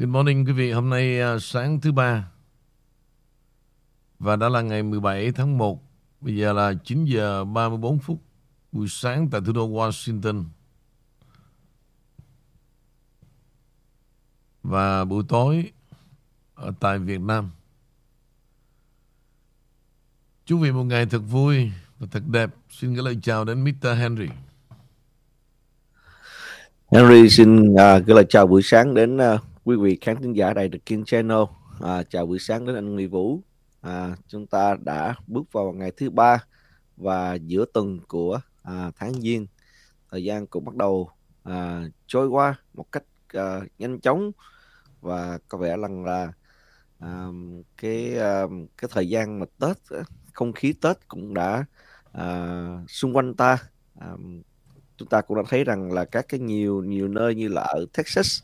Good morning quý vị. Hôm nay à, sáng thứ ba và đã là ngày 17 tháng 1. Bây giờ là 9 giờ 34 phút buổi sáng tại thủ đô Washington. Và buổi tối ở tại Việt Nam. Chúc vị một ngày thật vui và thật đẹp. Xin gửi lời chào đến Mr. Henry. Henry xin uh, gửi lời chào buổi sáng đến uh, quý vị khán thính giả đài The King Channel. À, chào buổi sáng đến anh Nguyễn Vũ. À, chúng ta đã bước vào ngày thứ ba và giữa tuần của à, tháng Giêng. Thời gian cũng bắt đầu à, trôi qua một cách à, nhanh chóng và có vẻ rằng là à, cái à, cái thời gian mà Tết không khí Tết cũng đã à, xung quanh ta à, chúng ta cũng đã thấy rằng là các cái nhiều nhiều nơi như là ở Texas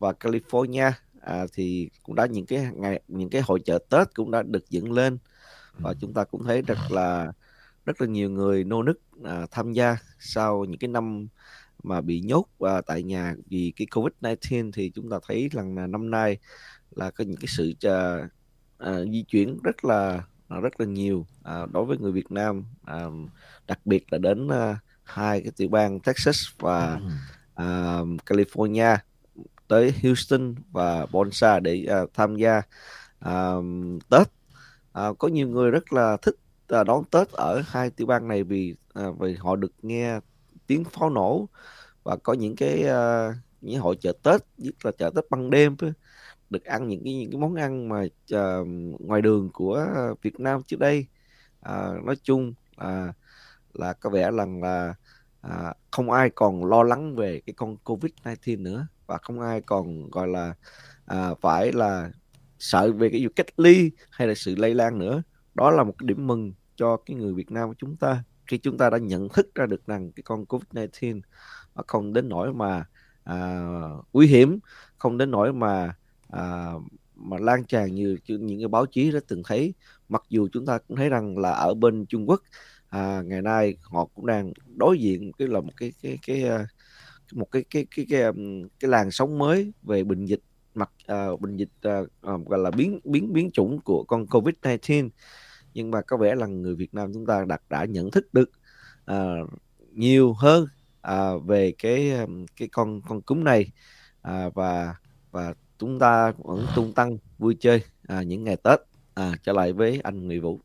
và California à, thì cũng đã những cái ngày những cái hội chợ Tết cũng đã được dựng lên. Và chúng ta cũng thấy rất là rất là nhiều người nô nức à, tham gia sau những cái năm mà bị nhốt à, tại nhà vì cái Covid-19 thì chúng ta thấy rằng là năm nay là có những cái sự à, à, di chuyển rất là rất là nhiều à, đối với người Việt Nam à, đặc biệt là đến à, hai cái tiểu bang Texas và à, California tới Houston và Bonsa để uh, tham gia uh, Tết. Uh, có nhiều người rất là thích uh, đón Tết ở hai tiểu bang này vì uh, vì họ được nghe tiếng pháo nổ và có những cái uh, những hội chợ Tết, nhất là chợ Tết ban đêm được ăn những cái những cái món ăn mà uh, ngoài đường của Việt Nam trước đây. Uh, nói chung uh, là có vẻ rằng là uh, không ai còn lo lắng về cái con Covid-19 nữa và không ai còn gọi là à, phải là sợ về cái việc cách ly hay là sự lây lan nữa. Đó là một cái điểm mừng cho cái người Việt Nam của chúng ta khi chúng ta đã nhận thức ra được rằng cái con Covid-19 nó không đến nỗi mà à, nguy hiểm không đến nỗi mà à, mà lan tràn như những cái báo chí đã từng thấy. Mặc dù chúng ta cũng thấy rằng là ở bên Trung Quốc à, ngày nay họ cũng đang đối diện cái là một cái cái cái, cái một cái cái cái cái cái, cái làn sóng mới về bệnh dịch mặt uh, bệnh dịch uh, gọi là biến biến biến chủng của con covid 19 nhưng mà có vẻ là người Việt Nam chúng ta đặt đã nhận thức được uh, nhiều hơn uh, về cái cái con con cúm này uh, và và chúng ta vẫn tung tăng vui chơi uh, những ngày Tết uh, trở lại với anh Nguyễn Vũ.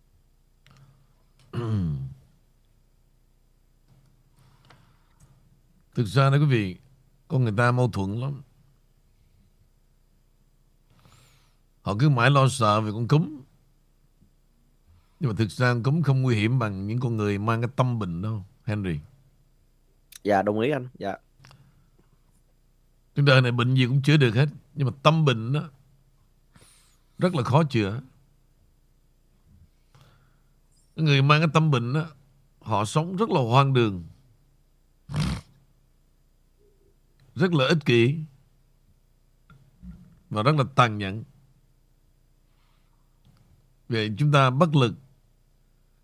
Thực ra đó quý vị Con người ta mâu thuẫn lắm. Họ cứ mãi lo sợ về con cúm. Nhưng mà thực ra con cúm không nguy hiểm bằng những con người mang cái tâm bệnh đâu Henry. Dạ đồng ý anh. Dạ. Trên đời này bệnh gì cũng chữa được hết. Nhưng mà tâm bệnh đó Rất là khó chữa. Người mang cái tâm bệnh đó Họ sống rất là hoang đường rất là ích kỷ và rất là tàn nhẫn. Vậy chúng ta bất lực.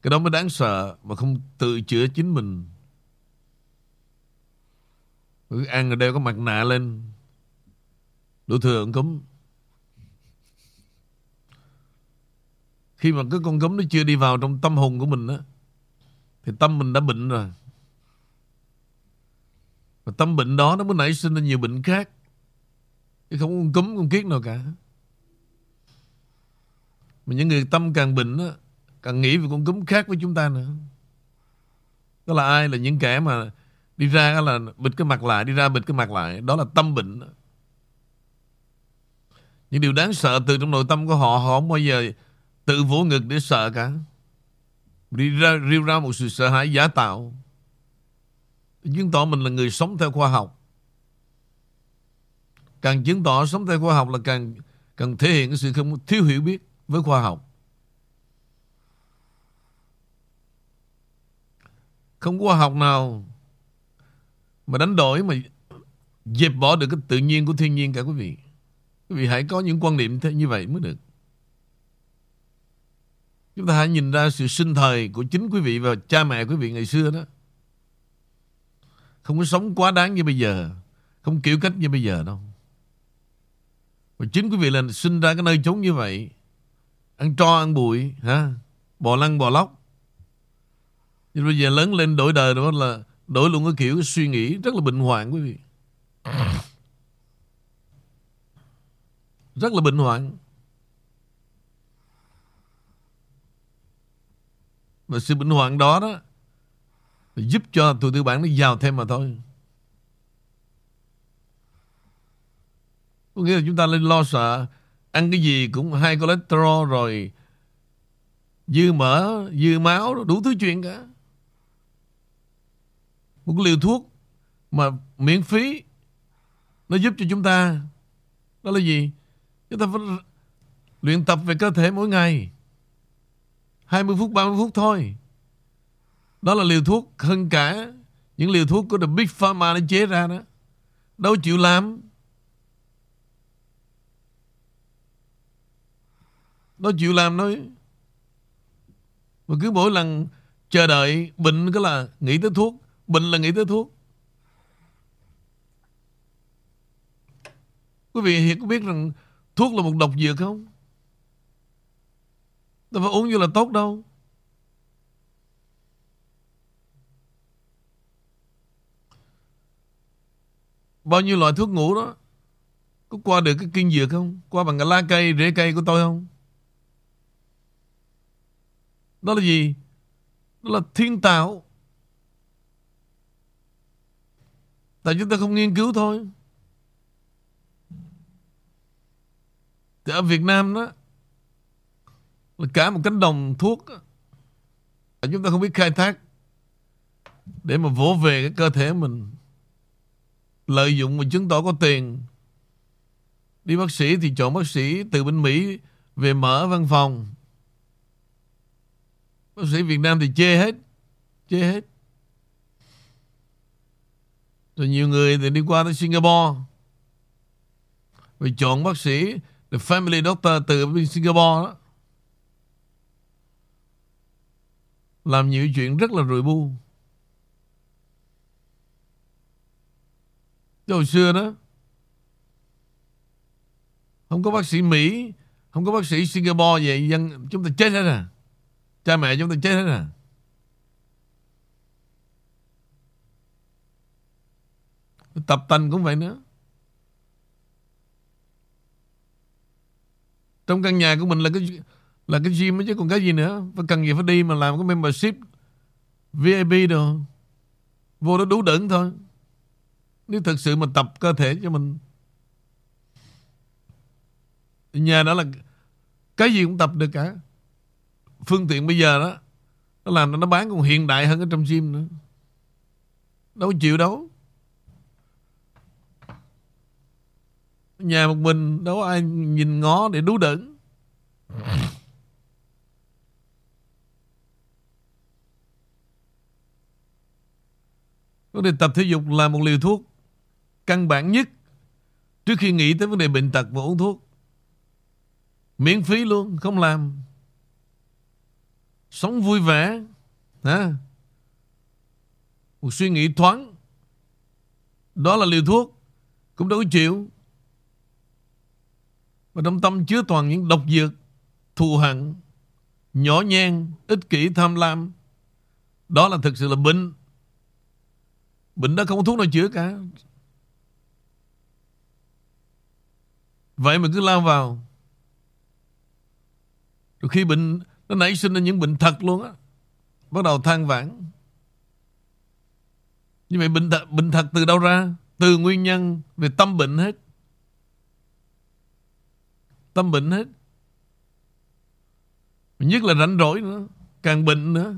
Cái đó mới đáng sợ mà không tự chữa chính mình. Cứ ăn rồi đeo có mặt nạ lên. Đủ thừa cấm Khi mà cái con cấm nó chưa đi vào trong tâm hồn của mình á, thì tâm mình đã bệnh rồi. Và tâm bệnh đó nó mới nảy sinh ra nhiều bệnh khác. Chứ không con cúm con kiết nào cả. Mà những người tâm càng bệnh đó, càng nghĩ về con cúm khác với chúng ta nữa. Đó là ai? Là những kẻ mà đi ra là bịt cái mặt lại, đi ra bịt cái mặt lại. Đó là tâm bệnh. Đó. Những điều đáng sợ từ trong nội tâm của họ, họ không bao giờ tự vỗ ngực để sợ cả. Đi ra, riêu ra một sự sợ hãi giả tạo chứng tỏ mình là người sống theo khoa học. Càng chứng tỏ sống theo khoa học là càng càng thể hiện sự không thiếu hiểu biết với khoa học. Không có khoa học nào mà đánh đổi, mà dẹp bỏ được cái tự nhiên của thiên nhiên cả quý vị. Quý vị hãy có những quan niệm thế, như vậy mới được. Chúng ta hãy nhìn ra sự sinh thời của chính quý vị và cha mẹ quý vị ngày xưa đó. Không có sống quá đáng như bây giờ Không kiểu cách như bây giờ đâu Và chính quý vị là sinh ra cái nơi chốn như vậy. Ăn tro, ăn bụi, ha? bò lăn, bò lóc. Nhưng bây giờ lớn lên đổi đời đó là đổi luôn cái kiểu cái suy nghĩ rất là bệnh hoạn quý vị. Rất là bệnh hoạn. Và sự bệnh hoạn đó đó giúp cho tụi tư bản nó giàu thêm mà thôi. Có nghĩa là chúng ta lên lo sợ ăn cái gì cũng hai cholesterol rồi dư mỡ, dư máu, đủ thứ chuyện cả. Một liều thuốc mà miễn phí nó giúp cho chúng ta đó là gì? Chúng ta phải luyện tập về cơ thể mỗi ngày. 20 phút, 30 phút thôi. Đó là liều thuốc hơn cả những liều thuốc của The Big Pharma nó chế ra đó. Đâu chịu làm. Đâu chịu làm thôi. Mà cứ mỗi lần chờ đợi, bệnh cứ là nghĩ tới thuốc. Bệnh là nghĩ tới thuốc. Quý vị hiện có biết rằng thuốc là một độc dược không? Đâu phải uống như là tốt đâu. Bao nhiêu loại thuốc ngủ đó? Có qua được cái kinh dược không? Qua bằng cái lá cây, rễ cây của tôi không? Đó là gì? Đó là thiên tạo. Tại chúng ta không nghiên cứu thôi. Thì ở Việt Nam đó là cả một cánh đồng thuốc chúng ta không biết khai thác để mà vỗ về cái cơ thể mình lợi dụng và chứng tỏ có tiền. Đi bác sĩ thì chọn bác sĩ từ bên Mỹ về mở văn phòng. Bác sĩ Việt Nam thì chê hết chê hết. Rồi nhiều người thì đi qua tới Singapore. Rồi chọn bác sĩ, The Family Doctor từ bên Singapore đó. Làm nhiều chuyện rất là rủi bu. Chứ hồi xưa đó, Không có bác sĩ Mỹ, Không có bác sĩ Singapore vậy dân, Chúng ta chết hết à. Cha mẹ chúng ta chết hết à. Tập tành cũng vậy nữa. Trong căn nhà của mình là cái là cái gym chứ còn cái gì nữa. Phải cần gì phải đi mà làm cái membership VIP đồ. Vô đó đủ đựng thôi nếu thực sự mình tập cơ thể cho mình, Nhà đó là Cái gì cũng tập được cả. Phương tiện bây giờ đó, Nó làm nó bán còn hiện đại hơn ở trong gym nữa. Đâu chịu đâu. Nhà một mình, Đâu ai nhìn ngó để đú đựng Vấn đề tập thể dục là một liều thuốc căn bản nhất trước khi nghĩ tới vấn đề bệnh tật và uống thuốc. Miễn phí luôn, không làm. Sống vui vẻ. Ha? Một suy nghĩ thoáng. Đó là liều thuốc. Cũng đâu có chịu. Và trong tâm chứa toàn những độc dược, thù hận, nhỏ nhen, ích kỷ, tham lam. Đó là thực sự là bệnh. Bệnh đó không có thuốc nào chữa cả. Vậy mà cứ lao vào. Rồi khi bệnh Nó nảy sinh ra những bệnh thật luôn á. Bắt đầu than vãn. Như vậy bệnh thật, bệnh thật từ đâu ra? Từ nguyên nhân Về tâm bệnh hết. Tâm bệnh hết. Nhất là rảnh rỗi nữa Càng bệnh nữa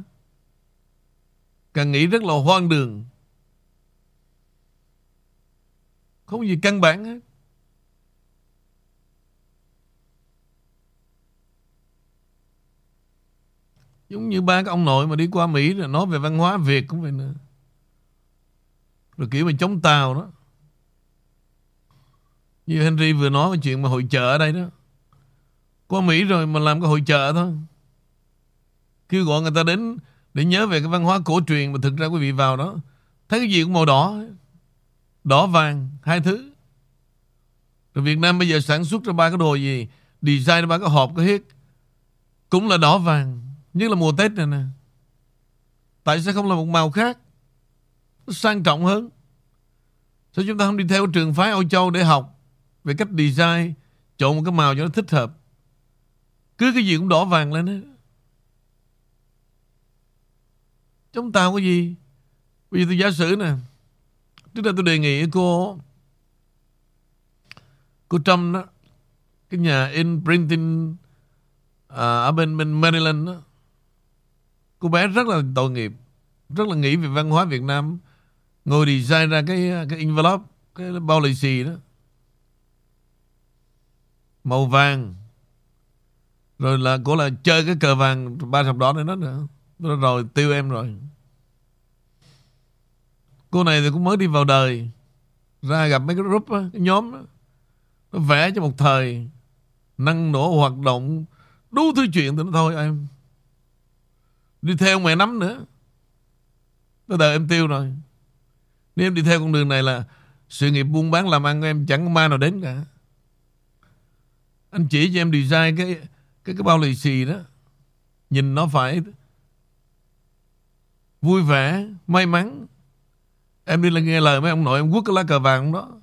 Càng nghĩ rất là hoang đường. Không gì căn bản hết. Giống như ba cái ông nội mà đi qua Mỹ rồi nói về văn hóa Việt cũng vậy nữa. Rồi kiểu mà chống Tàu đó. Như Henry vừa nói cái chuyện mà hội chợ ở đây đó. Qua Mỹ rồi mà làm cái hội chợ thôi. Kêu gọi người ta đến để nhớ về cái văn hóa cổ truyền mà thực ra quý vị vào đó. Thấy cái gì cũng màu đỏ. Đỏ vàng, hai thứ. Rồi Việt Nam bây giờ sản xuất ra ba cái đồ gì Design ra ba cái hộp cái hết Cũng là đỏ vàng Nhất là mùa Tết này nè. Tại sao không là một màu khác? Nó sang trọng hơn. Sao chúng ta không đi theo trường phái Âu Châu để học Về cách design Chọn một cái màu cho nó thích hợp? Cứ cái gì cũng đỏ vàng lên hết. Chúng ta có gì. Bây giờ tôi giả sử nè. Trước đây tôi đề nghị cô Cô Trump đó Cái nhà in printing à, Ở bên bên Maryland đó Cô bé rất là tội nghiệp Rất là nghĩ về văn hóa Việt Nam. Ngồi design ra cái cái envelope Cái bao lì xì đó. Màu vàng. Rồi là cô là chơi cái cờ vàng Ba sọc đỏ này đó nữa. Rồi tiêu em rồi. Cô này thì cũng mới đi vào đời. Ra gặp mấy cái group đó, Cái nhóm đó, Nó vẽ cho một thời Năng nổ hoạt động Đủ thứ chuyện thì nó thôi em. Đi theo mẹ nắm nữa. Tới đời em tiêu rồi. Nếu em đi theo con đường này là Sự nghiệp buôn bán làm ăn của em chẳng có ma nào đến cả. Anh chỉ cho em design cái Cái cái bao lì xì đó. Nhìn nó phải Vui vẻ May mắn. Em đi là nghe lời mấy ông nội em quất cái lá cờ vàng đó.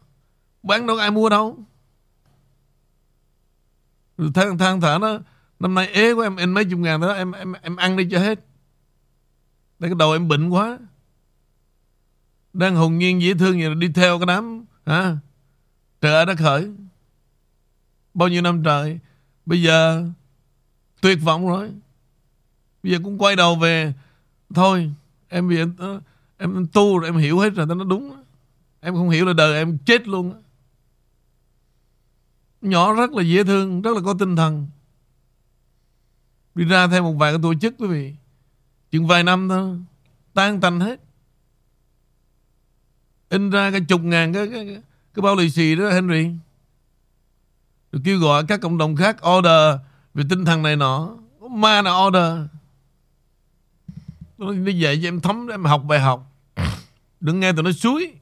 Bán đâu có ai mua đâu. Thang, thang thả thở nó Năm nay ế của em em mấy chục ngàn đó Em em em ăn đi cho hết. Đây cái đầu em bệnh quá. Đang hồn nhiên dễ thương vậy Đi theo cái đám, hả? Trời ơi, đất khởi. Bao nhiêu năm trời, Bây giờ Tuyệt vọng rồi. Bây giờ cũng quay đầu về. Thôi, em bây giờ Em tu rồi, em hiểu hết rồi nó đúng Em không hiểu là đời em chết luôn Nhỏ rất là dễ thương, Rất là có tinh thần. Đi ra thêm một vài cái tổ chức quý vị. Chừng vài năm thôi Tan tành hết. In ra cái chục ngàn cái, cái, cái, cái bao lì xì đó Henry. Rồi kêu gọi các cộng đồng khác order Về tinh thần này nọ. Ma nào order? Nó đi dạy cho em thấm Em học bài học. Đừng nghe tụi nó suối.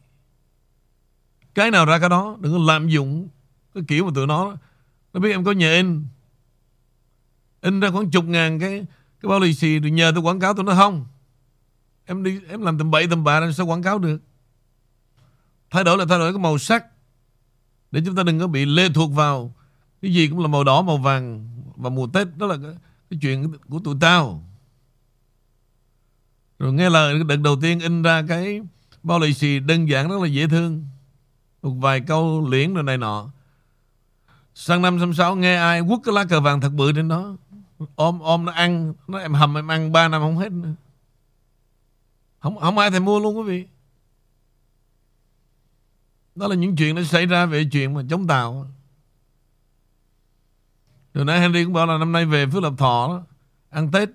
Cái nào ra cái đó Đừng có lạm dụng Cái kiểu mà tụi nó. Nó biết em có nhà in. In ra khoảng chục ngàn cái cái bao lì xì Rồi nhờ tôi quảng cáo tôi nó không. Em đi em làm tầm bậy tầm bạ Làm sao quảng cáo được? Thay đổi là thay đổi cái màu sắc. Để chúng ta đừng có bị lê thuộc vào Cái gì cũng là màu đỏ màu vàng Và mùa Tết. Đó là cái, cái chuyện của tụi tao. Rồi nghe lời đợt đầu tiên in ra cái Bao lì xì đơn giản rất là dễ thương. Một vài câu liễn rồi này nọ. Sang năm năm sáu nghe ai quất cái lá cờ vàng thật bự trên đó. Ôm ôm nó ăn Nó em hầm em ăn 3 năm không hết nữa. Không, không ai thèm mua luôn quý vị. Đó là những chuyện nó xảy ra về chuyện mà chống tàu. Rồi nãy Henry cũng bảo là năm nay về Phước Lập Thọ đó, Ăn Tết.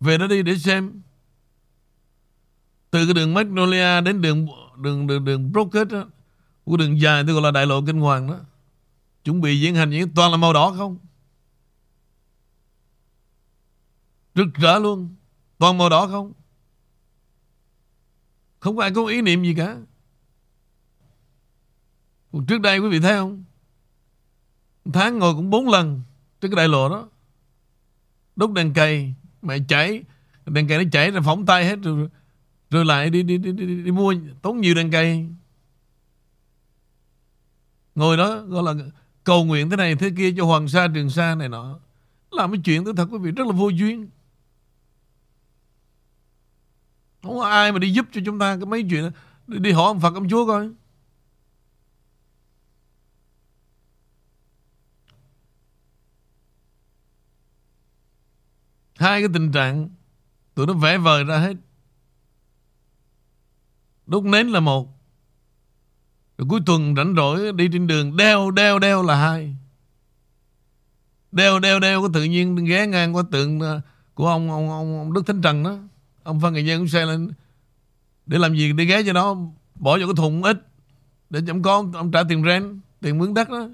Về đó đi để xem. Từ cái đường Magnolia đến đường đường đường đường Brocket đó, của đường dài tôi gọi là đại lộ kinh hoàng đó chuẩn bị diễn hành những toàn là màu đỏ không? Rực rỡ luôn. Toàn màu đỏ không? Không có ai có ý niệm gì cả. Còn trước đây quý vị thấy không? Tháng ngồi cũng bốn lần trên cái đại lộ đó. Đốt đèn cây mẹ chảy đèn cây nó chảy rồi phỏng tay hết rồi rồi lại đi đi đi, đi, đi mua tốn nhiều đèn cây ngồi đó gọi là cầu nguyện thế này thế kia cho hoàng sa trường sa này nọ. Làm cái chuyện tôi thật quý vị rất là vô duyên không có ai mà đi giúp cho chúng ta cái mấy chuyện đó. đi, đi hỏi ông Phật ông Chúa coi. Hai cái tình trạng tụi nó vẽ vời ra hết. Đốt nến là một. Rồi cuối tuần rảnh rỗi đi trên đường Đeo đeo đeo là hai. Đeo đeo đeo có tự nhiên ghé ngang qua tượng à, Của ông ông, ông, ông Đức Thánh Trần đó. Ông Phan Ngày Nhân cũng xe lên Để làm gì? Để ghé cho nó Bỏ vào cái thùng ít Để cho ông con ông trả tiền rent Tiền mướn đất đó.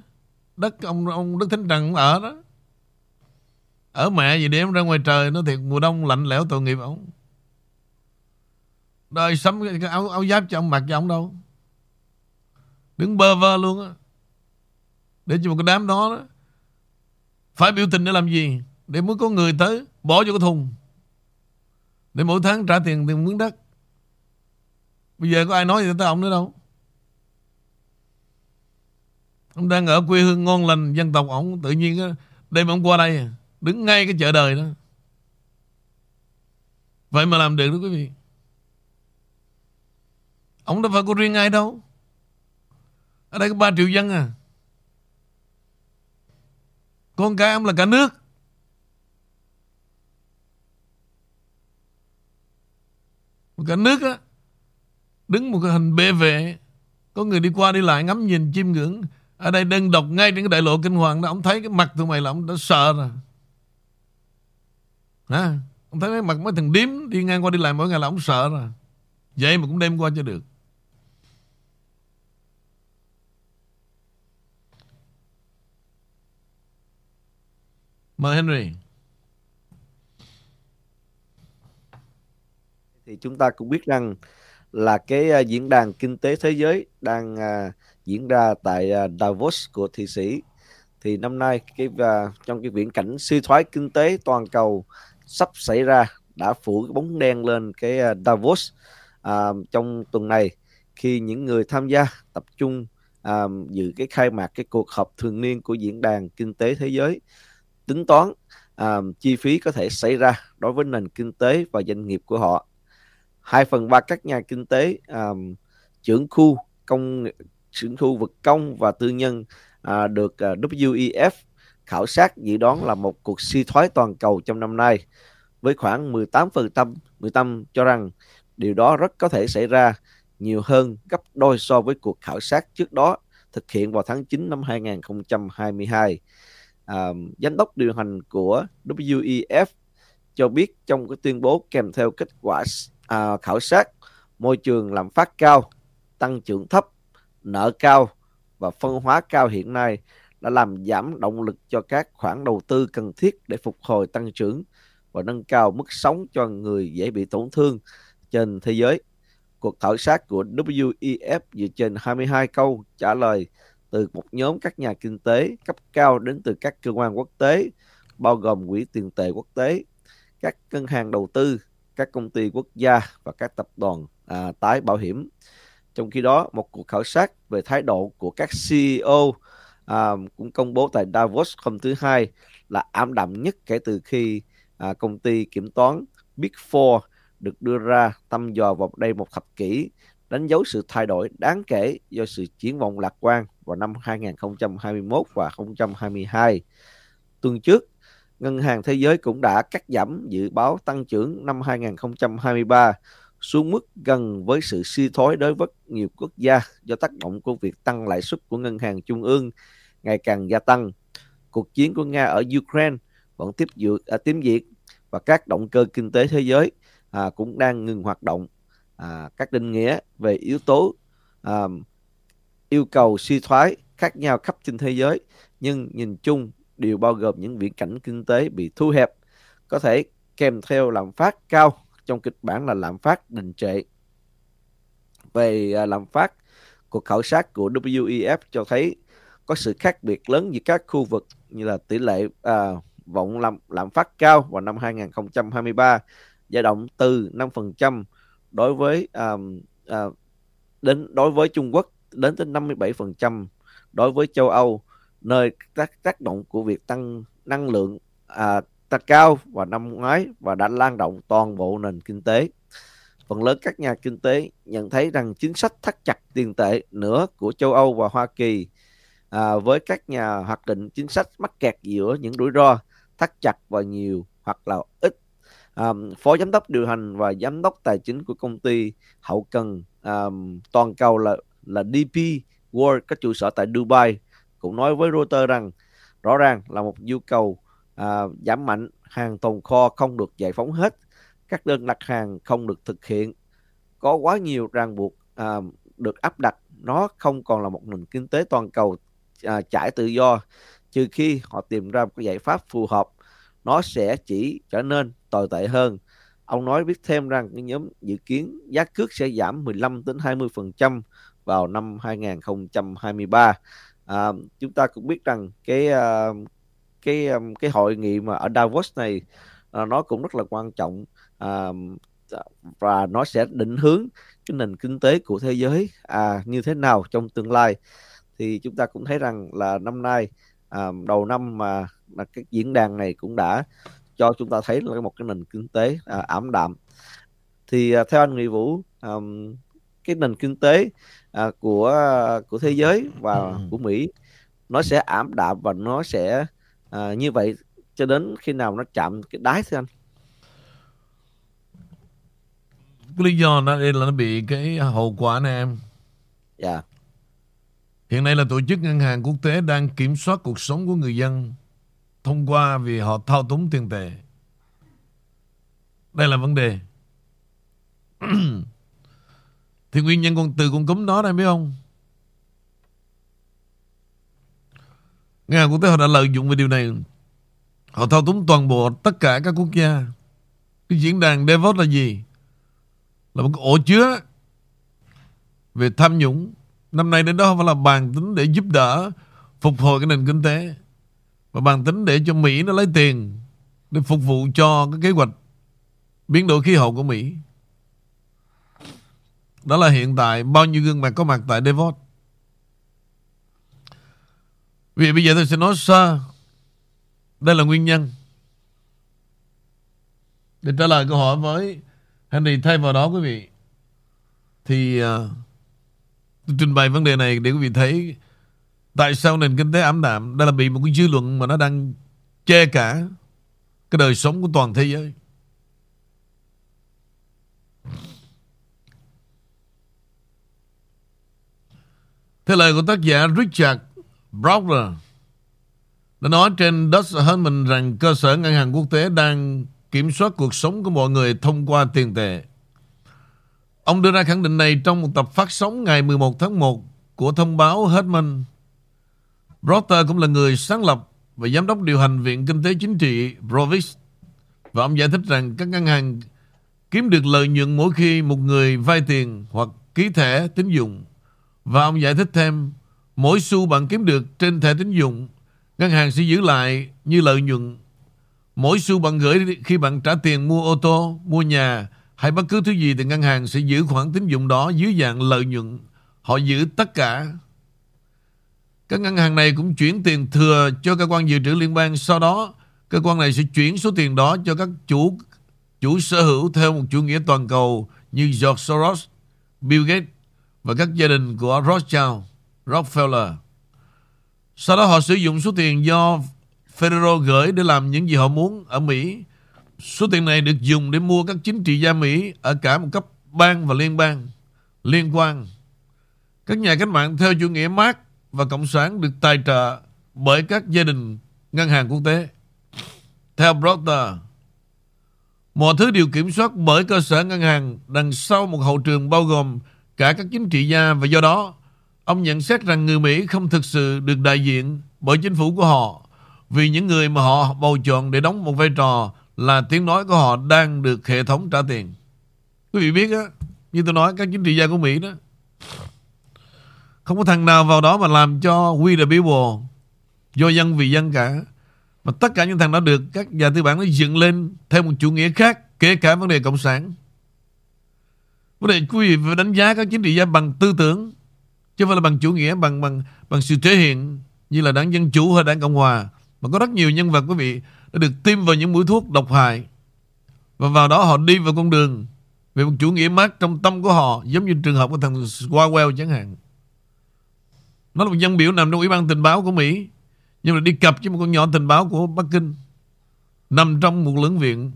Đất ông ông Đức Thánh Trần ở đó. Ở mẹ gì để em ra ngoài trời Nó thiệt mùa đông lạnh lẽo tội nghiệp ông. Đời sắm cái áo, áo giáp cho ông mặc cho ông đâu. Đứng bơ vơ luôn á. Để cho một cái đám đó, đó phải biểu tình để làm gì? Để muốn có người tới bỏ vô cái thùng để mỗi tháng trả tiền tiền mướn đất. Bây giờ có ai nói gì tới ông nữa đâu. Ông đang ở quê hương ngon lành, dân tộc ông tự nhiên đêm ông qua đây, đứng ngay cái chợ đời đó. Vậy mà làm được đó quý vị. Ông đâu phải có riêng ai đâu. Ở đây có 3 triệu dân à. Con cái ông là cả nước. Cả nước á, đứng một cái hình bệ vệ. Có người đi qua đi lại ngắm nhìn chiêm ngưỡng. Ở đây đơn độc ngay trên cái đại lộ kinh hoàng đó, ông thấy cái mặt tụi mày là ông đã sợ rồi. Hả? Ông thấy cái mặt mấy thằng điếm đi ngang qua đi lại mỗi ngày là ông sợ rồi. Vậy mà cũng đem qua cho được. Mời Henry. Thì chúng ta cũng biết rằng là cái à, diễn đàn kinh tế thế giới đang uh, diễn ra tại uh, Davos của Thụy Sĩ. Thì năm nay cái uh, trong cái viễn cảnh suy thoái kinh tế toàn cầu sắp xảy ra đã phủ cái bóng đen lên cái uh, Davos uh, trong tuần này khi những người tham gia tập trung uh, dự cái khai mạc cái cuộc họp thường niên của diễn đàn kinh tế thế giới. Tính toán uh, chi phí có thể xảy ra đối với nền kinh tế và doanh nghiệp của họ. 2 phần ba các nhà kinh tế um, trưởng khu công trưởng khu vực công và tư nhân uh, được à, uh, WEF khảo sát dự đoán là một cuộc suy thoái toàn cầu trong năm nay với khoảng 18% 15 cho rằng điều đó rất có thể xảy ra nhiều hơn gấp đôi so với cuộc khảo sát trước đó thực hiện vào tháng 9 năm 2022. À, giám đốc điều hành của WEF cho biết trong cái tuyên bố kèm theo kết quả à, khảo sát môi trường lạm phát cao, tăng trưởng thấp, nợ cao và phân hóa cao hiện nay đã làm giảm động lực cho các khoản đầu tư cần thiết để phục hồi tăng trưởng và nâng cao mức sống cho người dễ bị tổn thương trên thế giới. Cuộc khảo sát của WEF dựa trên 22 câu trả lời từ một nhóm các nhà kinh tế cấp cao đến từ các cơ quan quốc tế, bao gồm Quỹ tiền tệ quốc tế, các ngân hàng đầu tư, các công ty quốc gia và các tập đoàn à, tái bảo hiểm. Trong khi đó, một cuộc khảo sát về thái độ của các CEO à, cũng công bố tại Davos hôm thứ Hai là ảm đạm nhất kể từ khi à, công ty kiểm toán Big Four được đưa ra thăm dò vào đây một thập kỷ, đánh dấu sự thay đổi đáng kể do sự triển vọng lạc quan vào năm 2021 và 2022. Tuần trước, Ngân hàng Thế giới cũng đã cắt giảm dự báo tăng trưởng năm 2023 xuống mức gần với sự suy thoái đối với nhiều quốc gia do tác động của việc tăng lãi suất của ngân hàng trung ương ngày càng gia tăng. Cuộc chiến của Nga ở Ukraine vẫn tiếp dự à, tiếp diễn và các động cơ kinh tế thế giới à, cũng đang ngừng hoạt động. À, các định nghĩa về yếu tố à, yêu cầu suy thoái khác nhau khắp trên thế giới nhưng nhìn chung đều bao gồm những viễn cảnh kinh tế bị thu hẹp có thể kèm theo lạm phát cao trong kịch bản là lạm phát đình trệ. Về à, lạm phát, cuộc khảo sát của WEF cho thấy có sự khác biệt lớn giữa các khu vực như là tỷ lệ à, vọng lạm, lạm phát cao vào năm 2023 dao động từ 5% đối với à, à, đến đối với Trung Quốc đến tới 57% đối với châu Âu nơi tác tác động của việc tăng năng lượng à, tăng cao vào năm ngoái và đã lan rộng toàn bộ nền kinh tế. Phần lớn các nhà kinh tế nhận thấy rằng chính sách thắt chặt tiền tệ nữa của châu Âu và Hoa Kỳ à, với các nhà hoạch định chính sách mắc kẹt giữa những rủi ro thắt chặt và nhiều hoặc là ít. À, phó giám đốc điều hành và giám đốc tài chính của công ty hậu cần à, toàn cầu là là DP World có trụ sở tại Dubai cũng nói với Reuters rằng rõ ràng là một nhu cầu à, giảm mạnh hàng tồn kho không được giải phóng hết các đơn đặt hàng không được thực hiện. Có quá nhiều ràng buộc à, được áp đặt nó không còn là một nền kinh tế toàn cầu à, trải tự do trừ khi họ tìm ra một cái giải pháp phù hợp nó sẽ chỉ trở nên tồi tệ hơn. Ông nói biết thêm rằng cái nhóm dự kiến giá cước sẽ giảm 15 đến 20 phần trăm vào năm 2023 à, chúng ta cũng biết rằng cái uh, cái um, cái hội nghị mà ở Davos này uh, nó cũng rất là quan trọng. Uh, và nó sẽ định hướng cái nền kinh tế của thế giới à, như thế nào trong tương lai. Thì chúng ta cũng thấy rằng là năm nay à, đầu năm mà, là cái diễn đàn này cũng đã cho chúng ta thấy là một cái nền kinh tế à, ảm đạm. Thì à, theo anh Nghị Vũ à, cái nền kinh tế à, của của thế giới và ừ. của Mỹ. Nó sẽ ảm đạm và nó sẽ à, như vậy cho đến khi nào nó chạm cái đáy thưa anh? Cái lý do nó đây là nó bị cái hậu quả này em. Dạ. Yeah. hiện nay là tổ chức ngân hàng quốc tế đang kiểm soát cuộc sống của người dân thông qua vì họ thao túng tiền tệ. Đây là vấn đề thì nguyên nhân con, từ con cúm đó đây biết không? Ngân hàng quốc tế họ đã lợi dụng về điều này. Họ thao túng toàn bộ tất cả các quốc gia. Cái diễn đàn Davos là gì? Là một cái ổ chứa Về tham nhũng. Năm nay đến đó không phải là bàn tính để giúp đỡ, Phục hồi cái nền kinh tế. Mà bàn tính để cho Mỹ nó lấy tiền Để phục vụ cho cái kế hoạch Biến đổi khí hậu của Mỹ. Đó là hiện tại Bao nhiêu gương mặt có mặt tại Davos vì bây giờ tôi sẽ nói sơ. Đây là nguyên nhân Để trả lời câu hỏi với Henry thay vào đó quý vị. Thì uh, Tôi trình bày vấn đề này để quý vị thấy Tại sao nền kinh tế ảm đạm. Đây là bị một cái dư luận mà nó đang Che cả Cái đời sống của toàn thế giới. Theo lời của tác giả Richard Browder đã nói trên Dutch Herman rằng cơ sở ngân hàng quốc tế đang kiểm soát cuộc sống của mọi người thông qua tiền tệ. Ông đưa ra khẳng định này trong một tập phát sóng ngày 11 tháng 1 của thông báo Herman. Browder cũng là người sáng lập và giám đốc điều hành Viện Kinh tế Chính trị Provis. Và ông giải thích rằng các ngân hàng kiếm được lợi nhuận mỗi khi một người vay tiền hoặc ký thẻ tín dụng. Và ông giải thích thêm Mỗi xu bạn kiếm được trên thẻ tín dụng, ngân hàng sẽ giữ lại như lợi nhuận. Mỗi xu bạn gửi khi bạn trả tiền mua ô tô, mua nhà hay bất cứ thứ gì thì ngân hàng sẽ giữ khoản tín dụng đó dưới dạng lợi nhuận. Họ giữ tất cả. Các ngân hàng này cũng chuyển tiền thừa cho cơ quan dự trữ liên bang. Sau đó, cơ quan này sẽ chuyển số tiền đó cho các chủ chủ sở hữu theo một chủ nghĩa toàn cầu như George Soros, Bill Gates và các gia đình của Rothschild. Rockefeller. Sau đó họ sử dụng số tiền do Federal gửi để làm những gì họ muốn ở Mỹ. Số tiền này được dùng để mua các chính trị gia Mỹ ở cả một cấp bang và liên bang liên quan. Các nhà cách mạng theo chủ nghĩa Marx và Cộng sản được tài trợ bởi các gia đình ngân hàng quốc tế. Theo Brotter, mọi thứ đều kiểm soát bởi cơ sở ngân hàng đằng sau một hậu trường bao gồm cả các chính trị gia và do đó Ông nhận xét rằng người Mỹ không thực sự được đại diện bởi chính phủ của họ vì những người mà họ bầu chọn để đóng một vai trò là tiếng nói của họ đang được hệ thống trả tiền. Quý vị biết á, như tôi nói các chính trị gia của Mỹ đó không có thằng nào vào đó mà làm cho we the people do dân vì dân cả. Mà tất cả những thằng đó được các nhà tư bản nó dựng lên theo một chủ nghĩa khác kể cả vấn đề cộng sản. Vấn đề quý vị phải đánh giá các chính trị gia bằng tư tưởng, chứ không phải là bằng chủ nghĩa, bằng bằng bằng sự thể hiện như là đảng dân chủ hay đảng cộng hòa. Mà có rất nhiều nhân vật quý vị đã được tiêm vào những mũi thuốc độc hại. Và vào đó họ đi vào con đường về một chủ nghĩa mát trong tâm của họ, giống như trường hợp của thằng Swalwell chẳng hạn. Nó là một dân biểu nằm trong ủy ban tình báo của Mỹ, nhưng mà đi cặp với một con nhỏ tình báo của Bắc Kinh. Nằm trong một lưỡng viện,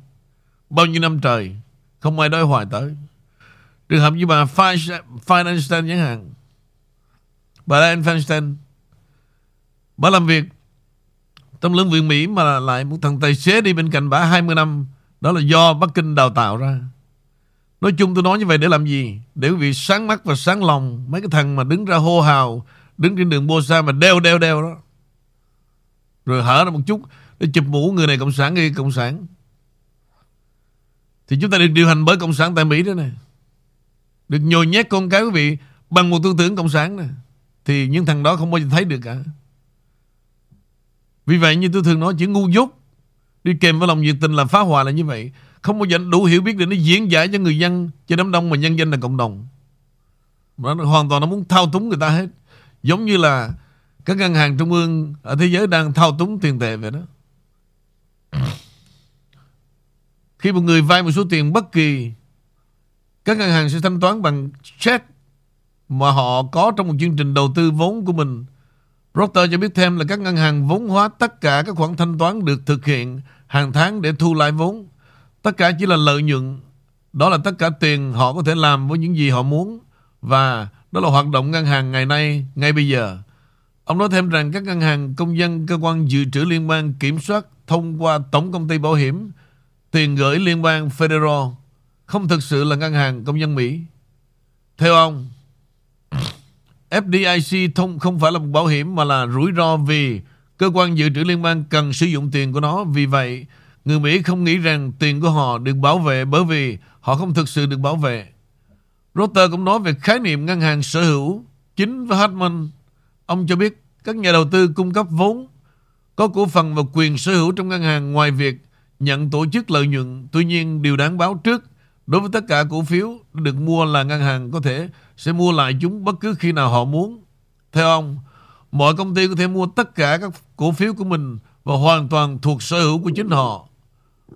bao nhiêu năm trời, không ai đói hoài tới trường hợp như bà Feinstein chẳng hạn. Bà Dianne Feinstein, Bà làm việc Trong lưỡng viện Mỹ mà lại một thằng tài xế đi bên cạnh bà 20 năm. Đó là do Bắc Kinh đào tạo ra. Nói chung tôi nói như vậy để làm gì? Để quý vị sáng mắt và sáng lòng. Mấy cái thằng mà đứng ra hô hào, Đứng trên đường Bô Sa mà đeo đeo đeo đó. Rồi hở ra một chút, Để chụp mũ người này cộng sản, người cộng sản. Thì chúng ta được điều hành bởi cộng sản tại Mỹ đó này được nhồi nhét con cái quý vị Bằng một tư tưởng cộng sản này thì những thằng đó không bao giờ thấy được cả. Vì vậy như tôi thường nói chữ ngu dốt đi kèm với lòng nhiệt tình là phá hoại là như vậy. Không bao giờ đủ hiểu biết để nó diễn giải cho người dân, cho đám đông mà nhân dân là cộng đồng. Nó hoàn toàn nó muốn thao túng người ta hết. Giống như là các ngân hàng trung ương ở thế giới đang thao túng tiền tệ vậy đó. Khi một người vay một số tiền bất kỳ, các ngân hàng sẽ thanh toán bằng check mà họ có trong một chương trình đầu tư vốn của mình. Reuters cho biết thêm là các ngân hàng vốn hóa tất cả các khoản thanh toán được thực hiện hàng tháng để thu lại vốn. Tất cả chỉ là lợi nhuận. Đó là tất cả tiền họ có thể làm với những gì họ muốn. Và đó là hoạt động ngân hàng ngày nay, ngay bây giờ. Ông nói thêm rằng các ngân hàng công dân, cơ quan dự trữ liên bang kiểm soát thông qua tổng công ty bảo hiểm, tiền gửi liên bang Federal không thực sự là ngân hàng công dân Mỹ. Theo ông, FDIC thông không phải là một bảo hiểm mà là rủi ro vì cơ quan dự trữ liên bang cần sử dụng tiền của nó. Vì vậy, người Mỹ không nghĩ rằng tiền của họ được bảo vệ bởi vì họ không thực sự được bảo vệ. Reuters cũng nói về khái niệm ngân hàng sở hữu chính với Hartman. Ông cho biết các nhà đầu tư cung cấp vốn có cổ phần và quyền sở hữu trong ngân hàng ngoài việc nhận tổ chức lợi nhuận. Tuy nhiên, điều đáng báo trước đối với tất cả cổ phiếu được mua là ngân hàng có thể sẽ mua lại chúng bất cứ khi nào họ muốn. Theo ông, mọi công ty có thể mua tất cả các cổ phiếu của mình và hoàn toàn thuộc sở hữu của chính họ.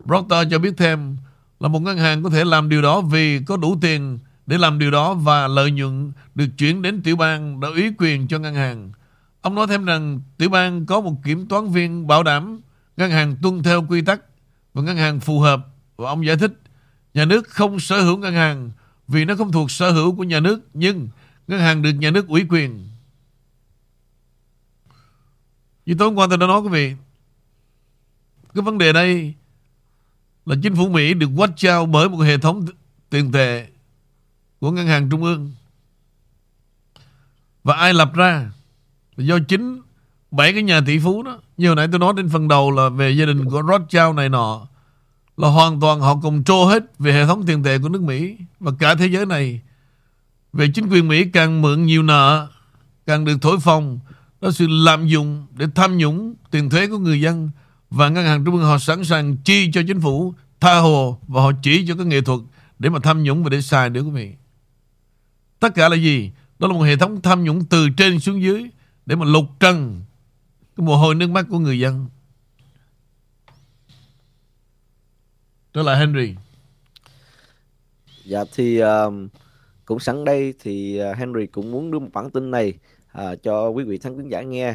Proctor cho biết thêm là một ngân hàng có thể làm điều đó vì có đủ tiền để làm điều đó và lợi nhuận được chuyển đến tiểu bang đã ủy quyền cho ngân hàng. Ông nói thêm rằng tiểu bang có một kiểm toán viên bảo đảm ngân hàng tuân theo quy tắc và ngân hàng phù hợp. Và ông giải thích nhà nước không sở hữu ngân hàng, vì nó không thuộc sở hữu của nhà nước, nhưng ngân hàng được nhà nước ủy quyền. Như tối hôm qua tôi đã nói quý vị, cái vấn đề đây là chính phủ Mỹ được quát trao bởi một hệ thống tiền tệ của ngân hàng trung ương. Và ai lập ra? Là do chính bảy cái nhà tỷ phú đó. Như hồi nãy tôi nói đến phần đầu là về gia đình của Rothschild này nọ. Là hoàn toàn họ cùng trô hết về hệ thống tiền tệ của nước Mỹ và cả thế giới này. Về chính quyền Mỹ càng mượn nhiều nợ, càng được thổi phồng. Đó sự lạm dụng để tham nhũng tiền thuế của người dân. Và ngân hàng trung ương họ sẵn sàng chi cho chính phủ tha hồ và họ chỉ cho cái nghệ thuật để mà tham nhũng và để xài nữa quý vị. Tất cả là gì? Đó là một hệ thống tham nhũng từ trên xuống dưới để mà lục trần cái mồ hôi nước mắt của người dân. Trở lại Henry. Dạ thì um, cũng sẵn đây thì à, Henry cũng muốn đưa một bản tin này uh, cho quý vị khán giả nghe.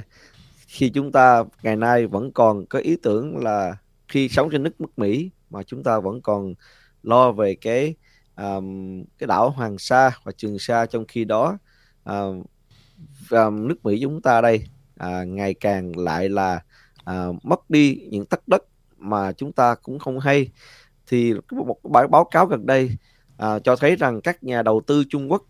Khi chúng ta ngày nay vẫn còn có ý tưởng là khi sống trên nước nước Mỹ mà chúng ta vẫn còn lo về cái um, cái đảo Hoàng Sa và Trường Sa trong khi đó à, um, nước Mỹ chúng ta đây uh, ngày càng lại là uh, mất đi những tấc đất mà chúng ta cũng không hay thì một bài báo cáo gần đây à, cho thấy rằng các nhà đầu tư Trung Quốc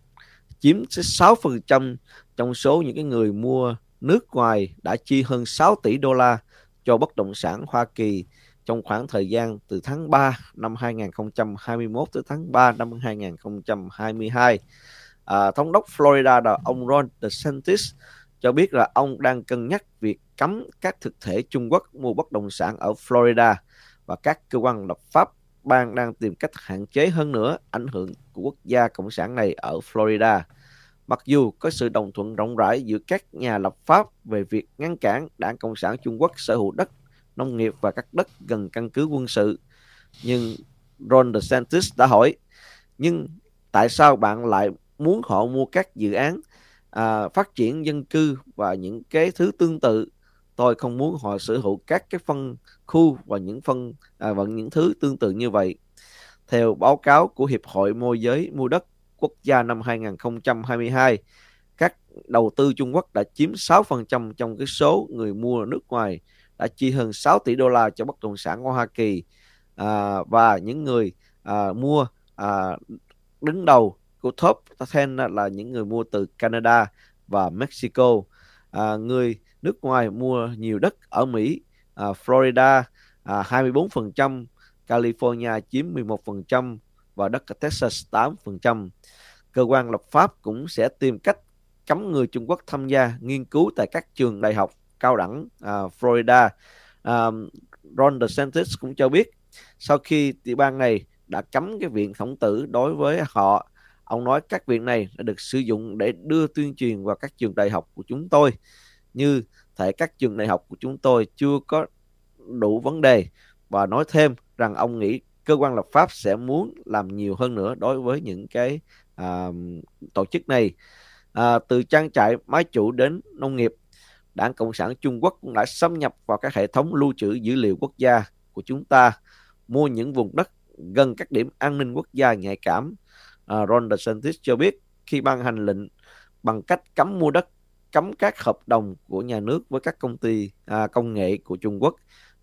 chiếm 6% trong số những cái người mua nước ngoài đã chi hơn 6 tỷ đô la cho bất động sản Hoa Kỳ trong khoảng thời gian từ tháng 3 năm 2021 tới tháng 3 năm 2022. À, thống đốc Florida là ông Ron DeSantis cho biết là ông đang cân nhắc việc cấm các thực thể Trung Quốc mua bất động sản ở Florida và các cơ quan lập pháp bang đang tìm cách hạn chế hơn nữa ảnh hưởng của quốc gia cộng sản này ở Florida. Mặc dù có sự đồng thuận rộng rãi giữa các nhà lập pháp về việc ngăn cản đảng Cộng sản Trung Quốc sở hữu đất nông nghiệp và các đất gần căn cứ quân sự. Nhưng Ron DeSantis đã hỏi, nhưng tại sao bạn lại muốn họ mua các dự án à, phát triển dân cư và những cái thứ tương tự? Tôi không muốn họ sở hữu các cái phân khu và những phân à, và những thứ tương tự như vậy. Theo báo cáo của Hiệp hội Môi giới Mua đất Quốc gia năm 2022, các đầu tư Trung Quốc đã chiếm 6% trong cái số người mua nước ngoài đã chi hơn 6 tỷ đô la cho bất động sản của Hoa Kỳ à, và những người à, mua à, đứng đầu của top 10 là những người mua từ Canada và Mexico à, người nước ngoài mua nhiều đất ở Mỹ à, Florida à, 24% California chiếm 11% và đất Texas 8%. Cơ quan lập pháp cũng sẽ tìm cách cấm người Trung Quốc tham gia nghiên cứu tại các trường đại học cao đẳng à, Florida. À, Ron DeSantis cũng cho biết sau khi tiểu bang này đã cấm cái viện khổng tử đối với họ ông nói các viện này đã được sử dụng để đưa tuyên truyền vào các trường đại học của chúng tôi như thể các trường đại học của chúng tôi chưa có đủ vấn đề. Và nói thêm rằng ông nghĩ cơ quan lập pháp sẽ muốn làm nhiều hơn nữa đối với những cái à, tổ chức này. À, từ trang trại máy chủ đến nông nghiệp đảng cộng sản trung quốc cũng đã xâm nhập vào các hệ thống lưu trữ dữ liệu quốc gia của chúng ta mua những vùng đất gần các điểm an ninh quốc gia nhạy cảm. À, Ron DeSantis cho biết khi ban hành lệnh bằng cách cấm mua đất cấm các hợp đồng của nhà nước với các công ty à, công nghệ của Trung Quốc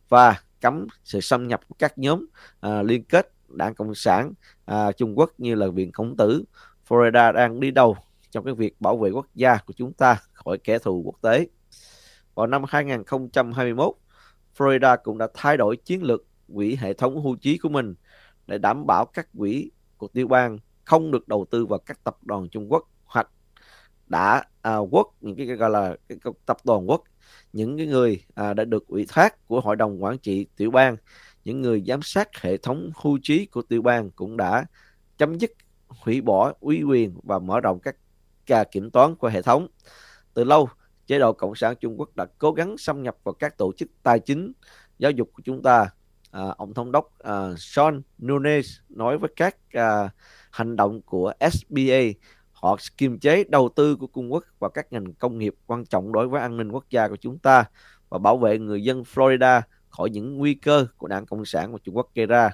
và cấm sự xâm nhập của các nhóm à, liên kết đảng cộng sản à, Trung Quốc như là viện khổng tử Florida đang đi đầu trong cái việc bảo vệ quốc gia của chúng ta khỏi kẻ thù quốc tế. Vào năm 2021, Florida cũng đã thay đổi chiến lược quỹ hệ thống hưu trí của mình để đảm bảo các quỹ của tiểu bang không được đầu tư vào các tập đoàn Trung Quốc đã à, quốc những cái gọi là cái, tập đoàn quốc những cái người à, đã được ủy thác của hội đồng quản trị tiểu bang những người giám sát hệ thống hưu trí của tiểu bang cũng đã chấm dứt hủy bỏ uy quyền và mở rộng các ca kiểm toán của hệ thống. Từ lâu chế độ cộng sản trung quốc đã cố gắng xâm nhập vào các tổ chức tài chính giáo dục của chúng ta. À, ông thống đốc à, Sean Nunes nói với các à, hành động của SBA họ kiềm chế đầu tư của Trung Quốc vào các ngành công nghiệp quan trọng đối với an ninh quốc gia của chúng ta và bảo vệ người dân Florida khỏi những nguy cơ của đảng Cộng sản của Trung Quốc gây ra.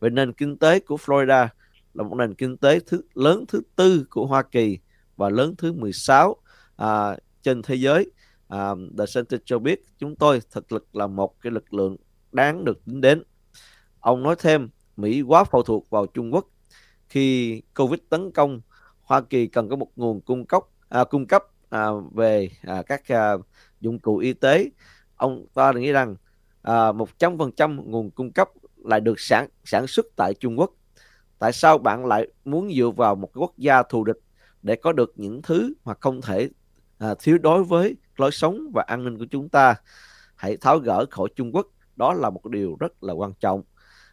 Về nền kinh tế của Florida là một nền kinh tế thứ lớn thứ tư của Hoa Kỳ và lớn thứ 16 à, trên thế giới. À, The Center cho biết chúng tôi thực lực là một cái lực lượng đáng được tính đến. Ông nói thêm Mỹ quá phụ thuộc vào Trung Quốc khi Covid tấn công Hoa Kỳ cần có một nguồn cung cấp à, cung cấp à, về à, các à, dụng cụ y tế. Ông ta nghĩ rằng à, một trăm phần trăm nguồn cung cấp lại được sản sản xuất tại Trung Quốc. Tại sao bạn lại muốn dựa vào một quốc gia thù địch để có được những thứ mà không thể à, thiếu đối với lối sống và an ninh của chúng ta? Hãy tháo gỡ khỏi Trung Quốc. Đó là một điều rất là quan trọng.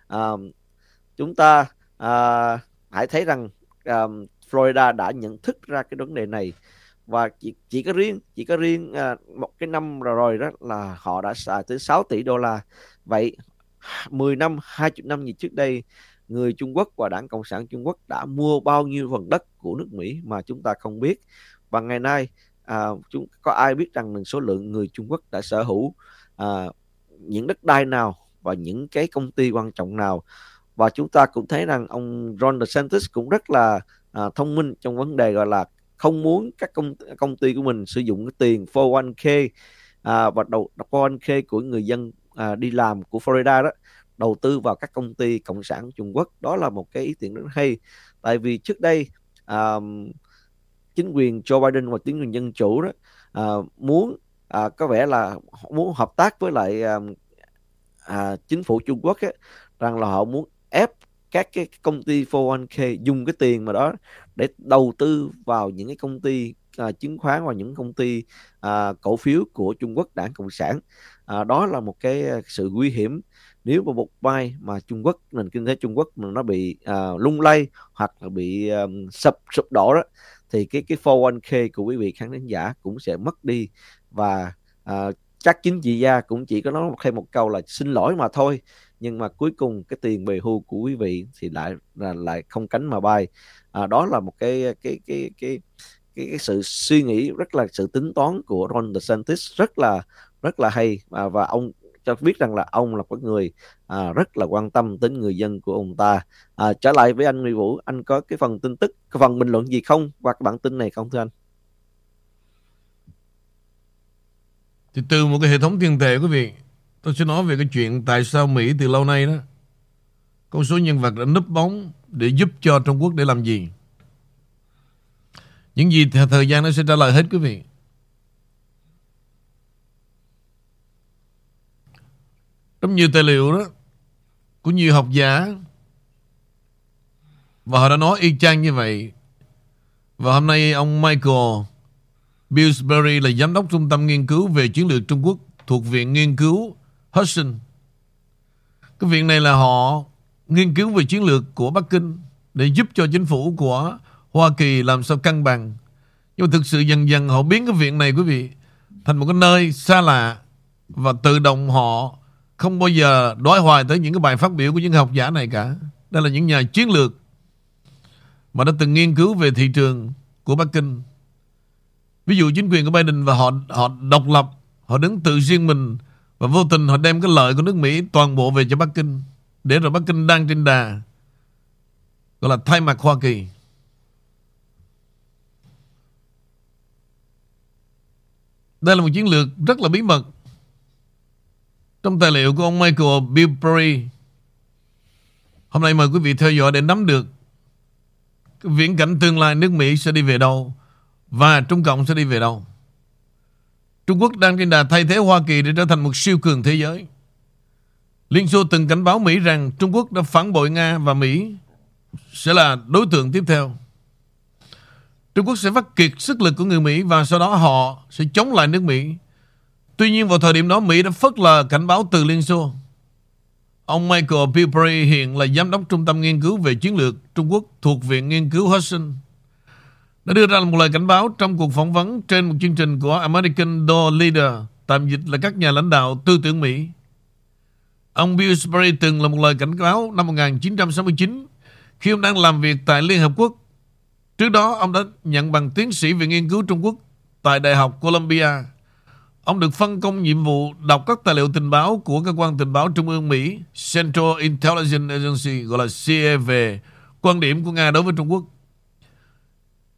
À, chúng ta à, hãy thấy rằng à, Florida đã nhận thức ra cái vấn đề này. Và chỉ chỉ có riêng chỉ có riêng à, một cái năm rồi rồi đó là họ đã xài tới 6 tỷ đô la. Vậy 10 năm 20 năm gì trước đây người Trung Quốc và đảng Cộng sản Trung Quốc đã mua bao nhiêu phần đất của nước Mỹ mà chúng ta không biết. Và ngày nay à, chúng có ai biết rằng số lượng người Trung Quốc đã sở hữu à, những đất đai nào và những cái công ty quan trọng nào. Và chúng ta cũng thấy rằng ông Ron DeSantis cũng rất là à, thông minh trong vấn đề gọi là không muốn các công công ty của mình sử dụng cái tiền 401k à, và đầu 401k của người dân à, đi làm của Florida đó đầu tư vào các công ty cộng sản Trung Quốc. Đó là một cái ý tưởng rất hay. Tại vì trước đây à, chính quyền Joe Biden và chính quyền dân chủ đó à, muốn à, có vẻ là muốn hợp tác với lại à, à, chính phủ Trung Quốc ấy, rằng là họ muốn ép các cái công ty 401k dùng cái tiền mà đó để đầu tư vào những cái công ty à, chứng khoán và những công ty à, cổ phiếu của Trung Quốc Đảng Cộng sản. À, đó là một cái à, sự nguy hiểm. Nếu mà một mai mà Trung Quốc nền kinh tế Trung Quốc mà nó bị à, lung lay hoặc là bị à, um, sập sụp đổ đó thì cái cái 401k của quý vị khán giả cũng sẽ mất đi. Và à, chắc chính chị gia cũng chỉ có nói thêm một câu là xin lỗi mà thôi. Nhưng mà cuối cùng cái tiền về hưu của quý vị thì lại là lại không cánh mà bay. À, đó là một cái cái cái cái cái, cái sự suy nghĩ rất là sự tính toán của Ron DeSantis rất là rất là hay. Và, và ông cho biết rằng là ông là một người à, rất là quan tâm đến người dân của ông ta. À, trở lại với anh Nguyễn Vũ anh có cái phần tin tức cái phần bình luận gì không? Hoặc cái bản tin này không thưa anh? Thì từ một cái hệ thống tiền tệ quý vị, Tôi sẽ nói về cái chuyện tại sao Mỹ từ lâu nay đó, có số nhân vật đã núp bóng để giúp cho Trung Quốc để làm gì. Những gì theo thời gian nó sẽ trả lời hết, quý vị. Trong nhiều tài liệu đó của nhiều học giả, và họ đã nói y chang như vậy. Và hôm nay ông Michael Pillsbury là giám đốc trung tâm nghiên cứu về chiến lược Trung Quốc thuộc Viện Nghiên cứu Hudson. Cái viện này là họ nghiên cứu về chiến lược của Bắc Kinh để giúp cho chính phủ của Hoa Kỳ làm sao cân bằng. Nhưng mà thực sự dần dần họ biến cái viện này, quý vị, thành một cái nơi xa lạ và tự động họ không bao giờ đối hoài tới những cái bài phát biểu của những học giả này cả. Đây là những nhà chiến lược mà đã từng nghiên cứu về thị trường của Bắc Kinh. Ví dụ chính quyền của Biden và họ họ độc lập, họ đứng tự riêng mình và vô tình họ đem cái lợi của nước Mỹ toàn bộ về cho Bắc Kinh. Để rồi Bắc Kinh đang trên đà gọi là thay mặt Hoa Kỳ. Đây là một chiến lược rất là bí mật. Trong tài liệu của ông Michael Bilberry Hôm nay mời quý vị theo dõi để nắm được viễn cảnh tương lai nước Mỹ sẽ đi về đâu và Trung Cộng sẽ đi về đâu. Trung Quốc đang trên đà thay thế Hoa Kỳ để trở thành một siêu cường thế giới. Liên Xô từng cảnh báo Mỹ rằng Trung Quốc đã phản bội Nga và Mỹ sẽ là đối tượng tiếp theo. Trung Quốc sẽ phát kiệt sức lực của người Mỹ và sau đó họ sẽ chống lại nước Mỹ. Tuy nhiên, vào thời điểm đó, Mỹ đã phớt lờ cảnh báo từ Liên Xô. Ông Michael Pilbury hiện là giám đốc trung tâm nghiên cứu về chiến lược Trung Quốc thuộc Viện Nghiên cứu Hudson đã đưa ra một lời cảnh báo trong cuộc phỏng vấn trên một chương trình của American Door Leader, tạm dịch là các nhà lãnh đạo tư tưởng Mỹ. Ông Bill Pillsbury từng là một lời cảnh báo năm 1969 khi ông đang làm việc tại Liên Hợp Quốc. Trước đó, ông đã nhận bằng tiến sĩ về nghiên cứu Trung Quốc tại Đại học Columbia. Ông được phân công nhiệm vụ đọc các tài liệu tình báo của cơ quan tình báo Trung ương Mỹ Central Intelligence Agency gọi là CIA về quan điểm của Nga đối với Trung Quốc.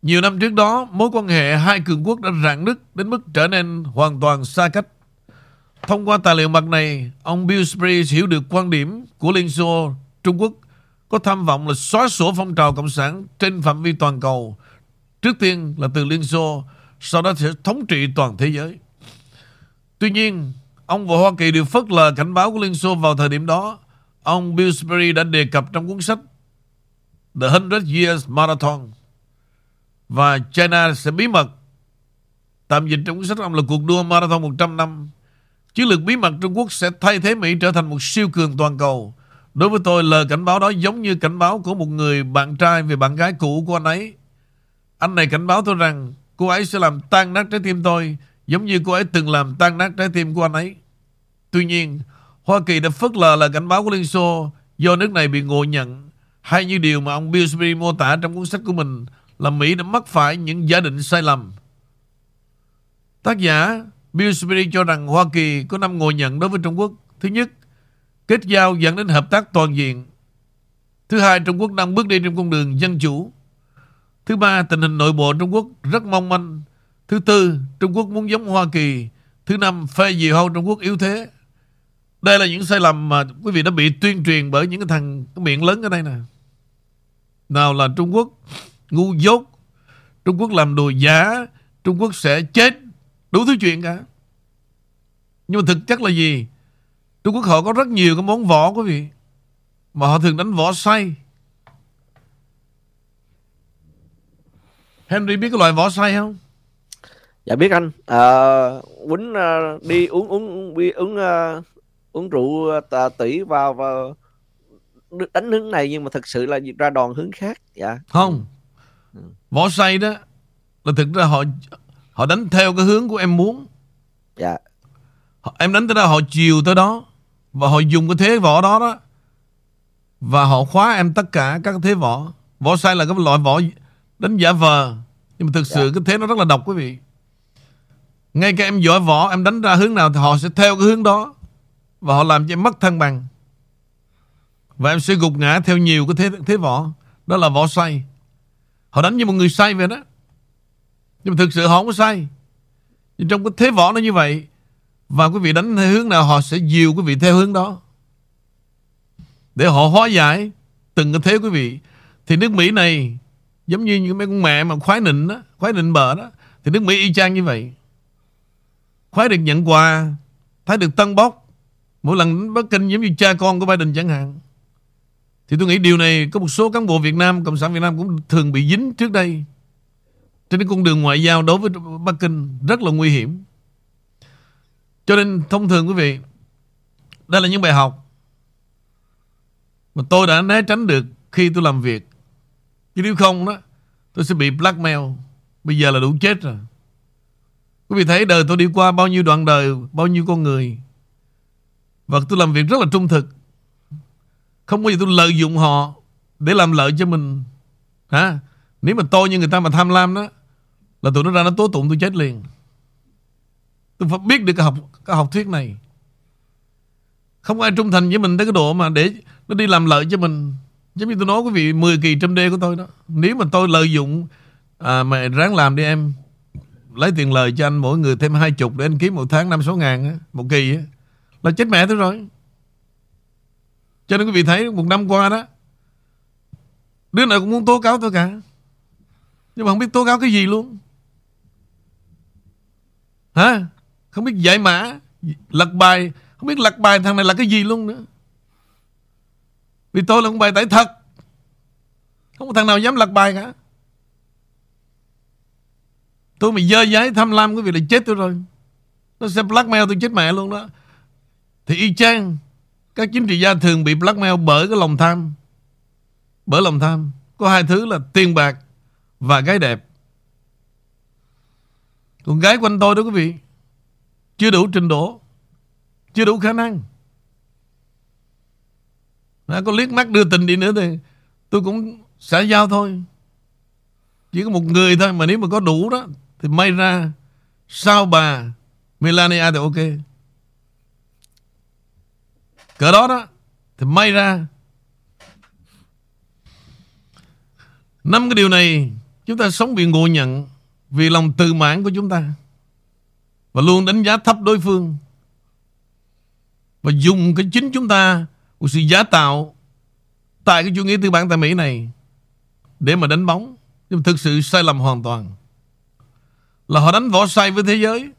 Nhiều năm trước đó, mối quan hệ hai cường quốc đã rạn nứt đến mức trở nên hoàn toàn xa cách. Thông qua tài liệu mặt này, ông Bill Pillsbury hiểu được quan điểm của Liên Xô, Trung Quốc có tham vọng là xóa sổ phong trào cộng sản trên phạm vi toàn cầu. Trước tiên là từ Liên Xô, sau đó sẽ thống trị toàn thế giới. Tuy nhiên, ông và Hoa Kỳ đều phớt lờ cảnh báo của Liên Xô vào thời điểm đó. Ông Bill Pillsbury đã đề cập trong cuốn sách The Hundred Years Marathon và China sẽ bí mật tạm dịch trong cuốn sách ông là cuộc đua marathon 100 năm. Chiến lược bí mật Trung Quốc sẽ thay thế Mỹ trở thành một siêu cường toàn cầu. Đối với tôi, lời cảnh báo đó giống như cảnh báo của một người bạn trai về bạn gái cũ của anh ấy. Anh này cảnh báo tôi rằng cô ấy sẽ làm tan nát trái tim tôi giống như cô ấy từng làm tan nát trái tim của anh ấy. Tuy nhiên, Hoa Kỳ đã phớt lờ lời cảnh báo của Liên Xô do nước này bị ngộ nhận hay như điều mà ông Pillsbury mô tả trong cuốn sách của mình là Mỹ đã mắc phải những giả định sai lầm. Tác giả bill Pillsbury cho rằng Hoa Kỳ có năm ngồi nhận đối với Trung Quốc. Thứ nhất, kết giao dẫn đến hợp tác toàn diện. Thứ hai, Trung Quốc đang bước đi trên con đường dân chủ. Thứ ba, tình hình nội bộ Trung Quốc rất mong manh. Thứ tư, Trung Quốc muốn giống Hoa Kỳ. Thứ năm, phê gì hâu Trung Quốc yếu thế. Đây là những sai lầm mà quý vị đã bị tuyên truyền bởi những cái thằng cái miệng lớn ở đây nè. Nào là Trung Quốc ngu dốt, Trung Quốc làm đồ giả, Trung Quốc sẽ chết, đủ thứ chuyện cả. Nhưng mà thực chất là gì? Trung Quốc họ có rất nhiều cái món võ quý vị. Mà họ thường đánh võ say. Henry biết cái loại võ say không? Dạ biết anh. À, Quýnh à, đi uống uống uống uống, uh, uống rượu tà tỷ vào vào đánh hướng này nhưng mà thật sự là ra đòn hướng khác. Dạ. Không. Võ say đó là thực ra họ họ đánh theo cái hướng của em muốn. Dạ. Em đánh tới đó họ chiều tới đó và họ dùng cái thế võ đó đó và họ khóa em tất cả các thế võ. Võ sai là cái loại võ đánh giả vờ nhưng mà thực sự dạ. cái thế nó rất là độc quý vị. Ngay cả em giỏi võ Em đánh ra hướng nào thì họ sẽ theo cái hướng đó Và họ làm cho em mất thăng bằng Và em sẽ gục ngã theo nhiều cái thế, thế võ Đó là võ say Họ đánh như một người say vậy đó. Nhưng mà thực sự họ không có say. Nhưng trong cái thế võ nó như vậy, Và quý vị đánh theo hướng nào, Họ sẽ dìu quý vị theo hướng đó. Để họ hóa giải Từng cái thế quý vị. Thì nước Mỹ này, Giống như những mấy con mẹ mà khoái nịnh đó, Khoái nịnh bờ đó, Thì nước Mỹ y chang như vậy. Khoái được nhận quà Thấy được tân bốc. Mỗi lần Bắc Kinh giống như cha con của Biden chẳng hạn. Thì tôi nghĩ điều này Có một số cán bộ Việt Nam Cộng sản Việt Nam cũng thường bị dính trước đây trên cái con đường ngoại giao đối với Bắc Kinh rất là nguy hiểm. Cho nên thông thường quý vị, đây là những bài học mà tôi đã né tránh được khi tôi làm việc. Chứ nếu không đó, tôi sẽ bị blackmail. Bây giờ là đủ chết rồi. Quý vị thấy đời tôi đi qua bao nhiêu đoạn đời, bao nhiêu con người. Và tôi làm việc rất là trung thực. Không bao giờ tôi lợi dụng họ để làm lợi cho mình. Hả? Nếu mà tôi như người ta mà tham lam đó, là tụi nó ra nó tố tụng tôi chết liền. Tôi phải biết được cái học, cái học thuyết này. Không ai trung thành với mình tới cái độ mà để nó đi làm lợi cho mình. Giống như tôi nói quý vị 10 kỳ trăm đê của tôi đó. Nếu mà tôi lợi dụng à, mà ráng làm đi em lấy tiền lời cho anh mỗi người thêm hai chục để anh kiếm một tháng năm sáu ngàn một kỳ là chết mẹ tôi rồi. Cho nên quý vị thấy một năm qua đó đứa nào cũng muốn tố cáo tôi cả. Nhưng mà không biết tố cáo cái gì luôn. Hả? Không biết giải mã, lật bài, không biết lật bài thằng này là cái gì luôn nữa. Vì tôi là một bài tải thật. Không có thằng nào dám lật bài cả. Tôi mà dơ giấy tham lam quý vị là chết tôi rồi. Nó sẽ blackmail tôi chết mẹ luôn đó. Thì y chang các chính trị gia thường bị blackmail bởi cái lòng tham. Bởi lòng tham. Có hai thứ là tiền bạc và gái đẹp. Còn gái quanh tôi đó quý vị chưa đủ trình độ, chưa đủ khả năng. Đã có liếc mắt đưa tình đi nữa thì tôi cũng xã giao thôi. Chỉ có một người thôi mà nếu mà có đủ đó thì may ra sau bà Melania thì ok. Cỡ đó đó. Thì may ra. Năm cái điều này, chúng ta sống bị ngộ nhận, vì lòng tự mãn của chúng ta. Và luôn đánh giá thấp đối phương. Và dùng cái chính chúng ta của sự giá tạo tại cái chủ nghĩa tư bản tại Mỹ này để mà đánh bóng. Nhưng thực sự sai lầm hoàn toàn. Là họ đánh võ sai với thế giới.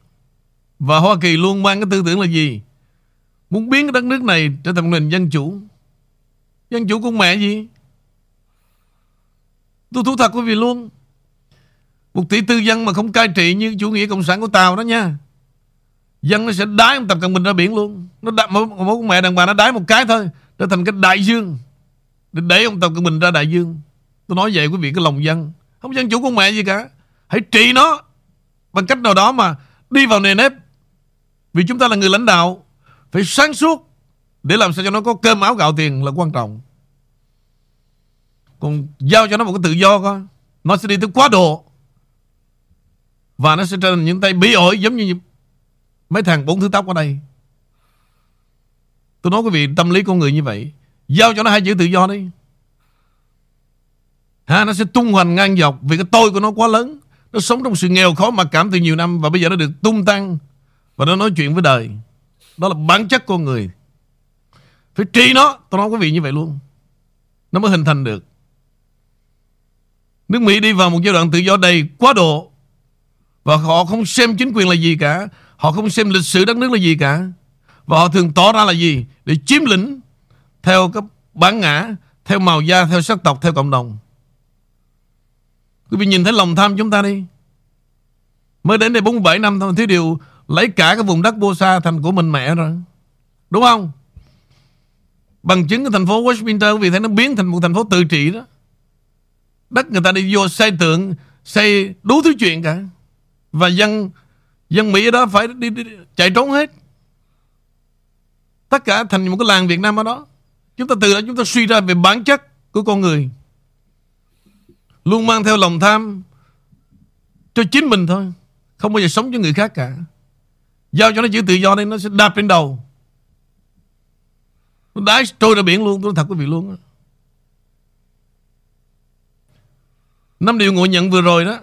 Và Hoa Kỳ luôn mang cái tư tưởng là gì? Muốn biến cái đất nước này trở thành một nền dân chủ. Dân chủ con mẹ gì? Tôi thú thật quý vị luôn. Một tỷ tư dân mà không cai trị như chủ nghĩa cộng sản của Tàu đó nha. Dân nó sẽ đái ông Tập Cận Bình ra biển luôn. Nó đặt một, một con mẹ đàn bà nó đái một cái thôi Trở thành cái đại dương. Để đẩy ông Tập Cận Bình ra đại dương. Tôi nói vậy quý vị cái lòng dân. Không dân chủ con mẹ gì cả. Hãy trị nó Bằng cách nào đó mà đi vào nền nếp. Vì chúng ta là người lãnh đạo. Phải sáng suốt Để làm sao cho nó có cơm áo gạo tiền là quan trọng. Còn giao cho nó một cái tự do coi Nó sẽ đi tới quá độ. Và nó sẽ trở thành những tay bí ổi Giống như Mấy thằng bốn thứ tóc ở đây. Tôi nói quý vị tâm lý con người như vậy Giao cho nó hai chữ tự do đi. Ha, Nó sẽ tung hoành ngang dọc Vì cái tôi của nó quá lớn. Nó sống trong sự nghèo khó mặc cảm từ nhiều năm Và bây giờ nó được tung tăng Và nó nói chuyện với đời. Đó là bản chất con người. Phải trị nó Tôi nói quý vị như vậy luôn. Nó mới hình thành được. Nước Mỹ đi vào một giai đoạn tự do đầy quá độ. Và họ không xem chính quyền là gì cả. Họ không xem lịch sử đất nước là gì cả. Và họ thường tỏ ra là gì? Để chiếm lĩnh Theo cái bản ngã Theo màu da, theo sắc tộc, theo cộng đồng. Quý vị nhìn thấy lòng tham chúng ta đi. Mới đến đây 47 năm thôi Thiếu điều lấy cả cái vùng đất Bosa thành của mình mẹ rồi Đúng không Bằng chứng cái thành phố Westminster vì thế nó biến thành một thành phố tự trị đó Đất người ta đi vô xây tượng Xây đủ thứ chuyện cả Và dân Dân Mỹ ở đó phải đi, đi, đi chạy trốn hết. Tất cả thành một cái làng Việt Nam ở đó. Chúng ta từ đó chúng ta suy ra về bản chất của con người. Luôn mang theo lòng tham cho chính mình thôi. Không bao giờ sống cho người khác cả. Giao cho nó chữ tự do nên nó sẽ đạp lên đầu. Nó đá trôi ra biển luôn. Tôi nói thật quý vị luôn. Năm điều ngộ nhận vừa rồi đó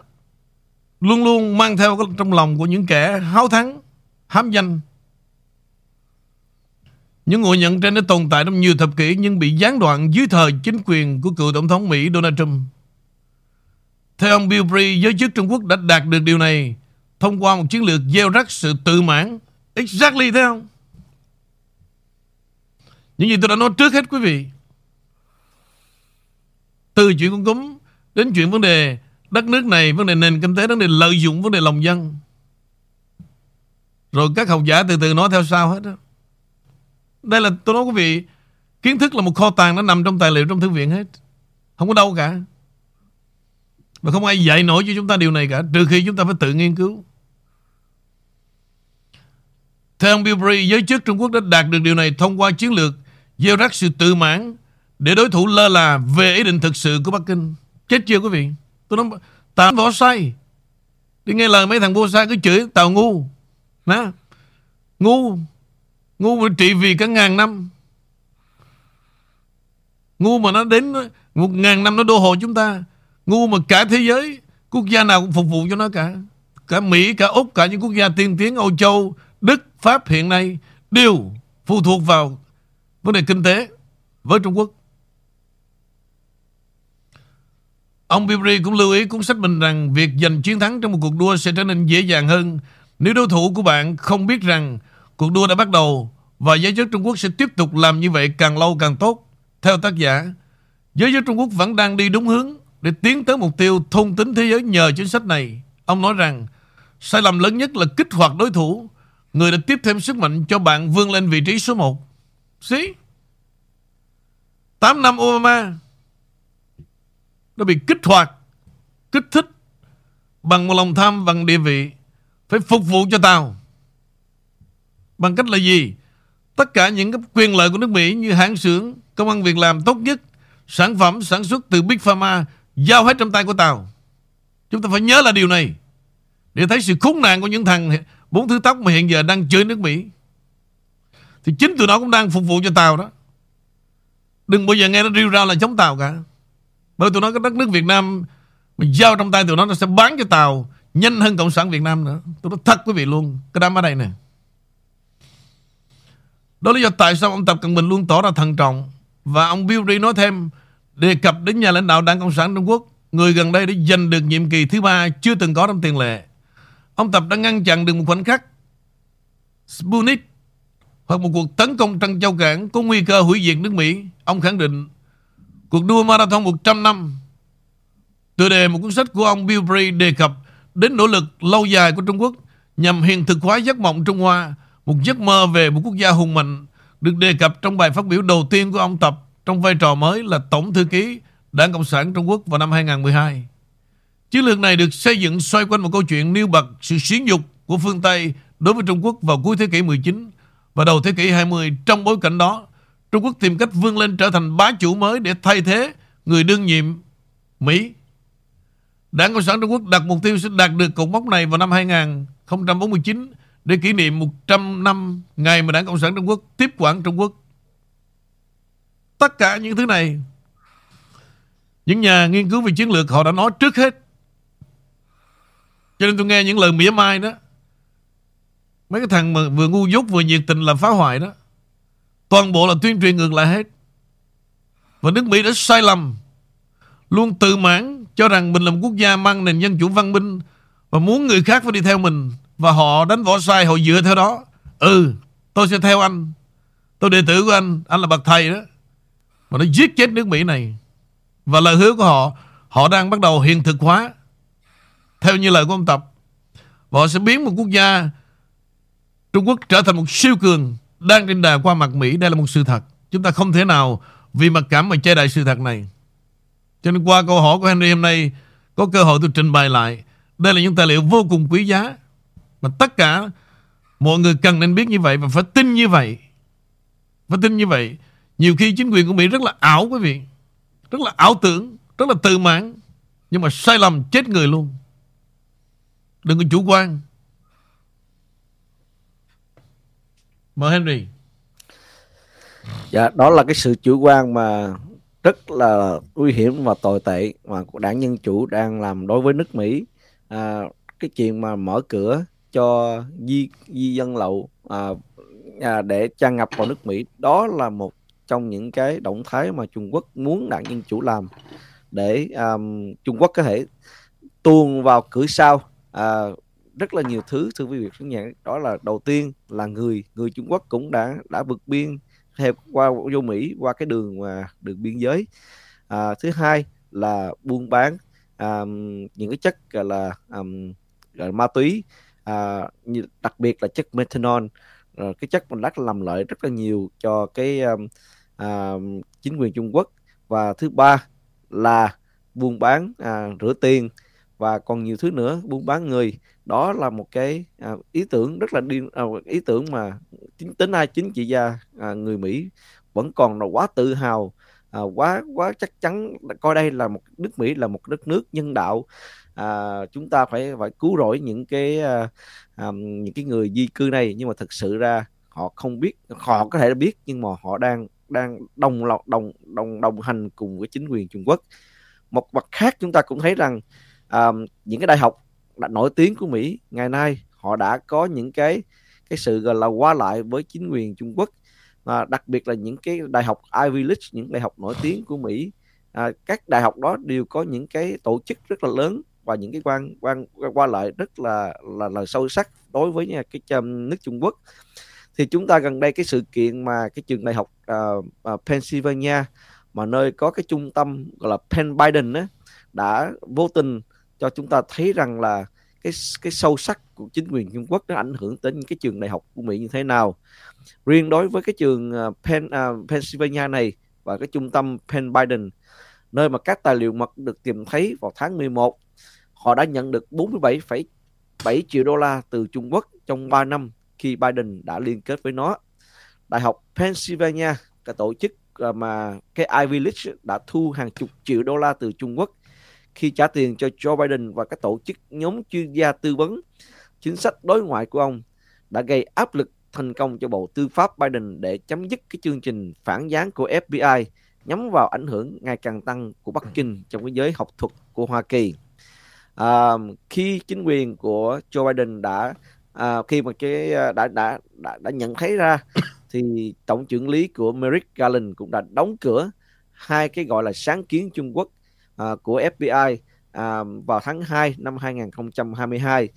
luôn luôn mang theo trong lòng của những kẻ háo thắng, hám danh. Những ngộ nhận trên đã tồn tại trong nhiều thập kỷ nhưng bị gián đoạn dưới thời chính quyền của cựu tổng thống Mỹ Donald Trump. Theo ông Bill Bree, giới chức Trung Quốc đã đạt được điều này thông qua một chiến lược gieo rắc sự tự mãn. Exactly thế không? Những gì tôi đã nói trước hết quý vị. Từ chuyện con cúm đến chuyện vấn đề đất nước này, vấn đề nền kinh tế, vấn đề lợi dụng, vấn đề lòng dân. Rồi các học giả từ từ nói theo sau hết đó. Đây là tôi nói quý vị, kiến thức là một kho tàng nó nằm trong tài liệu trong thư viện hết. Không có đâu cả. Và không ai dạy nổi cho chúng ta điều này cả, trừ khi chúng ta phải tự nghiên cứu. Theo ông Bilbray, giới chức Trung Quốc đã đạt được điều này thông qua chiến lược gieo rắc sự tự mãn để đối thủ lơ là về ý định thực sự của Bắc Kinh. Chết chưa quý vị? Tôi nói tám võ sai. Đi nghe lời mấy thằng vô sai cứ chửi tàu ngu. Đó. Ngu. Ngu mà trị vì cả ngàn năm. Ngu mà nó đến một ngàn năm nó đô hộ chúng ta. Ngu mà cả thế giới quốc gia nào cũng phục vụ cho nó cả. Cả Mỹ, cả Úc, cả những quốc gia tiên tiến Âu Châu, Đức, Pháp hiện nay đều phụ thuộc vào vấn đề kinh tế với Trung Quốc. Ông Bibri cũng lưu ý cuốn sách mình rằng việc giành chiến thắng trong một cuộc đua sẽ trở nên dễ dàng hơn nếu đối thủ của bạn không biết rằng cuộc đua đã bắt đầu và giới chức Trung Quốc sẽ tiếp tục làm như vậy càng lâu càng tốt. Theo tác giả, giới chức Trung Quốc vẫn đang đi đúng hướng để tiến tới mục tiêu thôn tính thế giới nhờ chính sách này. Ông nói rằng sai lầm lớn nhất là kích hoạt đối thủ, người đã tiếp thêm sức mạnh cho bạn vươn lên vị trí số 1. See? 8 năm Obama nó bị kích hoạt, kích thích bằng một lòng tham bằng địa vị phải phục vụ cho tao. Bằng cách là gì? Tất cả những cái quyền lợi của nước Mỹ như hãng xưởng, công an việc làm tốt nhất, sản phẩm sản xuất từ Big Pharma giao hết trong tay của tao. Chúng ta phải nhớ là điều này để thấy sự khốn nạn của những thằng bốn thứ tóc mà hiện giờ đang chơi nước Mỹ. Thì chính tụi nó cũng đang phục vụ cho tàu đó. Đừng bao giờ nghe nó rêu ra là chống tàu cả. Bởi tụi nó cái đất nước Việt Nam Mình giao trong tay tụi nó Nó sẽ bán cho Tàu Nhanh hơn Cộng sản Việt Nam nữa Tụi nó thật quý vị luôn Cái đám ở đây nè Đó là lý do tại sao ông Tập Cận Bình luôn tỏ ra thận trọng Và ông Bill ri nói thêm, Đề cập đến nhà lãnh đạo Đảng Cộng sản Trung Quốc, Người gần đây đã giành được nhiệm kỳ thứ ba Chưa từng có trong tiền lệ Ông Tập đã ngăn chặn được một khoảnh khắc Sputnik Hoặc một cuộc tấn công Trăng Châu Cảng Có nguy cơ hủy diệt nước Mỹ Ông khẳng định Cuộc đua marathon 100 năm Tựa đề một cuốn sách của ông Bill Bray đề cập đến nỗ lực lâu dài của Trung Quốc nhằm hiện thực hóa giấc mộng Trung Hoa, một giấc mơ về một quốc gia hùng mạnh, được đề cập trong bài phát biểu đầu tiên của ông Tập trong vai trò mới là Tổng Thư ký Đảng Cộng sản Trung Quốc vào năm 2012. Chiến lược này được xây dựng xoay quanh một câu chuyện nêu bật sự xuyến dục của phương Tây đối với Trung Quốc vào cuối thế kỷ 19 và đầu thế kỷ 20. Trong bối cảnh đó, Trung Quốc tìm cách vươn lên trở thành bá chủ mới để thay thế người đương nhiệm Mỹ. Đảng Cộng sản Trung Quốc đặt mục tiêu sẽ đạt được cột mốc này vào năm 2049 để kỷ niệm 100 năm ngày mà Đảng Cộng sản Trung Quốc tiếp quản Trung Quốc. Tất cả những thứ này những nhà nghiên cứu về chiến lược họ đã nói trước hết. Cho nên tôi nghe những lời mỉa mai đó. Mấy cái thằng mà vừa ngu dốt vừa nhiệt tình làm phá hoại đó. Toàn bộ là tuyên truyền ngược lại hết. Và nước Mỹ đã sai lầm, Luôn tự mãn cho rằng mình là một quốc gia mang nền dân chủ văn minh Và muốn người khác phải đi theo mình, Và họ đánh võ sai, họ dựa theo đó. Ừ tôi sẽ theo anh. Tôi đệ tử của anh Anh là bậc thầy đó. Mà nó giết chết nước Mỹ này. Và lời hứa của họ Họ đang bắt đầu hiện thực hóa. Theo như lời của ông Tập Và họ sẽ biến một quốc gia Trung Quốc trở thành một siêu cường đang trên đà qua mặt Mỹ đây là một sự thật. Chúng ta không thể nào vì mặc cảm mà che đậy sự thật này. Cho nên qua câu hỏi của Henry hôm nay có cơ hội tôi trình bày lại. Đây là những tài liệu vô cùng quý giá mà tất cả mọi người cần nên biết như vậy và phải tin như vậy. Phải tin như vậy. Nhiều khi chính quyền của Mỹ rất là ảo quý vị. Rất là ảo tưởng, rất là tự mãn. Nhưng mà sai lầm chết người luôn. Đừng có chủ quan. Mời Henry. Dạ, đó là cái sự chủ quan mà rất là nguy hiểm và tồi tệ mà đảng Dân Chủ đang làm đối với nước Mỹ. À, cái chuyện mà mở cửa cho di di dân lậu à, à, để trang ngập vào nước Mỹ đó là một trong những cái động thái mà Trung Quốc muốn đảng Dân Chủ làm để um, Trung Quốc có thể tuôn vào cửa sau à, rất là nhiều thứ thưa quý vị khán giả. Đó là đầu tiên là người người Trung Quốc cũng đã đã vượt biên theo qua vô Mỹ qua cái đường mà đường biên giới. À, thứ hai là buôn bán um, những cái chất gọi là um, gọi là ma túy. À, như, đặc biệt là chất methanol. Ờ, cái chất mình đã làm lợi rất là nhiều cho cái um, uh, chính quyền Trung Quốc. Và thứ ba là buôn bán à, rửa tiền và còn nhiều thứ nữa buôn bán người. Đó là một cái à, ý tưởng rất là điên à, ý tưởng mà tính tính ai chính trị gia à, người Mỹ vẫn còn là quá tự hào à, quá quá chắc chắn coi đây là một nước Mỹ là một đất nước nhân đạo. À, chúng ta phải phải cứu rỗi những cái à, à, những cái người di cư này. Nhưng mà thực sự ra họ không biết họ có thể biết nhưng mà họ đang đang đồng lòng đồng đồng đồng hành cùng với chính quyền Trung Quốc. Một mặt khác chúng ta cũng thấy rằng um, những cái đại học đã nổi tiếng của Mỹ ngày nay họ đã có những cái cái sự gọi là qua lại với chính quyền Trung Quốc. Và đặc biệt là những cái đại học Ivy League những đại học nổi tiếng của Mỹ à, các đại học đó đều có những cái tổ chức rất là lớn và những cái quan quan qua lại rất là là là sâu sắc đối với nhà cái um, nước Trung Quốc. Thì chúng ta gần đây cái sự kiện mà cái trường đại học uh, uh, Pennsylvania mà nơi có cái trung tâm gọi là Penn Biden á, đã vô tình cho chúng ta thấy rằng là cái cái sâu sắc của chính quyền Trung Quốc nó ảnh hưởng đến những cái trường đại học của Mỹ như thế nào. Riêng đối với cái trường à, Penn, uh, à, Pennsylvania này và cái trung tâm Penn Biden nơi mà các tài liệu mật được tìm thấy vào tháng 11 họ đã nhận được 47,7 triệu đô la từ Trung Quốc trong 3 năm khi Biden đã liên kết với nó. Đại học Pennsylvania, cái tổ chức à, mà cái Ivy League đã thu hàng chục triệu đô la từ Trung Quốc khi trả tiền cho Joe Biden và các tổ chức nhóm chuyên gia tư vấn chính sách đối ngoại của ông đã gây áp lực thành công cho Bộ Tư pháp Biden để chấm dứt cái chương trình phản gián của FBI nhắm vào ảnh hưởng ngày càng tăng của Bắc Kinh trong cái giới học thuật của Hoa Kỳ. À, khi chính quyền của Joe Biden đã à, khi mà cái à, đã đã đã, đã nhận thấy ra thì tổng trưởng lý của Merrick Garland cũng đã đóng cửa hai cái gọi là sáng kiến Trung Quốc à, của FBI à, vào tháng 2 năm 2022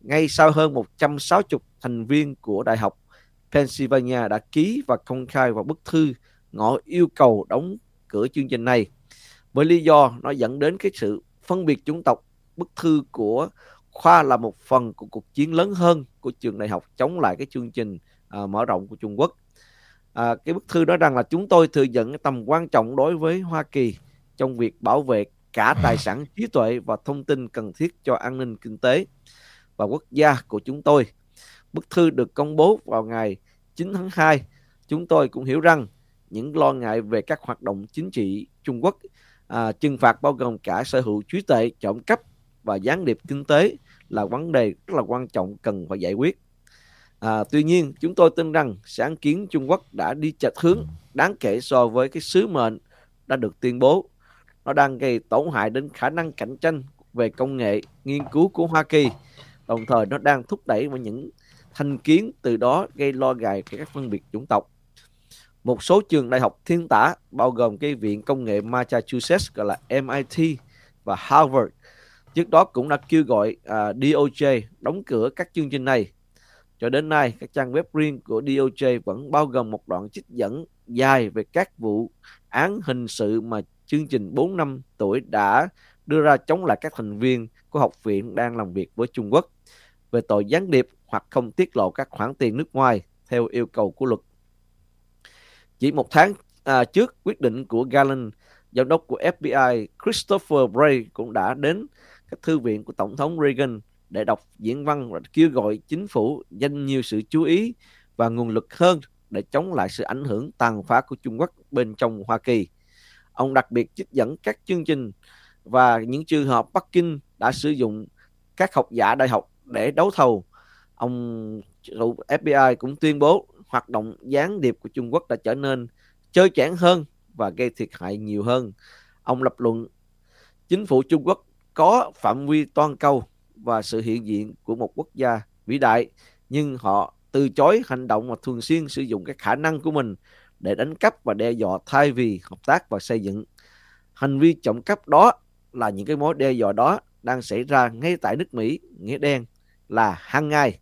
ngay sau hơn 160 thành viên của Đại học Pennsylvania đã ký và công khai vào bức thư ngỏ yêu cầu đóng cửa chương trình này với lý do nó dẫn đến cái sự phân biệt chủng tộc bức thư của khoa là một phần của cuộc chiến lớn hơn của trường đại học chống lại cái chương trình à, mở rộng của Trung Quốc. À, cái bức thư nói rằng là chúng tôi thừa nhận tầm quan trọng đối với Hoa Kỳ trong việc bảo vệ cả tài sản trí tuệ và thông tin cần thiết cho an ninh kinh tế và quốc gia của chúng tôi. Bức thư được công bố vào ngày 9 tháng 2. Chúng tôi cũng hiểu rằng những lo ngại về các hoạt động chính trị Trung Quốc à, trừng phạt bao gồm cả sở hữu trí tuệ, trộm cắp và gián điệp kinh tế là vấn đề rất là quan trọng cần phải giải quyết. À, tuy nhiên, chúng tôi tin rằng sáng kiến Trung Quốc đã đi chệch hướng đáng kể so với cái sứ mệnh đã được tuyên bố. Nó đang gây tổn hại đến khả năng cạnh tranh về công nghệ nghiên cứu của Hoa Kỳ. Đồng thời nó đang thúc đẩy vào những thành kiến từ đó gây lo ngại về các phân biệt chủng tộc. Một số trường đại học thiên tả bao gồm cái viện công nghệ Massachusetts gọi là MIT và Harvard trước đó cũng đã kêu gọi à, uh, DOJ đóng cửa các chương trình này. Cho đến nay, các trang web riêng của DOJ vẫn bao gồm một đoạn trích dẫn dài về các vụ án hình sự mà chương trình 4 năm tuổi đã đưa ra chống lại các thành viên của học viện đang làm việc với Trung Quốc về tội gián điệp hoặc không tiết lộ các khoản tiền nước ngoài theo yêu cầu của luật. Chỉ một tháng à, trước quyết định của Garland, giám đốc của FBI Christopher Bray cũng đã đến các thư viện của Tổng thống Reagan để đọc diễn văn và kêu gọi chính phủ dành nhiều sự chú ý và nguồn lực hơn để chống lại sự ảnh hưởng tàn phá của Trung Quốc bên trong Hoa Kỳ. Ông đặc biệt trích dẫn các chương trình và những trường hợp Bắc Kinh đã sử dụng các học giả đại học để đấu thầu. Ông FBI cũng tuyên bố hoạt động gián điệp của Trung Quốc đã trở nên chơi chẽn hơn và gây thiệt hại nhiều hơn. Ông lập luận, chính phủ Trung Quốc có phạm vi toàn cầu và sự hiện diện của một quốc gia vĩ đại, nhưng họ từ chối hành động và thường xuyên sử dụng các khả năng của mình để đánh cắp và đe dọa thay vì hợp tác và xây dựng. Hành vi trộm cắp đó là những cái mối đe dọa đó đang xảy ra ngay tại nước Mỹ, nghĩa đen là hàng ngày.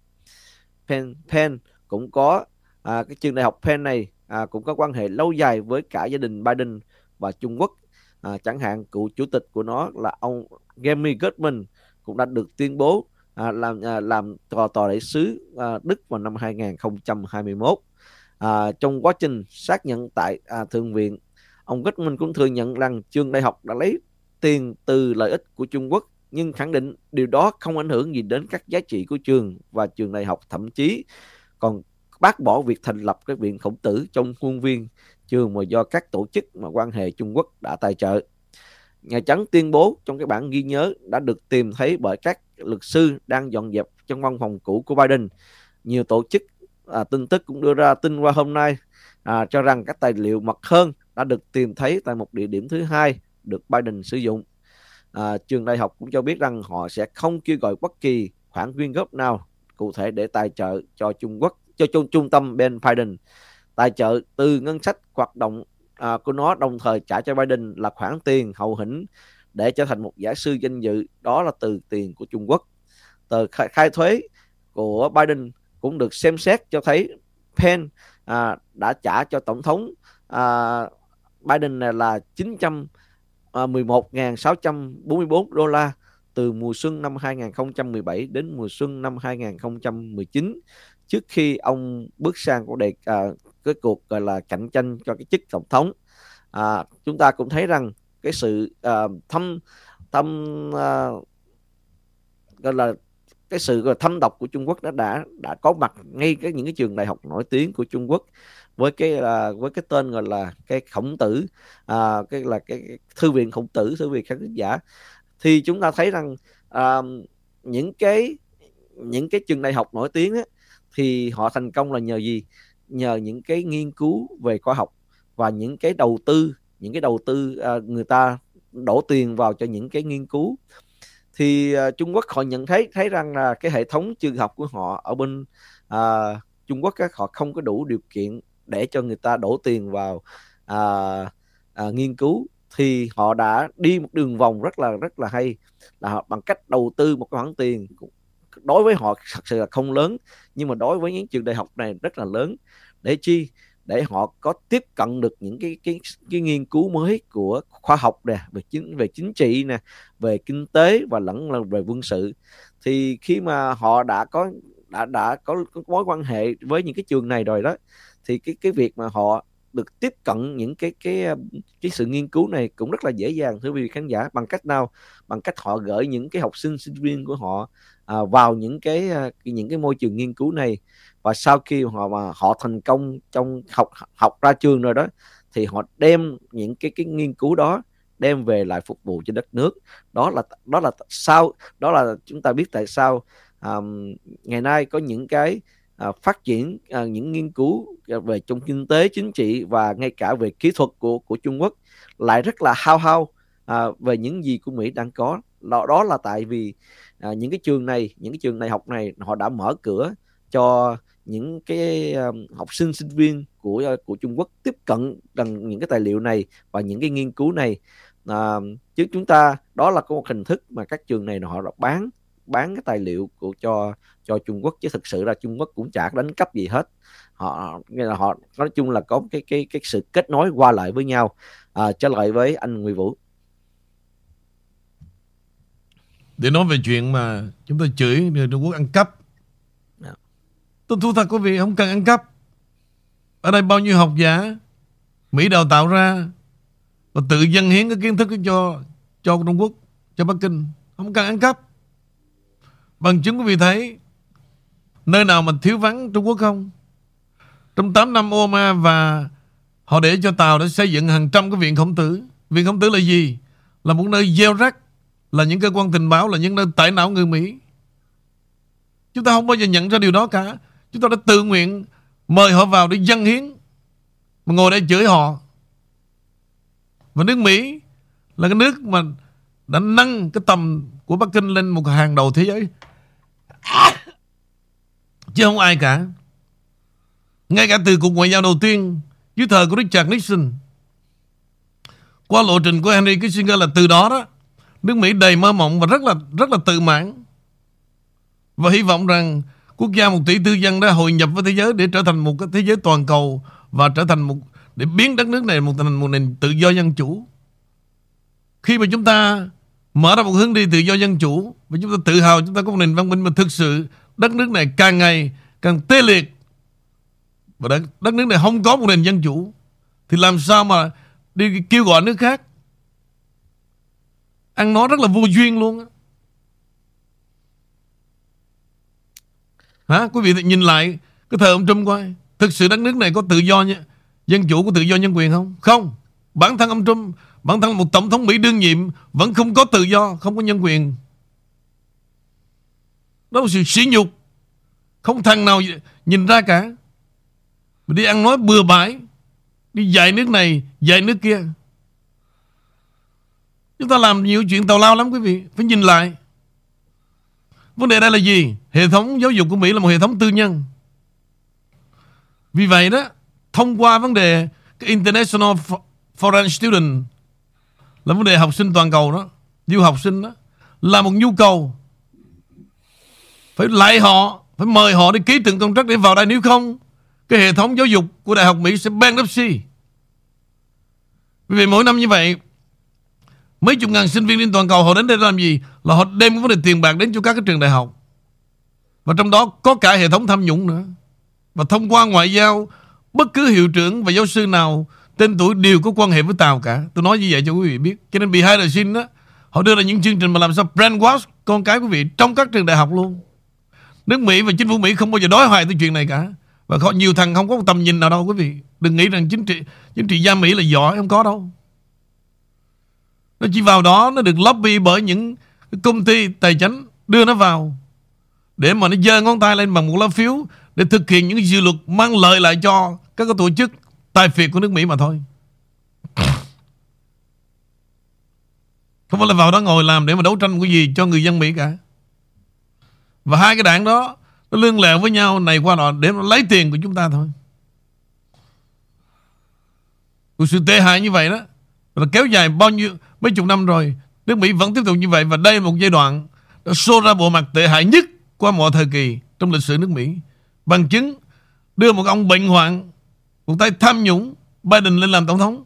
Penn, Penn cũng có à, cái trường đại học Penn này à, cũng có quan hệ lâu dài với cả gia đình Biden và Trung Quốc à, chẳng hạn cựu chủ tịch của nó là ông Gary Goodman cũng đã được tuyên bố à, làm à, làm tòa tòa đại sứ à, Đức vào năm 2021 à, trong quá trình xác nhận tại à, thượng viện ông Goodman cũng thừa nhận rằng trường đại học đã lấy tiền từ lợi ích của Trung Quốc nhưng khẳng định điều đó không ảnh hưởng gì đến các giá trị của trường và trường đại học thậm chí còn bác bỏ việc thành lập cái viện khổng tử trong khuôn viên trường mà do các tổ chức mà quan hệ Trung Quốc đã tài trợ. Nhà Trắng tuyên bố trong cái bản ghi nhớ đã được tìm thấy bởi các luật sư đang dọn dẹp trong văn phòng cũ của Biden. Nhiều tổ chức à, tin tức cũng đưa ra tin qua hôm nay à, cho rằng các tài liệu mật hơn đã được tìm thấy tại một địa điểm thứ hai được Biden sử dụng. À, trường đại học cũng cho biết rằng họ sẽ không kêu gọi bất kỳ khoản quyên góp nào cụ thể để tài trợ cho Trung Quốc cho trung, trung tâm Ben Biden tài trợ từ ngân sách hoạt động à, của nó đồng thời trả cho Biden là khoản tiền hậu hĩnh để trở thành một giả sư danh dự đó là từ tiền của Trung Quốc tờ khai, khai thuế của Biden cũng được xem xét cho thấy Penn à, đã trả cho tổng thống à, Biden là 911.644 à, đô la từ mùa xuân năm 2017 đến mùa xuân năm 2019 trước khi ông bước sang cuộc đề à, cái cuộc gọi là cạnh tranh cho cái chức tổng thống à, chúng ta cũng thấy rằng cái sự à, thâm thâm à, gọi là cái sự thâm độc của Trung Quốc đã đã đã có mặt ngay cái những cái trường đại học nổi tiếng của Trung Quốc với cái là với cái tên gọi là cái khổng tử à, cái là cái, cái thư viện khổng tử thư viện khán giả. Thì chúng ta thấy rằng à, những cái những cái trường đại học nổi tiếng á, thì họ thành công là nhờ gì? Nhờ những cái nghiên cứu về khoa học và những cái đầu tư những cái đầu tư à, người ta đổ tiền vào cho những cái nghiên cứu thì à, Trung Quốc họ nhận thấy thấy rằng là cái hệ thống trường học của họ ở bên uh, Trung Quốc các họ không có đủ điều kiện để cho người ta đổ tiền vào uh, uh, nghiên cứu. Thì họ đã đi một đường vòng rất là rất là hay là họ bằng cách đầu tư một khoản tiền đối với họ thật sự là không lớn nhưng mà đối với những trường đại học này rất là lớn. Để chi? Để họ có tiếp cận được những cái cái cái nghiên cứu mới của khoa học nè về chính về chính trị nè về kinh tế và lẫn là về quân sự. Thì khi mà họ đã có đã đã có, có mối quan hệ với những cái trường này rồi đó thì cái cái việc mà họ được tiếp cận những cái cái cái sự nghiên cứu này cũng rất là dễ dàng thưa quý vị khán giả. Bằng cách nào? Bằng cách họ gửi những cái học sinh sinh viên của họ à, vào những cái những cái môi trường nghiên cứu này. Và sau khi họ mà họ thành công trong học học ra trường rồi đó thì họ đem những cái cái nghiên cứu đó đem về lại phục vụ cho đất nước. Đó là đó là sao đó là chúng ta biết tại sao um, ngày nay có những cái À, phát triển à, những nghiên cứu về trong kinh tế chính trị và ngay cả về kỹ thuật của của Trung Quốc lại rất là hao hao à, về những gì của Mỹ đang có. Đó, đó là tại vì à, những cái trường này những cái trường đại học này họ đã mở cửa cho những cái um, học sinh sinh viên của của Trung Quốc tiếp cận bằng những cái tài liệu này và những cái nghiên cứu này. À, chứ chúng ta đó là có một hình thức mà các trường này họ đã bán bán cái tài liệu của cho cho Trung Quốc chứ thực sự là Trung Quốc cũng chả đánh cắp gì hết. Họ nghĩa là họ nói chung là có cái cái cái sự kết nối qua lại với nhau. À, trở lại với anh Nguyễn Vũ. Để nói về chuyện mà chúng ta chửi người Trung Quốc ăn cắp. Dạ. tôi thú thật quý vị không cần ăn cắp. Ở đây bao nhiêu học giả Mỹ đào tạo ra và tự dân hiến cái kiến thức cho cho Trung Quốc cho Bắc Kinh không cần ăn cắp. Bằng chứng quý vị thấy nơi nào mà thiếu vắng Trung Quốc không trong 8 năm Obama và họ để cho Tàu đã xây dựng hàng trăm cái viện khổng tử viện khổng tử là gì là một nơi gieo rắc, là những cơ quan tình báo, là những nơi tải não người Mỹ. Chúng ta không bao giờ nhận ra điều đó cả. Chúng ta đã tự nguyện mời họ vào để dân hiến mà ngồi đây chửi họ. Và nước Mỹ là cái nước mà đã nâng cái tầm của Bắc Kinh lên một hàng đầu thế giới. Chứ không ai cả. Ngay cả từ cuộc ngoại giao đầu tiên, dưới thời của Richard Nixon, qua lộ trình của Henry Kissinger là từ đó đó, nước Mỹ đầy mơ mộng và rất là rất là tự mãn. Và hy vọng rằng quốc gia một tỷ tư dân đã hội nhập với thế giới để trở thành một cái thế giới toàn cầu và trở thành một, để biến đất nước này một thành một nền tự do dân chủ. khi mà chúng ta mở ra một hướng đi tự do dân chủ và chúng ta tự hào chúng ta có một nền văn minh mà thực sự đất nước này càng ngày càng tê liệt. Và đất, đất nước này không có một nền dân chủ. Thì làm sao mà đi kêu gọi nước khác? Ăn nói rất là vô duyên luôn á. Hả? Quý vị nhìn lại cái thời ông Trump coi. Thực sự đất nước này có tự do nha. Dân chủ có tự do nhân quyền không? Không. Bản thân ông Trump Bản thân một tổng thống Mỹ đương nhiệm Vẫn không có tự do Không có nhân quyền. Đó là sự sỉ nhục Không thằng nào nhìn ra cả Mà đi ăn nói bừa bãi Đi dạy nước này Dạy nước kia Chúng ta làm nhiều chuyện tào lao lắm quý vị Phải nhìn lại Vấn đề đây là gì? Hệ thống giáo dục của Mỹ là một hệ thống tư nhân. Vì vậy đó, thông qua vấn đề cái International Foreign Student là vấn đề học sinh toàn cầu đó, du học sinh đó, là một nhu cầu. Phải lại họ, phải mời họ đi ký từng contract để vào đây nếu không, cái hệ thống giáo dục của Đại học Mỹ sẽ bankruptcy. Vì vậy mỗi năm như vậy Mấy chục ngàn sinh viên trên toàn cầu họ đến đây làm gì? Là họ đem cái vấn đề tiền bạc đến cho các cái trường đại học. Và trong đó có cả hệ thống tham nhũng nữa. Và thông qua ngoại giao, bất cứ hiệu trưởng và giáo sư nào tên tuổi đều có quan hệ với Tàu cả. Tôi nói như vậy cho quý vị biết. Cho nên behind the scene đó, họ đưa ra những chương trình mà làm sao brainwash con cái quý vị trong các trường đại học luôn. Nước Mỹ và chính phủ Mỹ không bao giờ đối hoài tới chuyện này cả. Và có nhiều thằng không có tầm nhìn nào đâu quý vị. Đừng nghĩ rằng chính trị chính trị gia Mỹ là giỏi, không có đâu. Nó chỉ vào đó Nó được lobby bởi những công ty tài chính Đưa nó vào Để mà nó giơ ngón tay lên bằng một lá phiếu Để thực hiện những dự luật mang lợi lại cho Các cái tổ chức tài phiệt của nước Mỹ mà thôi Không phải là vào đó ngồi làm Để mà đấu tranh cái gì cho người dân Mỹ cả và hai cái đảng đó, Nó lương lẹo với nhau này qua nọ Để nó lấy tiền của chúng ta thôi. Cuộc sự tệ hại như vậy đó Là kéo dài bao nhiêu, mấy chục năm rồi, nước Mỹ vẫn tiếp tục như vậy, và đây là một giai đoạn đã xô ra bộ mặt tệ hại nhất qua mọi thời kỳ trong lịch sử nước Mỹ. Bằng chứng, đưa một ông bệnh hoạn, một tay tham nhũng, Biden lên làm tổng thống,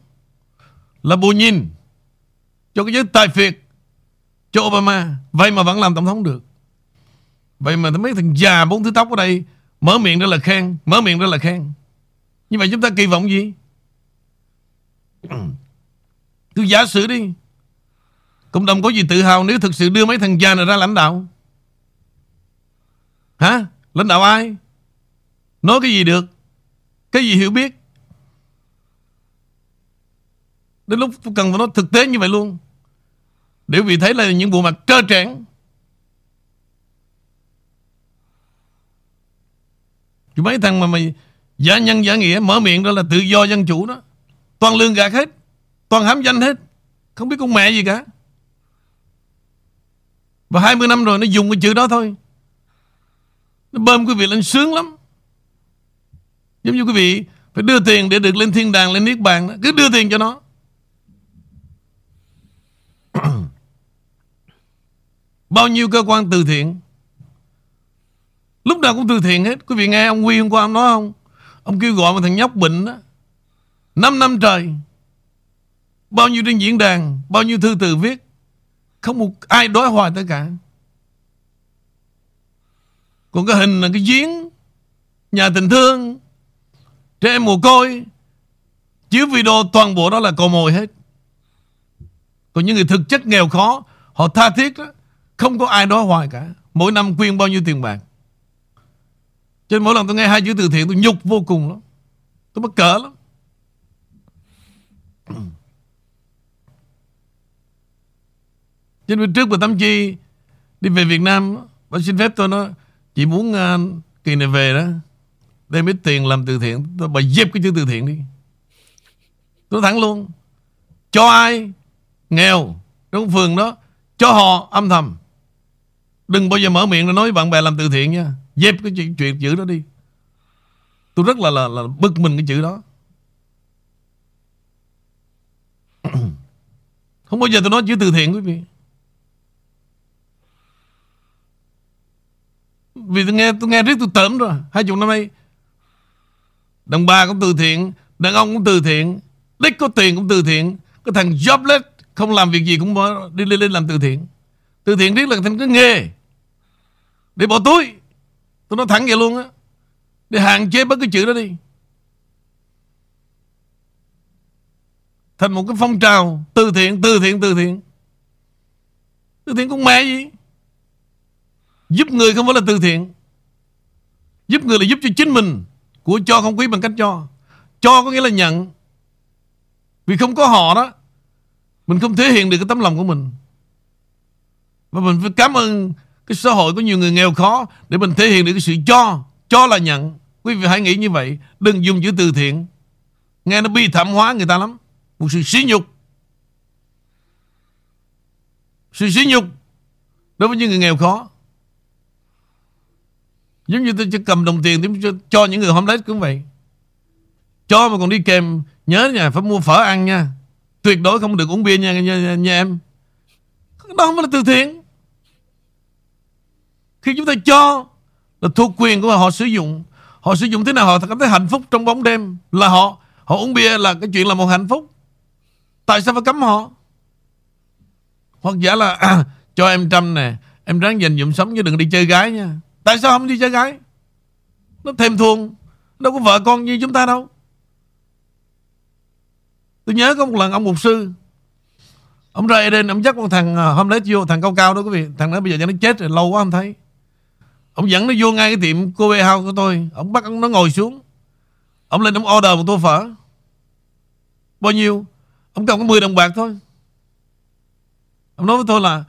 là bù nhìn cho cái giới tài phiệt cho Obama, vậy mà vẫn làm tổng thống được vậy mà mấy thằng già bốn thứ tóc ở đây, mở miệng ra là khen, mở miệng ra là khen như vậy chúng ta kỳ vọng gì cứ giả sử đi Cộng đồng có gì tự hào nếu thực sự đưa mấy thằng già này ra lãnh đạo? Hả? Lãnh đạo ai? Nói cái gì được? Cái gì hiểu biết? Đến lúc cần phải nói thực tế như vậy luôn. Để vì thấy là những bộ mặt cơ trẽn Chứ mấy thằng mà mày giả nhân giả nghĩa, mở miệng đó là tự do dân chủ đó. Toàn lương gạt hết. Toàn hám danh hết. Không biết con mẹ gì cả. Và 20 năm rồi nó dùng cái chữ đó thôi Nó bơm quý vị lên sướng lắm Giống như quý vị Phải đưa tiền để được lên thiên đàng, Lên niết bàn đó. Cứ đưa tiền cho nó Bao nhiêu cơ quan từ thiện Lúc nào cũng từ thiện hết. Quý vị nghe ông Huy hôm qua ông nói không? Ông kêu gọi một thằng nhóc bệnh đó 5 năm trời, Bao nhiêu trên diễn đàn, Bao nhiêu thư từ viết, không một ai đối hoài tất cả. Còn cái hình là cái giếng, Nhà tình thương, Trẻ em mồ côi, Chiếu video toàn bộ đó là cò mồi hết. Còn những người thực chất nghèo khó, Họ tha thiết đó Không có ai đối hoài cả. Mỗi năm quyên bao nhiêu tiền bạc. Cho nên mỗi lần tôi nghe hai chữ từ thiện Tôi nhục vô cùng lắm Tôi mắc cỡ lắm Cho nên trước bà Tâm Chi đi về Việt Nam, bà xin phép tôi nói, chị muốn uh, kỳ này về đó, đem ít tiền làm từ thiện, tôi bà dép cái chữ từ thiện đi. Tôi thẳng luôn. Cho ai nghèo trong phường đó, cho họ âm thầm. Đừng bao giờ mở miệng rồi nói bạn bè làm từ thiện nha dẹp cái chuyện, chuyện chữ đó đi. Tôi rất là, là, là bực mình cái chữ đó. Không bao giờ tôi nói chữ từ thiện quý vị. Vì tôi nghe tôi nghe riết tôi tởm rồi Hai chục năm nay Đàn bà cũng từ thiện Đàn ông cũng từ thiện Đích có tiền cũng từ thiện Cái thằng jobless Không làm việc gì cũng đi lên, lên làm từ thiện Từ thiện riết là thành cái nghề Để bỏ túi Tôi nói thẳng vậy luôn á. Để hạn chế bất cái chữ đó đi. Thành một cái phong trào Từ thiện, từ thiện, từ thiện. Từ thiện cũng mẹ gì? Giúp người không phải là từ thiện. Giúp người là giúp cho chính mình. Của cho không quý bằng cách cho. Cho có nghĩa là nhận. Vì không có họ đó Mình không thể hiện được cái tấm lòng của mình. Và mình phải cảm ơn cái xã hội có nhiều người nghèo khó Để mình thể hiện được cái sự cho Cho là nhận. Quý vị hãy nghĩ như vậy. Đừng dùng chữ từ thiện. Nghe nó bi thảm hóa người ta lắm. Một sự sỉ nhục. Sự sỉ nhục Đối với những người nghèo khó. Giống như tôi chỉ cầm đồng tiền tôi cho, cho những người homeless cũng vậy. Cho mà còn đi kèm Nhớ nha phải mua phở ăn nha. Tuyệt đối không được uống bia nha, nha, nha, nha em. Đó không phải là từ thiện. Khi chúng ta cho Là thuộc quyền của họ, sử dụng Họ sử dụng thế nào họ cảm thấy hạnh phúc trong bóng đêm Là họ Họ uống bia là cái chuyện là một hạnh phúc. Tại sao phải cấm họ? Hoặc giả là à, Cho em trăm nè Em ráng dành dụm sống chứ đừng đi chơi gái nha. Tại sao không đi chơi gái? Nó thèm thuồng Đâu có vợ con như chúng ta đâu. Tôi nhớ có một lần ông mục sư Ông ra Eden Ông dắt con thằng à, hôm lấy vô Thằng cao cao đó quý vị. Thằng đó bây giờ nó chết rồi lâu quá không thấy. Ông dẫn nó vô ngay cái tiệm Kobe House của tôi. Ông bắt nó ngồi xuống. Ông lên ông order một tô phở. Bao nhiêu? Ông cầm có 10 đồng bạc thôi. Ông nói với tôi là,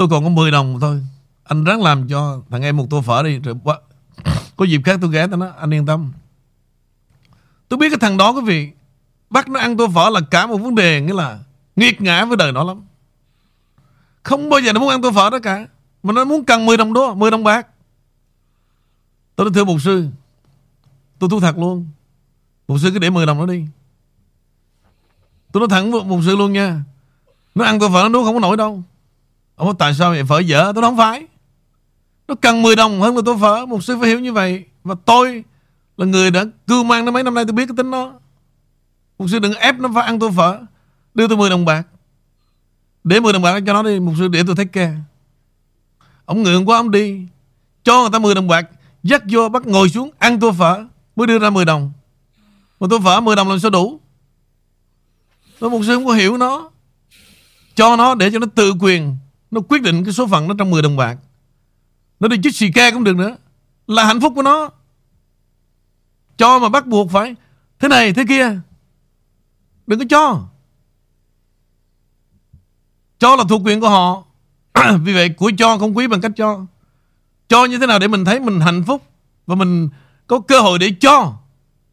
Tôi còn có 10 đồng thôi. Anh ráng làm cho thằng em một tô phở đi, rồi có dịp khác tôi ghé tôi nó anh yên tâm. Tôi biết cái thằng đó quý vị, bắt nó ăn tô phở là cả một vấn đề, nghĩa là nghiệt ngã với đời nó lắm. Không bao giờ nó muốn ăn tô phở đó cả mà nó muốn cần 10 đồng đô 10 đồng bạc. Tôi nói, thưa mục sư, tôi thú thật luôn. Mục sư cứ để 10 đồng nó đi. Tôi nói thẳng với mục sư luôn nha. Nó ăn tô phở nó nuốt không có nổi đâu. Ông nói, tại sao vậy phở dở? Tôi nói, không phải. Nó cần 10 đồng hơn là tôi phở. Mục sư phải hiểu như vậy. Và tôi là người đã cưu mang nó mấy năm nay, tôi biết cái tính nó. Mục sư đừng ép nó phải ăn tôi phở. Đưa tôi 10 đồng bạc. Để 10 đồng bạc cho nó đi. Mục sư để tôi thấy care. Ông ngượng quá, ông đi. Cho người ta 10 đồng bạc, Dắt vô bắt ngồi xuống, ăn tô phở, Mới đưa ra 10 đồng. Mà tô phở 10 đồng làm sao đủ? Tôi một sư không có hiểu nó. Cho nó để cho nó tự quyền, Nó quyết định cái số phận nó trong 10 đồng bạc. Nó đi chích xì ke cũng được nữa. Là hạnh phúc của nó. Cho mà bắt buộc phải, Thế này, thế kia. Đừng có cho. Cho là thuộc quyền của họ. Vì vậy, của cho không quý bằng cách cho. Cho như thế nào để mình thấy mình hạnh phúc Và mình có cơ hội để cho.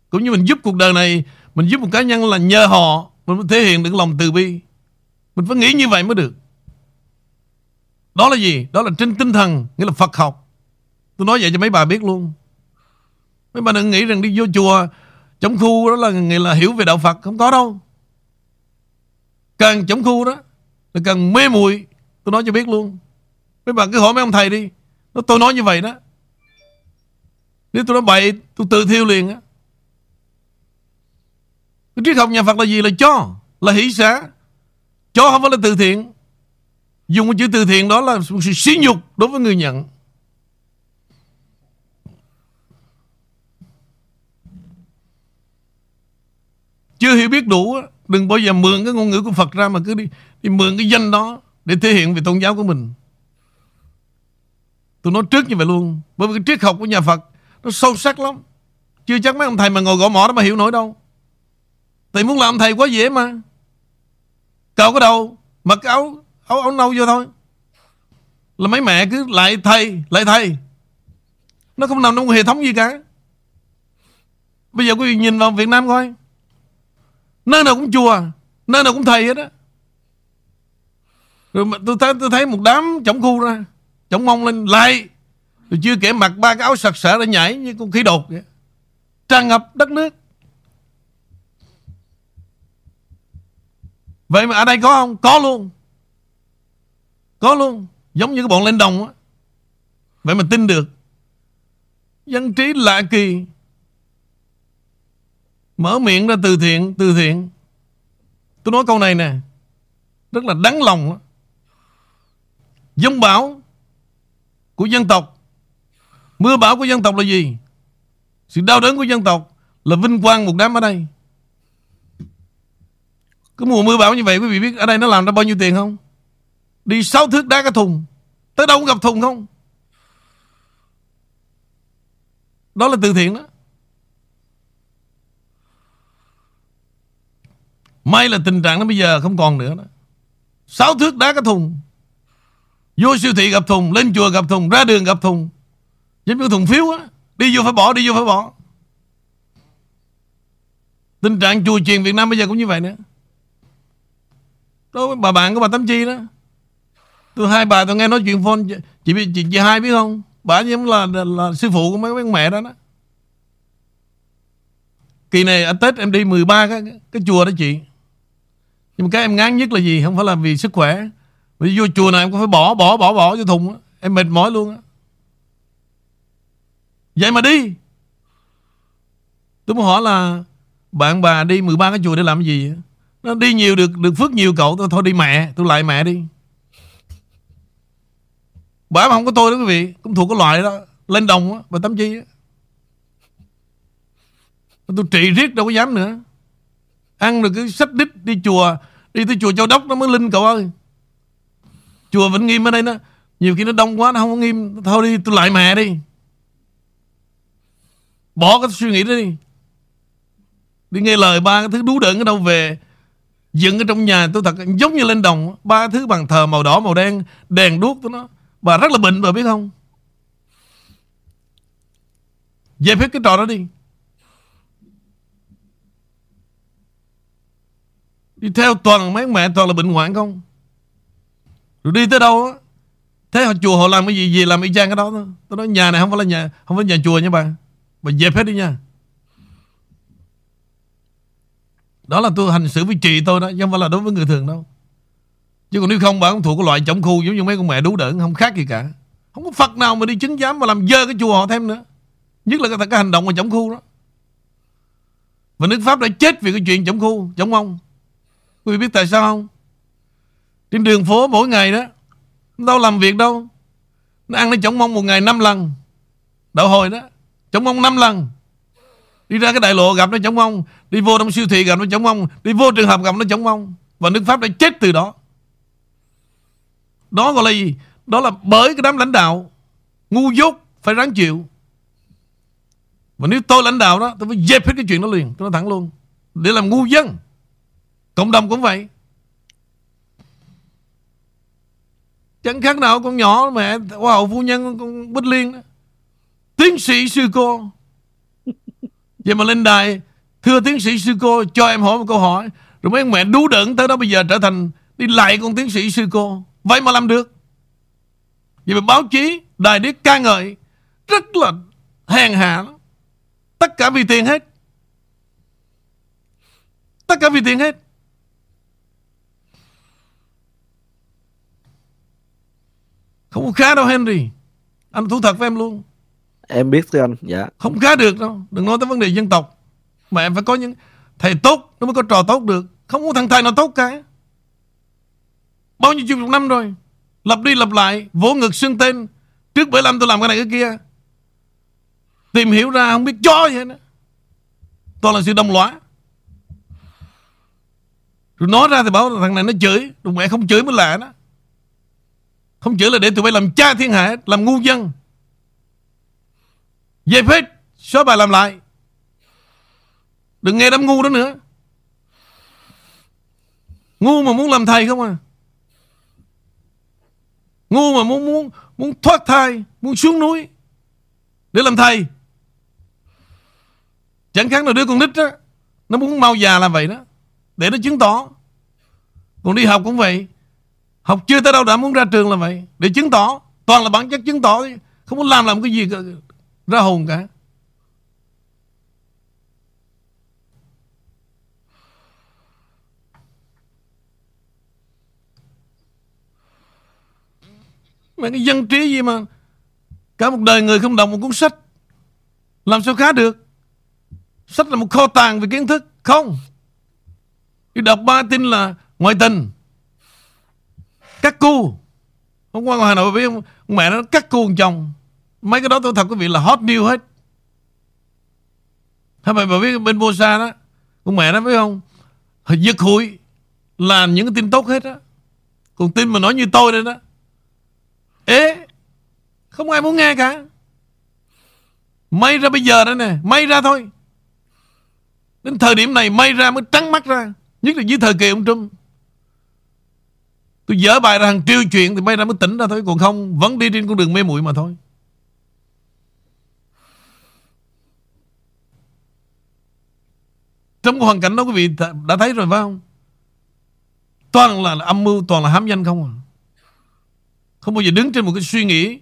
Cũng như mình giúp cuộc đời này, Mình giúp một cá nhân là nhờ họ, Mình thể hiện được lòng từ bi. Mình phải nghĩ như vậy mới được. Đó là gì? Đó là trên tinh thần, Nghĩa là Phật học. Tôi nói vậy cho mấy bà biết luôn. Mấy bà đừng nghĩ rằng đi vô chùa Trong khu đó là nghĩa là hiểu về đạo Phật. Không có đâu. Càng chống khu đó Là càng mê muội Tôi nói cho biết luôn. Mấy bạn cứ hỏi mấy ông thầy đi. Nó Tôi nói như vậy đó. Nếu tôi nói bậy tôi tự thiêu liền á. Cái triết học nhà Phật là gì? Là cho Là hỷ xã Cho không phải là từ thiện. Dùng cái chữ từ thiện đó là một sự sỉ nhục đối với người nhận. Chưa hiểu biết đủ Đừng bao giờ mượn cái ngôn ngữ của Phật ra Mà cứ đi, đi mượn cái danh đó. Để thể hiện về tôn giáo của mình. Tôi nói trước như vậy luôn Bởi vì cái triết học của nhà Phật Nó sâu sắc lắm. Chưa chắc mấy ông thầy mà ngồi gõ mỏ đó mà hiểu nổi đâu. Thầy muốn làm thầy quá dễ mà. Cạo cái đầu Mặc áo áo, áo nâu vô thôi. Là mấy mẹ cứ lại thầy lại thầy. Nó không nằm trong hệ thống gì cả. Bây giờ quý vị nhìn vào Việt Nam coi. Nơi nào cũng chùa nơi nào cũng thầy hết á rồi mà tôi thấy tôi thấy một đám chống khu ra, chống mông lên lại rồi chưa kể mặc ba cái áo sặc sỡ để nhảy như con khí đột vậy. Tràn ngập đất nước. Vậy mà ở đây có không? Có luôn. Có luôn. Giống như cái bọn lên đồng á. Vậy mà tin được. Dân trí lạ kỳ. Mở miệng ra từ thiện Từ thiện. Tôi nói câu này nè. Rất là đáng lòng đó. Dông bão Của dân tộc. Mưa bão của dân tộc là gì? Sự đau đớn của dân tộc Là vinh quang một đám ở đây. Cái mùa mưa bão như vậy, Quý vị biết ở đây nó làm ra bao nhiêu tiền không? Đi 6 thước đá cái thùng. Tới đâu cũng gặp thùng không? Đó là từ thiện đó. May là tình trạng nó bây giờ không còn nữa đó. Sáu thước đá cái thùng. Vô siêu thị gặp thùng Lên chùa gặp thùng Ra đường gặp thùng. Giống như thùng phiếu á Đi vô phải bỏ Đi vô phải bỏ. Tình trạng chùa chiền Việt Nam bây giờ cũng như vậy nữa. Đó bà bạn của bà Tấm Chi đó Tôi hai bà tôi nghe nói chuyện phone Chị chị, chị, chị hai biết không? Bà giống là, là, là sư phụ của mấy, mấy mẹ đó đó. Kỳ này ở Tết em đi 13 cái, cái chùa đó chị. Nhưng mà cái em ngán nhất là gì? Không phải là vì sức khỏe. Vì vô chùa này em có phải bỏ bỏ bỏ bỏ vô thùng á. Em mệt mỏi luôn Vậy mà đi. Tôi muốn hỏi là Bạn bà đi 13 cái chùa để làm gì Nó đi nhiều được được phước nhiều cậu Tôi thôi đi mẹ, Tôi lại mẹ đi. Bà mà không có tôi đó quý vị, Cũng thuộc cái loại đó, Lên đồng á, Bà Tâm Chi á. Tôi trị riết đâu có dám nữa. Ăn được cái sách đích đi chùa, Đi tới chùa Châu Đốc nó mới linh cậu ơi. Chùa vẫn Nghiêm ở đây nó Nhiều khi nó đông quá, nó không có nghiêm. Thôi đi, tôi lại mẹ đi. Bỏ cái suy nghĩ đó đi. Đi nghe lời ba cái thứ đú đựng ở đâu về. Dựng ở trong nhà tôi thật, giống như lên đồng. Ba thứ bằng thờ màu đỏ, màu đen, Đèn đuốc của nó. Bà rất là bệnh, bà biết không? Giải hết cái trò đó đi. Đi theo toàn mấy mẹ, toàn là bệnh hoạn không? Rồi đi tới đâu á? Thế họ chùa họ làm cái gì? Gì làm y chang cái đó thôi. Tôi nói nhà này không phải là nhà Không phải nhà chùa nha bà. Bà dẹp hết đi nha. Đó là tôi hành xử với chị tôi đó Chứ không phải là đối với người thường đâu. Chứ còn nếu không bà cũng thuộc cái loại chống khu Giống như mấy con mẹ đú đỡn Không khác gì cả. Không có Phật nào mà đi chứng giám Mà làm dơ cái chùa họ thêm nữa. Nhất là cái, cái hành động mà chống khu đó. Và nước Pháp đã chết vì cái chuyện chống khu chống ông. Quý vị biết tại sao không? Trên đường phố mỗi ngày đó Đâu làm việc đâu. Nó ăn nó chống mong một ngày 5 lần. Đậu hồi đó Chống mong 5 lần. Đi ra cái đại lộ gặp nó chống mong Đi vô trong siêu thị gặp nó chống mong Đi vô trường hợp gặp nó chống mong Và nước Pháp đã chết từ đó. Đó gọi là gì? Đó là bởi cái đám lãnh đạo Ngu dốt phải ráng chịu. Và nếu tôi lãnh đạo đó, Tôi phải dẹp hết cái chuyện đó liền, Tôi nói thẳng luôn. Để làm ngu dân. Cộng đồng cũng vậy. Chẳng khác nào con nhỏ mẹ Hoa hậu phu nhân con Bích Liên đó. Tiến sĩ sư cô. Vậy mà lên đài, Thưa tiến sĩ sư cô, Cho em hỏi một câu hỏi. Rồi mấy mẹ đú đẩn tới đó bây giờ trở thành Đi lại con tiến sĩ sư cô. Vậy mà làm được. Vậy mà báo chí, Đài điếc ca ngợi, Rất là hèn hạ Tất cả vì tiền hết. Tất cả vì tiền hết. Không có khá đâu Henry. Anh thú thật với em luôn. Em biết thưa anh Dạ. Không khá được đâu. Đừng nói tới vấn đề dân tộc. Mà em phải có những thầy tốt Nó mới có trò tốt được. Không có thằng thầy nào tốt cả. Bao nhiêu chục năm rồi. Lập đi lập lại Vỗ ngực xưng tên. Trước 75 tôi làm cái này cái kia. Tìm hiểu ra không biết cho gì nữa Toàn là sự đồng lõa. Rồi nói ra thì bảo thằng này nó chửi. Rồi mẹ không chửi mới lạ đó không chữa là để tụi bay làm cha thiên hạ Làm ngu dân. Dẹp hết Xóa bài làm lại. Đừng nghe đám ngu đó nữa. Ngu mà muốn làm thầy không à? Ngu mà muốn muốn muốn thoát thai, Muốn xuống núi Để làm thầy. Chẳng khác nào đứa con nít đó Nó muốn mau già làm vậy đó, Để nó chứng tỏ. Còn đi học cũng vậy. Học chưa tới đâu đã muốn ra trường là vậy. Để chứng tỏ. Toàn là bản chất chứng tỏ. Không muốn làm làm cái gì ra hồn cả. Mà cái dân trí gì mà Cả một đời người không đọc một cuốn sách, Làm sao khá được? Sách là một kho tàng về kiến thức. Không. Đi đọc ba tin là ngoại tình cắt cu. Hôm qua ngoài Hà Nội biết không mẹ nó cắt cu chồng mấy cái đó tôi thật quý vị là hot new hết. Hay mà bà biết bên Bosa đó con mẹ nó biết không? Giật hụi, làm những cái tin tốt hết á. Còn tin mà nói như tôi đây đó. Ế không ai muốn nghe cả. May ra bây giờ đó nè, may ra thôi. Đến thời điểm này may ra mới trắng mắt ra. Nhất là dưới thời kỳ ông Trump tôi dở bài ra hàng triệu chuyện thì may ra mới tỉnh ra thôi, còn không, vẫn đi trên con đường mê muội mà thôi. Trong hoàn cảnh đó quý vị đã thấy rồi phải không? Toàn là âm mưu, toàn là hám danh không à? Không bao giờ đứng trên một cái suy nghĩ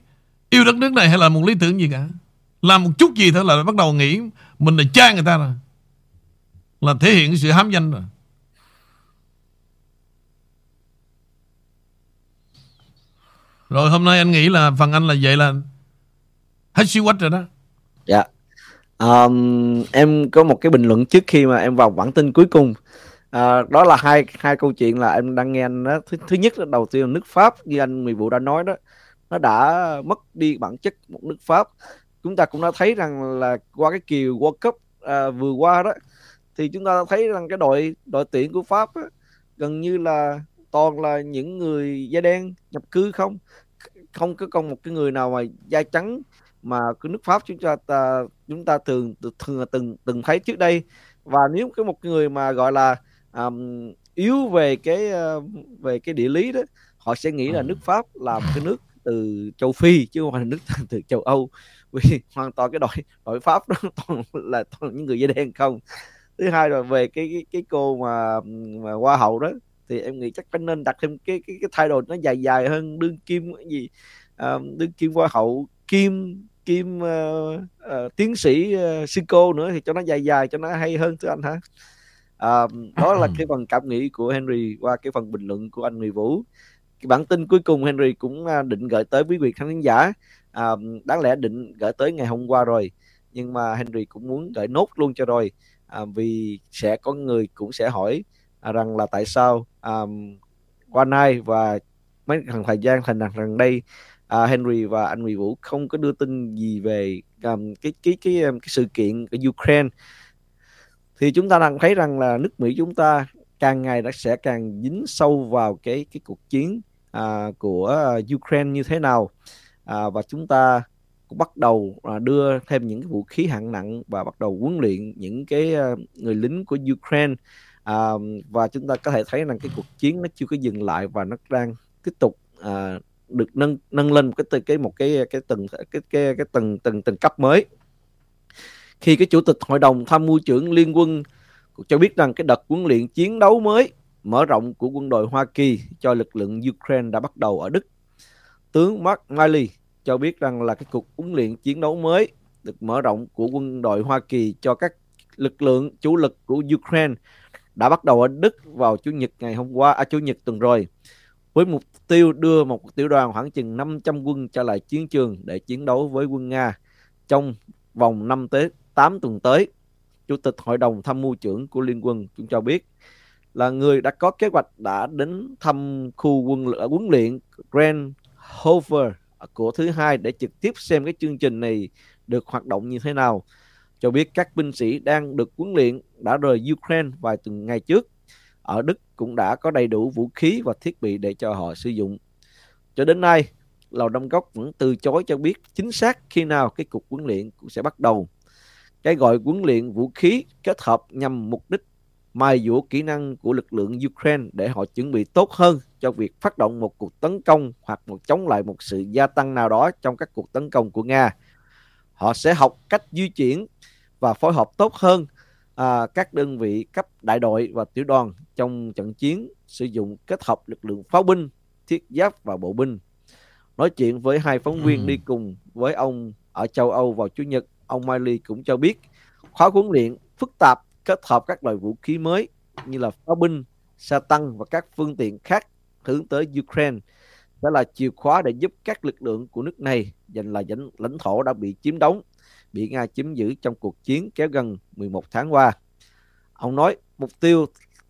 yêu đất nước này hay là một lý tưởng gì cả. Làm một chút gì thôi là bắt đầu nghĩ mình là cha người ta rồi. Là thể hiện cái sự hám danh rồi. Rồi hôm nay anh nghĩ là phần anh là vậy là hết siêu quách rồi đó. Dạ. Um, em có một cái bình luận trước khi mà em vào bản tin cuối cùng. À, đó là hai hai câu chuyện là em đang nghe anh đó. Thứ, thứ nhất là đầu tiên là nước pháp như anh Mười Vụ đã nói đó nó đã mất đi bản chất một nước pháp. Chúng ta cũng đã thấy rằng là qua cái kỳ World Cup à, vừa qua đó thì chúng ta thấy rằng cái đội đội tuyển của Pháp á, gần như là toàn là những người da đen nhập cư không? Không có còn một cái người nào mà da trắng mà cái nước Pháp chúng ta, ta chúng ta thường thường từng từng thấy trước đây. Và nếu cái một người mà gọi là um, yếu về cái uh, về cái địa lý đó họ sẽ nghĩ là nước Pháp là một cái nước từ châu Phi chứ không phải là nước từ châu Âu. Vì hoàn toàn cái đội đội Pháp đó toàn là toàn những người da đen không. Thứ hai là về cái cái, cái cô mà mà hoa hậu đó thì em nghĩ chắc phải nên đặt thêm cái cái cái thay đổi nó dài dài hơn đương kim cái gì à, đương kim hoa hậu kim kim uh, uh, tiến sĩ uh, sư cô nữa thì cho nó dài dài cho nó hay hơn thưa anh hả à, đó là cái phần cảm nghĩ của Henry qua cái phần bình luận của anh Người Vũ. Cái bản tin cuối cùng Henry cũng à, định gửi tới quý vị khán giả. À, đáng lẽ định gửi tới ngày hôm qua rồi nhưng mà Henry cũng muốn gửi nốt luôn cho rồi. À, vì sẽ có người cũng sẽ hỏi à, rằng là tại sao um, qua nay và mấy thằng thời gian thành rằng đây uh, Henry và anh Nguyễn Vũ không có đưa tin gì về um, cái cái cái cái sự kiện ở Ukraine. Thì chúng ta đang thấy rằng là nước Mỹ chúng ta càng ngày đã sẽ càng dính sâu vào cái cái cuộc chiến uh, của ờ, Ukraine như thế nào. Uh, và chúng ta cũng bắt đầu đưa thêm những cái vũ khí hạng nặng và bắt đầu huấn luyện những cái uh, người lính của Ukraine à, và chúng ta có thể thấy rằng cái cuộc chiến nó chưa có dừng lại và nó đang tiếp tục à, được nâng nâng lên cái cái, cái một cái cái tầng cái cái cái tầng tầng tầng cấp mới khi cái chủ tịch hội đồng tham mưu trưởng liên quân cho biết rằng cái đợt huấn luyện chiến đấu mới mở rộng của quân đội Hoa Kỳ cho lực lượng Ukraine đã bắt đầu ở Đức. Tướng Mark Miley cho biết rằng là cái cuộc huấn luyện chiến đấu mới được mở rộng của quân đội Hoa Kỳ cho các lực lượng chủ lực của Ukraine đã bắt đầu ở Đức vào Chủ nhật ngày hôm qua, à, Chủ nhật tuần rồi với mục tiêu đưa một tiểu đoàn khoảng chừng 500 quân trở lại chiến trường để chiến đấu với quân Nga trong vòng 5 tới 8 tuần tới. Chủ tịch Hội đồng Tham mưu trưởng của Liên quân cũng cho biết là người đã có kế hoạch đã đến thăm khu quân huấn luyện Grand Hover của thứ hai để trực tiếp xem cái chương trình này được hoạt động như thế nào. Cho biết các binh sĩ đang được huấn luyện đã rời Ukraine vài tuần ngày trước. Ở Đức cũng đã có đầy đủ vũ khí và thiết bị để cho họ sử dụng. Cho đến nay, Lầu Đông Góc vẫn từ chối cho biết chính xác khi nào cái cuộc huấn luyện cũng sẽ bắt đầu. Cái gọi huấn luyện vũ khí kết hợp nhằm mục đích mài dũa kỹ năng của lực lượng Ukraine để họ chuẩn bị tốt hơn cho việc phát động một cuộc tấn công hoặc một chống lại một sự gia tăng nào đó trong các cuộc tấn công của Nga. Họ sẽ học cách di chuyển và phối hợp tốt hơn à, các đơn vị cấp đại đội và tiểu đoàn trong trận chiến sử dụng kết hợp lực lượng pháo binh, thiết giáp và bộ binh. Nói chuyện với hai phóng viên ừ. đi cùng với ông ở châu Âu vào Chủ nhật, ông Miley cũng cho biết khóa huấn luyện phức tạp kết hợp các loại vũ khí mới như là pháo binh, xe tăng và các phương tiện khác hướng tới Ukraine sẽ là chìa khóa để giúp các lực lượng của nước này giành lại lãnh, lãnh thổ đã bị chiếm đóng, bị Nga chiếm giữ trong cuộc chiến kéo gần 11 tháng qua. Ông nói mục tiêu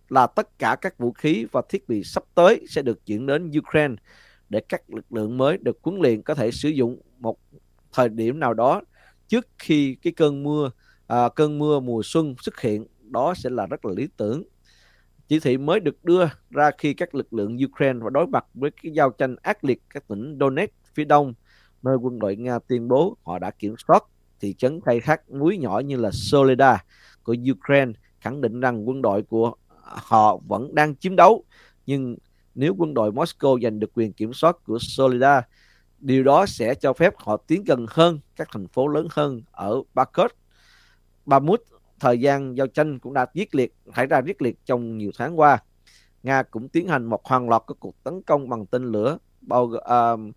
là tất cả các vũ khí và thiết bị sắp tới sẽ được chuyển đến Ukraine để các lực lượng mới được huấn luyện có thể sử dụng một thời điểm nào đó trước khi cái cơn mưa à, cơn mưa mùa xuân xuất hiện. Đó sẽ là rất là lý tưởng. Chỉ thị mới được đưa ra khi các lực lượng Ukraine và đối mặt với cái giao tranh ác liệt các tỉnh Donetsk phía đông nơi quân đội Nga tuyên bố họ đã kiểm soát thị trấn khai thác muối nhỏ như là Solida của Ukraine khẳng định rằng quân đội của họ vẫn đang chiếm đấu. Nhưng nếu quân đội Moscow giành được quyền kiểm soát của Solida điều đó sẽ cho phép họ tiến gần hơn các thành phố lớn hơn ở Bakhmut. Bakhmut thời gian giao tranh cũng đã giết liệt xảy ra giết liệt trong nhiều tháng qua. Nga cũng tiến hành một hàng loạt các cuộc tấn công bằng tên lửa bao uh,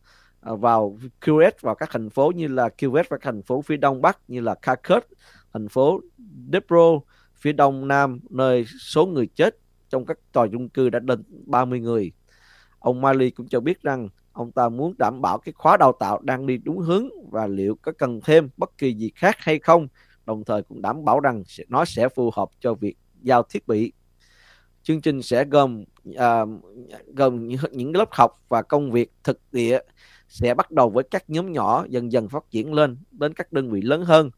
À, vào Kuwait vào các thành phố như là Kuwait và các thành phố phía đông bắc như là Kharkiv, thành phố Dnipro phía đông nam nơi số người chết trong các tòa chung cư đã lên 30 người. Ông Miley cũng cho biết rằng ông ta muốn đảm bảo cái khóa đào tạo đang đi đúng hướng và liệu có cần thêm bất kỳ gì khác hay không, đồng thời cũng đảm bảo rằng nó sẽ phù hợp cho việc giao thiết bị. Chương trình sẽ gồm uh, gồm những lớp học và công việc thực địa sẽ bắt đầu với các nhóm nhỏ dần dần phát triển lên đến các đơn vị lớn hơn.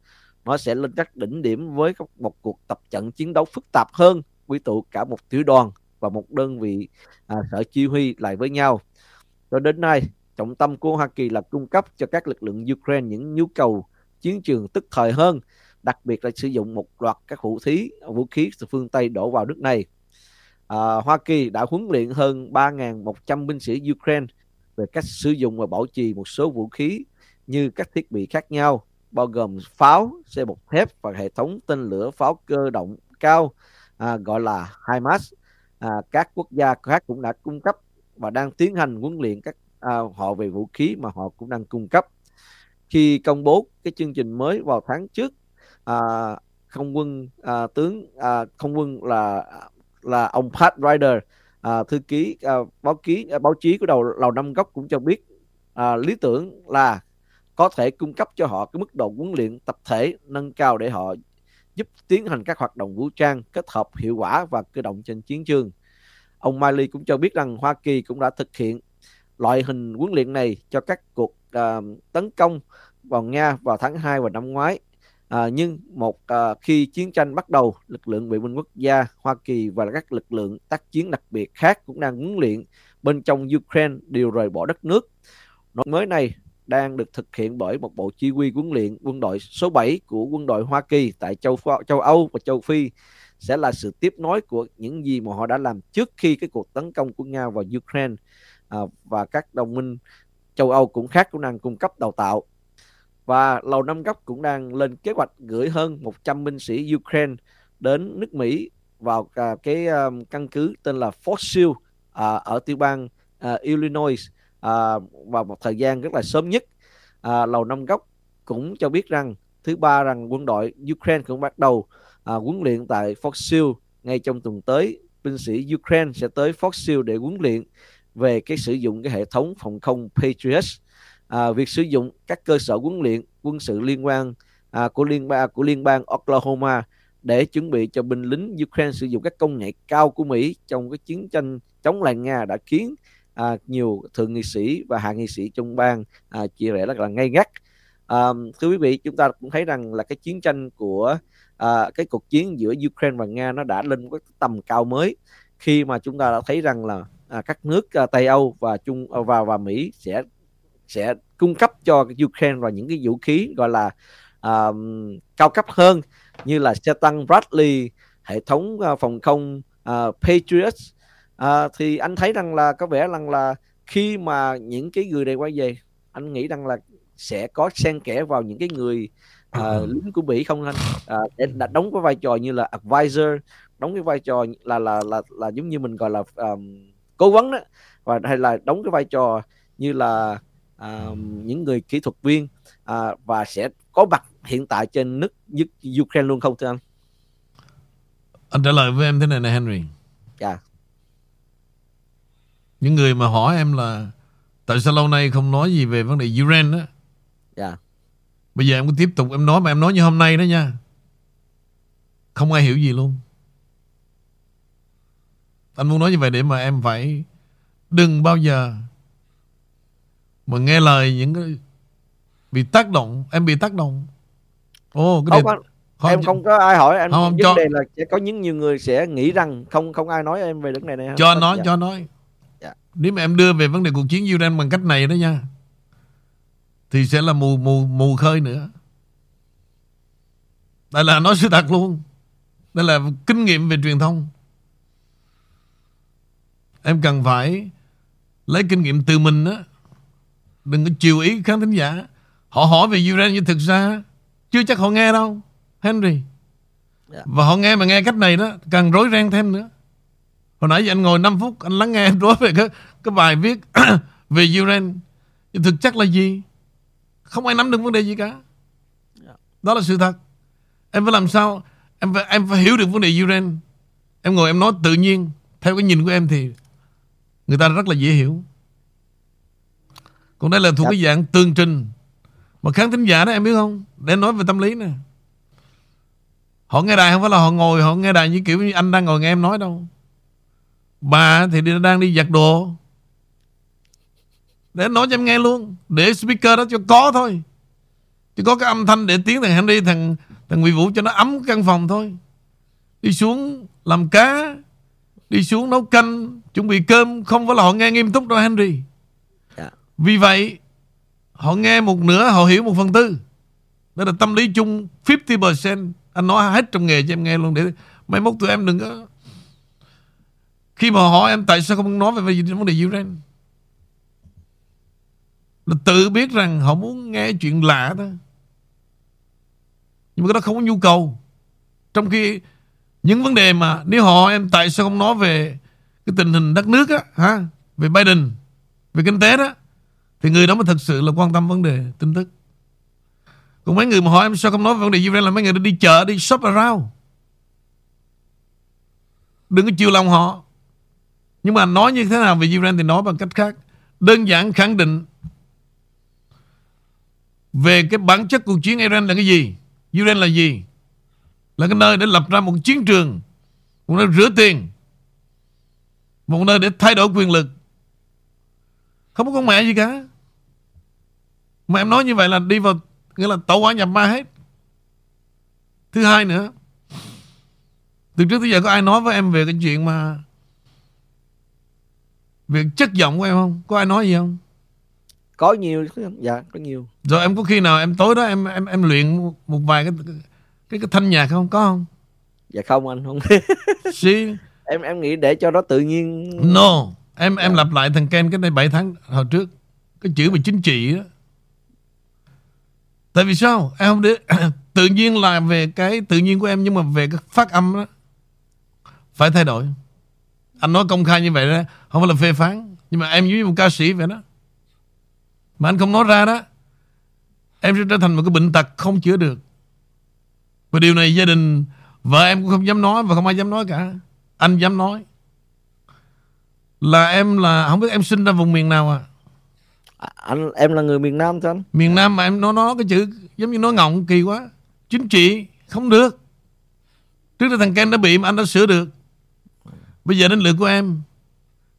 Nó sẽ lên các đỉnh điểm với một cuộc tập trận chiến đấu phức tạp hơn quy tụ cả một tiểu đoàn và một đơn vị à, sở chỉ huy lại với nhau. Cho đến nay trọng tâm của Hoa Kỳ là cung cấp cho các lực lượng Ukraine những nhu cầu chiến trường tức thời hơn đặc biệt là sử dụng một loạt các vũ khí vũ khí từ phương Tây đổ vào nước này. À, Hoa Kỳ đã huấn luyện hơn 3.100 binh sĩ Ukraine về cách sử dụng và bảo trì một số vũ khí như các thiết bị khác nhau bao gồm pháo, xe bọc thép và hệ thống tên lửa pháo cơ động cao à, gọi là HIMARS. À, các quốc gia khác cũng đã cung cấp và đang tiến hành huấn luyện các à, họ về vũ khí mà họ cũng đang cung cấp. Khi công bố cái chương trình mới vào tháng trước, à, không quân à, tướng à, không quân là à, là ông Pat Ryder à, thư ký à, báo ký à, báo chí của đầu lầu năm góc cũng cho biết à, lý tưởng là có thể cung cấp cho họ cái mức độ huấn luyện tập thể nâng cao để họ giúp tiến hành các hoạt động vũ trang kết hợp hiệu quả và cơ động trên chiến trường. Ông Miley cũng cho biết rằng Hoa Kỳ cũng đã thực hiện loại hình huấn luyện này cho các cuộc uh, tấn công vào Nga vào tháng 2 và năm ngoái. À, nhưng một à, khi chiến tranh bắt đầu, lực lượng vệ binh quốc gia Hoa Kỳ và các lực lượng tác chiến đặc biệt khác cũng đang huấn luyện bên trong Ukraine đều rời bỏ đất nước. Nội mới này đang được thực hiện bởi một bộ chỉ huy huấn luyện quân đội số 7 của quân đội Hoa Kỳ tại châu châu Âu và châu Phi. Sẽ là sự tiếp nối của những gì mà họ đã làm trước khi cái cuộc tấn công của Nga vào Ukraine. À, và các đồng minh châu Âu cũng khác cũng đang cung cấp đào tạo và Lầu Năm Góc cũng đang lên kế hoạch gửi hơn 100 binh sĩ Ukraine đến nước Mỹ vào à, cái à, căn cứ tên là Fort Sill à, ở tiểu bang à, Illinois à, vào một thời gian rất là sớm nhất. À, lầu năm góc cũng cho biết rằng thứ ba rằng quân đội Ukraine cũng bắt đầu à, huấn luyện tại Fort Sill ngay trong tuần tới binh sĩ Ukraine sẽ tới Fort Sill để huấn luyện về cái sử dụng cái hệ thống phòng không Patriot à, việc sử dụng các cơ sở huấn luyện quân sự liên quan à, của liên bang của liên bang Oklahoma để chuẩn bị cho binh lính Ukraine sử dụng các công nghệ cao của Mỹ trong cái chiến tranh chống lại Nga đã khiến à, nhiều thượng nghị sĩ và hạ nghị sĩ trong bang à, chia rẽ rất là ngay gắt à, thưa quý vị chúng ta cũng thấy rằng là cái chiến tranh của à, cái cuộc chiến giữa Ukraine và Nga nó đã lên một cái tầm cao mới khi mà chúng ta đã thấy rằng là à, các nước à, Tây Âu và Trung à, và và Mỹ sẽ sẽ cung cấp cho Ukraine và những cái vũ khí gọi là à, cao cấp hơn như là xe tăng Bradley hệ thống à, phòng không à, Patriot à, thì anh thấy rằng là có vẻ rằng là khi mà những cái người này quay về anh nghĩ rằng là sẽ có xen kẽ vào những cái người uh, lính của Mỹ không anh? Uh, để đóng cái vai trò như là advisor đóng cái vai trò là là là là giống như mình gọi là um, cố vấn đó và hay là đóng cái vai trò như là um, những người kỹ thuật viên uh, và sẽ có mặt hiện tại trên nước Ukraine luôn không thưa anh? Anh trả lời với em thế này nè Henry. Dạ. Yeah. Những người mà hỏi em là tại sao lâu nay không nói gì về vấn đề Ukraine đó. Dạ. Bây giờ em cứ tiếp tục em nói mà em nói như hôm nay đó nha. Không ai hiểu gì luôn. Anh muốn nói như vậy để mà em phải đừng bao giờ mà nghe lời những cái bị tác động, em bị tác động. Ồ, cái không, đề, anh, em không, không có ai hỏi anh Không, không, vấn cho- đề là sẽ có những nhiều người sẽ nghĩ rằng không không ai nói em về vấn đề này cho anh nói, Dạ. cho nói. Dạ. Nếu mà em đưa về vấn đề cuộc chiến Iran bằng cách này đó nha, thì sẽ là mù mù mù khơi nữa. Đây là nói sự thật luôn. Đây là kinh nghiệm về truyền thông. Em cần phải lấy kinh nghiệm từ mình á. Đừng có chiều ý khán thính giả. Họ hỏi về Iran nhưng thực ra chưa chắc họ nghe đâu. Henry. Dạ. Và họ nghe mà nghe cách này đó càng rối ren thêm nữa. Hồi nãy giờ anh ngồi 5 phút anh lắng nghe em nói về cái, cái bài viết về Iran. Nhưng thực chất là gì? Không ai nắm được vấn đề gì cả. Dạ. Đó là sự thật. Em phải làm sao? Em phải, em phải hiểu được vấn đề Iran. Em ngồi em nói tự nhiên. Theo cái nhìn của em thì người ta rất là dễ hiểu. Còn đây là thuộc Dạ. cái dạng tường trình. Mà khán thính giả đó em biết không? Để nói về tâm lý nè. Họ nghe đài không phải là họ ngồi họ nghe đài như kiểu như anh đang ngồi nghe em nói đâu. Bà thì đi, đang đi giặt đồ. Để nói cho em nghe luôn. Để speaker đó cho có thôi. Chỉ có cái âm thanh để tiếng thằng Henry thằng thằng Nguyễn Vũ cho nó ấm căn phòng thôi. Đi xuống làm cá, đi xuống nấu canh, chuẩn bị cơm không phải là họ nghe nghiêm túc đâu Henry. Vì vậy, họ nghe một nửa, họ hiểu một phần tư. Đó là tâm lý chung 50% anh nói hết trong nghề cho em nghe luôn, để mai mốt tụi em đừng có khi mà hỏi em tại sao không nói về vấn đề Ukraine. Là tự biết rằng họ muốn nghe chuyện lạ đó. Nhưng mà cái đó không có nhu cầu. Trong khi những vấn đề mà nếu họ em tại sao không nói về cái tình hình đất nước á, ha, về Biden, về kinh tế đó thì người đó mới thật sự là quan tâm vấn đề tin tức. Còn mấy người mà hỏi em sao không nói về vấn đề Israel là mấy người đi chợ, đi shop around. Đừng có chiều lòng họ. Nhưng mà nói như thế nào về Israel thì nói bằng cách khác. Đơn giản khẳng định về cái bản chất cuộc chiến Iran là cái gì Iran là gì, là cái nơi để lập ra một chiến trường, một nơi rửa tiền, một nơi để thay đổi quyền lực. Không có con mẹ gì cả mà em nói như vậy là đi vào nghĩa là tẩu hỏa nhập ma hết. Thứ hai nữa từ trước tới giờ có ai nói với em về cái chuyện mà về chất giọng của em không? Có ai nói gì không? Có nhiều dạ có nhiều. Rồi em có khi nào em tối đó em em em luyện một vài cái cái cái thanh nhạc không? Có không? Dạ không anh không. See? em em nghĩ để cho nó tự nhiên. No Em em lặp lại thằng Ken cái đây 7 tháng hồi trước. Cái chữ về chính trị đó Tại vì sao? Em không để Tự nhiên là về cái tự nhiên của em Nhưng mà về cái phát âm đó Phải thay đổi. Anh nói công khai như vậy đó Không phải là phê phán Nhưng mà em giống như một ca sĩ vậy đó. Mà anh không nói ra đó Em sẽ trở thành một cái bệnh tật không chữa được. Và điều này gia đình Vợ em cũng không dám nói Và không ai dám nói cả. Anh dám nói Là em là Không biết em sinh ra vùng miền nào à À, anh, em là người miền Nam sao anh? Miền Nam mà em nói nói cái chữ, Giống như nói ngọng, kỳ quá. Chính trị, không được. Trước đây thằng Ken đã bị mà anh đã sửa được. Bây giờ đến lượt của em.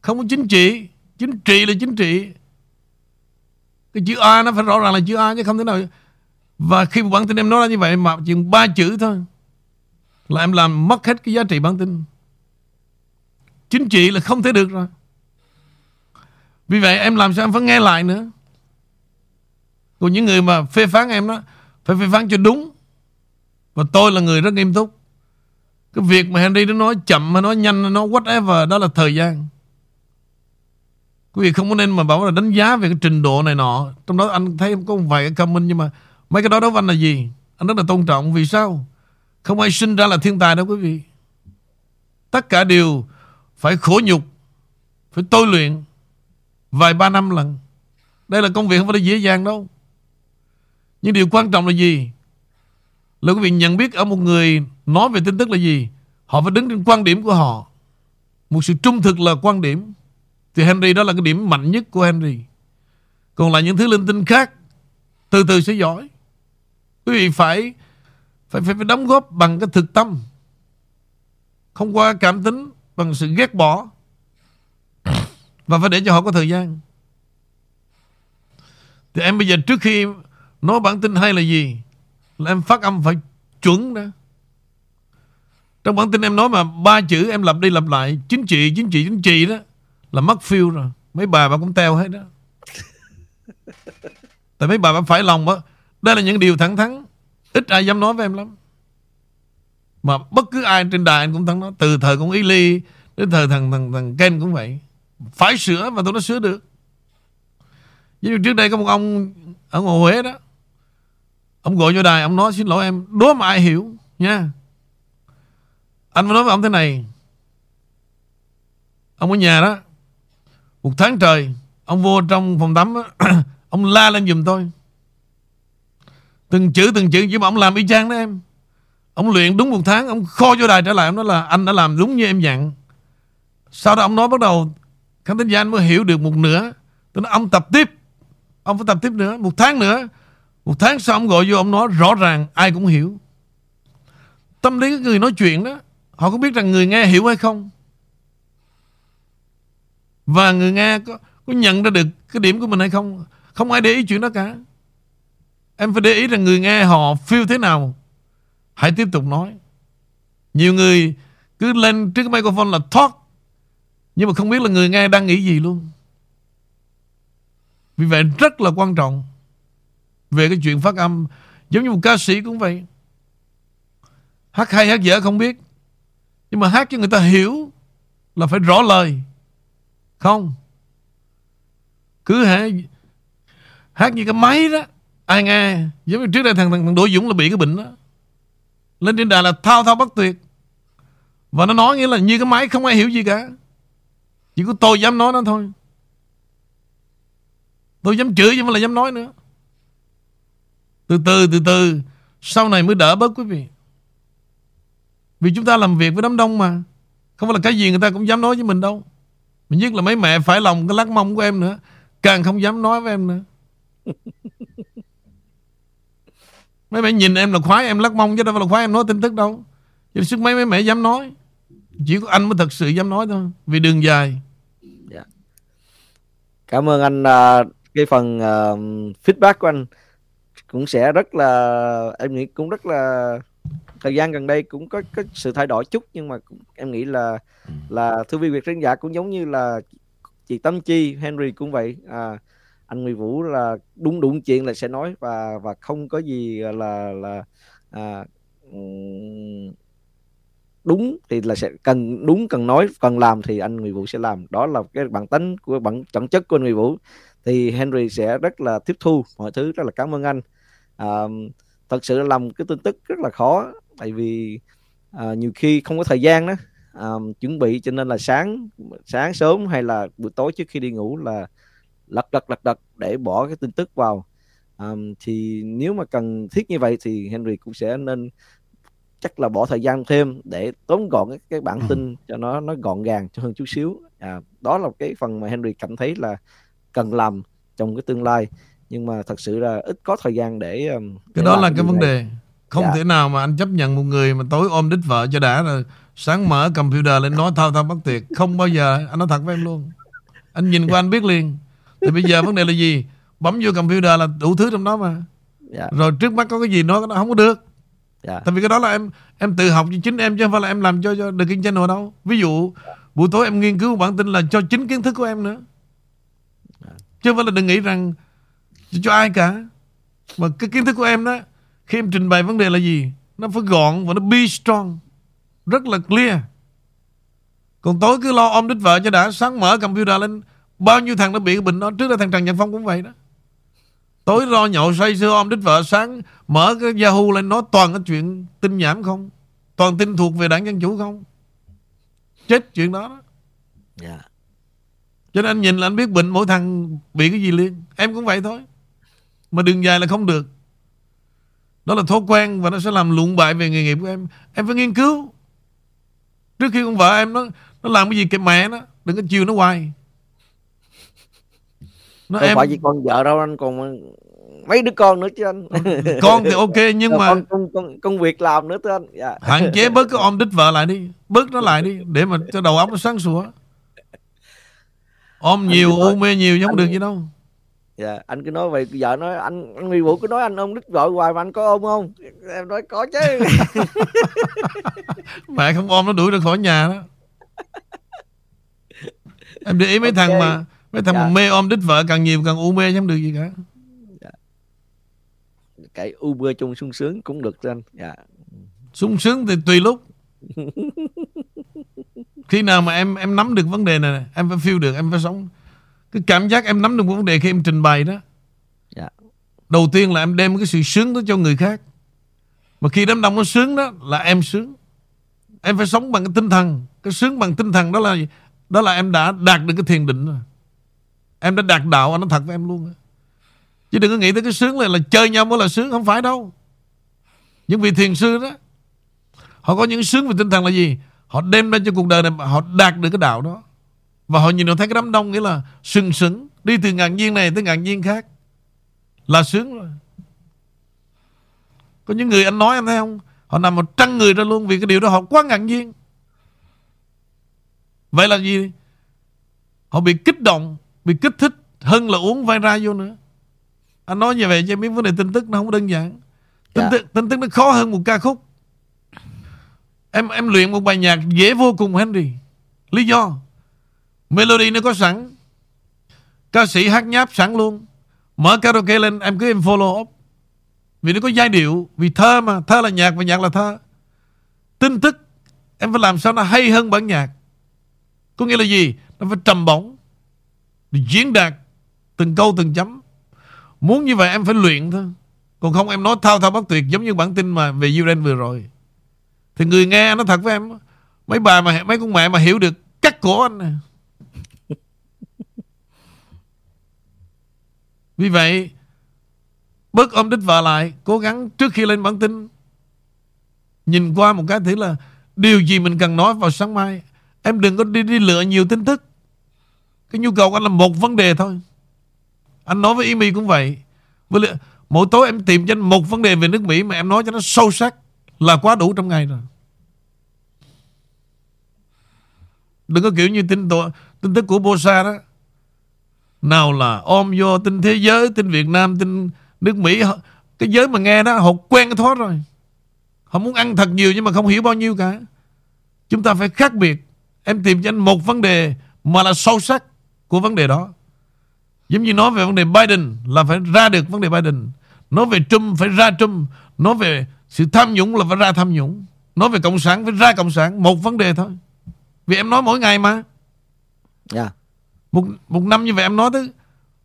Không có chính trị. Chính trị là chính trị. Cái chữ A nó phải rõ ràng là chữ A chứ không thể nào. Và khi bản tin em nói ra như vậy Mà chừng ba chữ thôi Là em làm mất hết cái giá trị bản tin. Chính trị là không thể được rồi. Vì vậy em làm sao em phải nghe lại nữa? Còn những người mà phê phán em đó, Phải phê phán cho đúng. Và tôi là người rất nghiêm túc. Cái việc mà Henry nó nói chậm mà nói nhanh Nó whatever, Đó là thời gian. Quý vị không có nên mà bảo là đánh giá Về cái trình độ này nọ. Trong đó anh thấy có một vài cái comment Nhưng mà mấy cái đó đối với anh là gì? Anh rất là tôn trọng. Vì sao? Không ai sinh ra là thiên tài đâu quý vị. Tất cả đều Phải khổ nhục, Phải tôi luyện. Vài ba năm lần. Đây là công việc không phải là dễ dàng đâu. Nhưng điều quan trọng là gì? Là quý vị nhận biết ở một người Nói về tin tức là gì? Họ phải đứng trên quan điểm của họ. Một sự trung thực là quan điểm. Thì Henry đó là cái điểm mạnh nhất của Henry. Còn lại những thứ linh tinh khác Từ từ sẽ giỏi. Quý vị phải Phải phải, phải đóng góp bằng cái thực tâm. Không qua cảm tính bằng sự ghét bỏ và phải để cho họ có thời gian. Thì em bây giờ trước khi nói bản tin hay là gì là em phát âm phải chuẩn đó. Trong bản tin em nói mà ba chữ em lặp đi lặp lại chính trị chính trị chính trị đó là mất phiêu rồi. Mấy bà bà cũng teo hết đó. Tại mấy bà bà phải lòng đó đây là những điều thẳng thắn. Ít ai dám nói với em lắm. Mà bất cứ ai trên đài anh cũng thắng nói. Từ thời con ý ly đến thời thằng thằng thằng ken cũng vậy phải sửa và tôi đã sửa được. Ví dụ trước đây có một ông ở ngoài Huế đó ông gọi vô đài ông nói xin lỗi em đố mà ai hiểu nha. Anh mới nói với ông thế này ông ở nhà đó một tháng trời ông vô trong phòng tắm đó, ông la lên giùm tôi. Từng chữ từng chữ chứ mà ông làm y chang đó em. Ông luyện đúng một tháng ông kho vô đài trở lại ông nói là anh đã làm đúng như em dặn. Sau đó ông nói bắt đầu khán thính giả anh mới hiểu được một nửa. Tôi nói ông tập tiếp. Ông phải tập tiếp nữa một tháng nữa. Một tháng sau ông gọi vô ông nói rõ ràng ai cũng hiểu. Tâm lý người nói chuyện đó họ có biết rằng người nghe hiểu hay không? Và người nghe có, có nhận ra được cái điểm của mình hay không? Không ai để ý chuyện đó cả. Em phải để ý rằng người nghe họ feel thế nào. Hãy tiếp tục nói. Nhiều người cứ lên trước cái microphone là talk nhưng mà không biết là người nghe đang nghĩ gì luôn. Vì vậy rất là quan trọng về cái chuyện phát âm. Giống như một ca sĩ cũng vậy. Hát hay hát dở không biết. Nhưng mà hát cho người ta hiểu là phải rõ lời. Không. Cứ hả hát như cái máy đó. Ai nghe giống như trước đây thằng thằng, thằng Đỗ Dũng là bị cái bệnh đó. Lên trên đài là thao thao bất tuyệt. Và nó nói nghĩa là như cái máy không ai hiểu gì cả chỉ có tôi dám nói nó thôi. Tôi dám chửi chứ không là dám nói nữa. Từ từ từ từ. Sau này mới đỡ bớt quý vị. Vì chúng ta làm việc với đám đông mà. Không phải là cái gì người ta cũng dám nói với mình đâu. Mình nhất là mấy mẹ phải lòng cái lắc mông của em nữa. Càng không dám nói với em nữa. Mấy mẹ nhìn em là khoái em lắc mông chứ đâu phải là khoái em nói tin tức đâu. Chứ sức mấy mấy mẹ dám nói chỉ có anh mới thật sự dám nói thôi vì đường dài dạ. cảm ơn anh uh, cái phần uh, feedback của anh cũng sẽ rất là em nghĩ cũng rất là thời gian gần đây cũng có, có sự thay đổi chút nhưng mà cũng, em nghĩ là ừ. là thư viên việt khán giả cũng giống như là chị Tâm Chi Henry cũng vậy à, anh Nguyễn Vũ là đúng đúng chuyện là sẽ nói và và không có gì là là à, đúng thì là sẽ cần đúng cần nói cần làm thì anh Nguyễn Vũ sẽ làm. Đó là cái bản tính của bản bản chất của anh Nguyễn Vũ. Thì Henry sẽ rất là tiếp thu mọi thứ rất là cảm ơn anh. À, thật sự là làm cái tin tức rất là khó tại vì à, nhiều khi không có thời gian đó à, chuẩn bị cho nên là sáng sáng sớm hay là buổi tối trước khi đi ngủ là lật đật lật đật để bỏ cái tin tức vào. À, thì nếu mà cần thiết như vậy thì Henry cũng sẽ nên chắc là bỏ thời gian thêm để tóm gọn cái, cái bản ừ. tin cho nó nó gọn gàng cho hơn chút xíu. À, đó là cái phần mà Henry cảm thấy là cần làm trong cái tương lai. Nhưng mà thật sự là ít có thời gian để um, cái đó là cái vấn đề. Không dạ. thể nào mà anh chấp nhận một người mà tối ôm đích vợ cho đã rồi sáng mở computer lên nói thao thao bất tuyệt. Không bao giờ. Anh nói thật với em luôn. Anh nhìn qua anh biết liền. Thì bây giờ vấn đề là gì? Bấm vô computer là đủ thứ trong đó mà. Dạ. rồi trước mắt có cái gì nói nó không có được dạ. tại vì cái đó là em em tự học cho chính em chứ không phải là em làm cho cho The King Channel đâu. Ví dụ buổi tối em nghiên cứu bản tin là cho chính kiến thức của em nữa. Dạ. chứ không phải là đừng nghĩ rằng cho, cho ai cả. Mà cái kiến thức của em đó khi em trình bày vấn đề là gì nó phải gọn và nó be strong. Rất là clear. Còn tối cứ lo ôm đích vợ cho đã sáng mở computer lên Bao nhiêu thằng nó bị cái bệnh đó Trước đó thằng Trần Nhật Phong cũng vậy đó Tối lo nhậu say sưa ôm đích vợ sáng Mở cái Yahoo lên nói toàn cái chuyện tin nhảm không? Toàn tin thuộc về đảng Dân Chủ không? Chết chuyện đó đó. Yeah. Dạ. Cho nên anh nhìn là anh biết bệnh mỗi thằng bị cái gì liền. Em cũng vậy thôi. Mà đường dài là không được. Đó là thói quen và nó sẽ làm lụng bại về nghề nghiệp của em. Em phải nghiên cứu. Trước khi con vợ em nó nó làm cái gì kệ mẹ nó Đừng có chiều nó hoài nó không em... phải chỉ con vợ đâu anh còn mấy đứa con nữa chứ anh. Con thì ok nhưng mà con, con, con, công việc làm nữa thưa anh. Dạ. hạn chế bớt cái ôm đít vợ lại đi bớt nó lại đi để mà cho đầu óc nó sáng sủa. Ôm nhiều u mê nhiều chứ không anh- được gì đâu dạ anh cứ nói vậy vợ nói anh anh Huy Vũ cứ nói anh ôm đít vợ hoài mà anh có ôm không? Em nói có chứ. Mẹ không ôm nó đuổi ra khỏi nhà đó. Em để ý mấy Ok. thằng mà mấy thằng Dạ. mê ôm đít vợ càng nhiều càng u mê chứ không được gì cả. Cái Uber chung sung sướng cũng được anh. Dạ. Sung sướng thì tùy lúc. Khi nào mà em em nắm được vấn đề này, này em phải feel được em phải sống. Cái cảm giác em nắm được vấn đề khi em trình bày đó. Dạ. đầu tiên là em đem cái sự sướng đó cho người khác. Mà khi đám đông nó sướng đó là em sướng. Em phải sống bằng cái tinh thần. Cái sướng bằng tinh thần đó là gì? đó là em đã đạt được cái thiền định rồi em đã đạt đạo, anh nói thật với em luôn á. chứ đừng có nghĩ tới cái sướng là là chơi nhau mới là sướng, không phải đâu. Những vị thiền sư đó, họ có những sướng về tinh thần là gì? Họ đem ra cho cuộc đời này, họ đạt được cái đạo đó. Và họ nhìn được thấy cái đám đông, nghĩa là sừng sững, đi từ ngàn viên này tới ngàn viên khác. Là sướng rồi. Có những người anh nói em thấy không? Họ nằm một trăng người ra luôn vì cái điều đó, họ quá ngạc nhiên. Vậy là gì? Họ bị kích động bị kích thích hơn là uống vai ra vô nữa. Anh nói như vậy cho biết vấn đề tin tức nó không đơn giản. Tin Dạ. tức tin tức nó khó hơn một ca khúc. Em em luyện một bài nhạc dễ vô cùng Henry. Lý do? Melody nó có sẵn. Ca sĩ hát nháp sẵn luôn. Mở karaoke lên em cứ em follow up. Vì nó có giai điệu vì thơ mà. Thơ là nhạc và nhạc là thơ. Tin tức em phải làm sao nó hay hơn bản nhạc. Có nghĩa là gì? Nó phải trầm bổng để diễn đạt từng câu, từng chấm. Muốn như vậy em phải luyện thôi. Còn không, em nói thao thao bất tuyệt giống như bản tin mà về Ukraine vừa rồi. Thì người nghe nó thật với em, mấy bà mà, mấy con mẹ mà hiểu được cắt cổ anh nè. Vì vậy, bớt ôm đít vợ lại, cố gắng trước khi lên bản tin. Nhìn qua một cái thử là điều gì mình cần nói vào sáng mai, em đừng có đi đi lựa nhiều tin tức cái nhu cầu của anh là một vấn đề thôi. Anh nói với Amy cũng vậy. Với lại, mỗi tối em tìm cho anh một vấn đề về nước Mỹ mà em nói cho nó sâu sắc là quá đủ trong ngày rồi. Đừng có kiểu như tin tổ, tin tức của Bosa đó. Nào là ôm vô tin thế giới tin Việt Nam tin nước Mỹ cái giới mà nghe đó họ quen cái thoát rồi. Họ muốn ăn thật nhiều nhưng mà không hiểu bao nhiêu cả. Chúng ta phải khác biệt. Em tìm cho anh một vấn đề mà là sâu sắc của vấn đề đó. Giống như nói về vấn đề Biden là phải ra được vấn đề Biden. Nói về Trump phải ra Trump. Nói về sự tham nhũng là phải ra tham nhũng. Nói về cộng sản phải ra cộng sản. Một vấn đề thôi. Vì em nói mỗi ngày mà. Dạ. Một, một năm như vậy em nói tới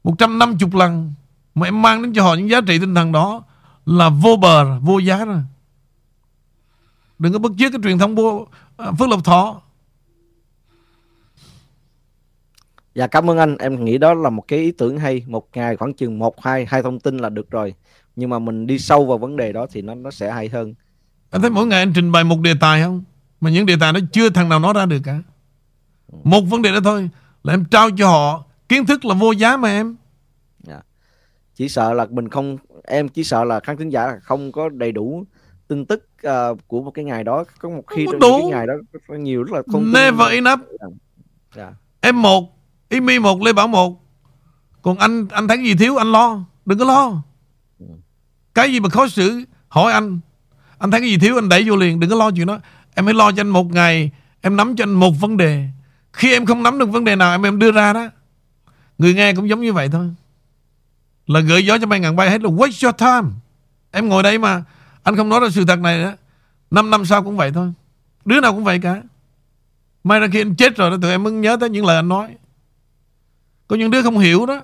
150 lần mà em mang đến cho họ những giá trị tinh thần đó là vô bờ vô giá rồi. Đừng có bất chước cái truyền thông vô à, Phước Lộc Thọ. Dạ cảm ơn anh, em nghĩ đó là một cái ý tưởng hay, một ngày khoảng chừng một hai hai thông tin là được rồi. Nhưng mà mình đi sâu vào vấn đề đó thì nó nó sẽ hay hơn. Anh thấy mỗi ngày anh trình bày một đề tài không? Mà những đề tài đó chưa thằng nào nói ra được cả. Một vấn đề đó thôi là em trao cho họ kiến thức là vô giá mà em. Chỉ sợ là mình không em chỉ sợ là khán thính giả không có đầy đủ tin tức ờ, của một cái ngày đó, có một khi Không trong cái ngày đó là nhiều rất là thông tin. Never enough. Dạ. Em một, ý mi một, Lê Bảo một. Còn anh anh thấy gì thiếu anh lo. Đừng có lo. Cái gì mà khó xử hỏi anh. Anh thấy cái gì thiếu anh đẩy vô liền. Đừng có lo chuyện đó. Em hãy lo cho anh một ngày. Em nắm cho anh một vấn đề. Khi em không nắm được vấn đề nào em em đưa ra đó. Người nghe cũng giống như vậy thôi. Là gửi gió cho bay ngàn bay hết là waste your time. Em ngồi đây mà anh không nói ra sự thật này đó. Năm năm sau cũng vậy thôi. Đứa nào cũng vậy cả. May ra khi anh chết rồi đó tụi em mới nhớ tới những lời anh nói. Có những đứa không hiểu đó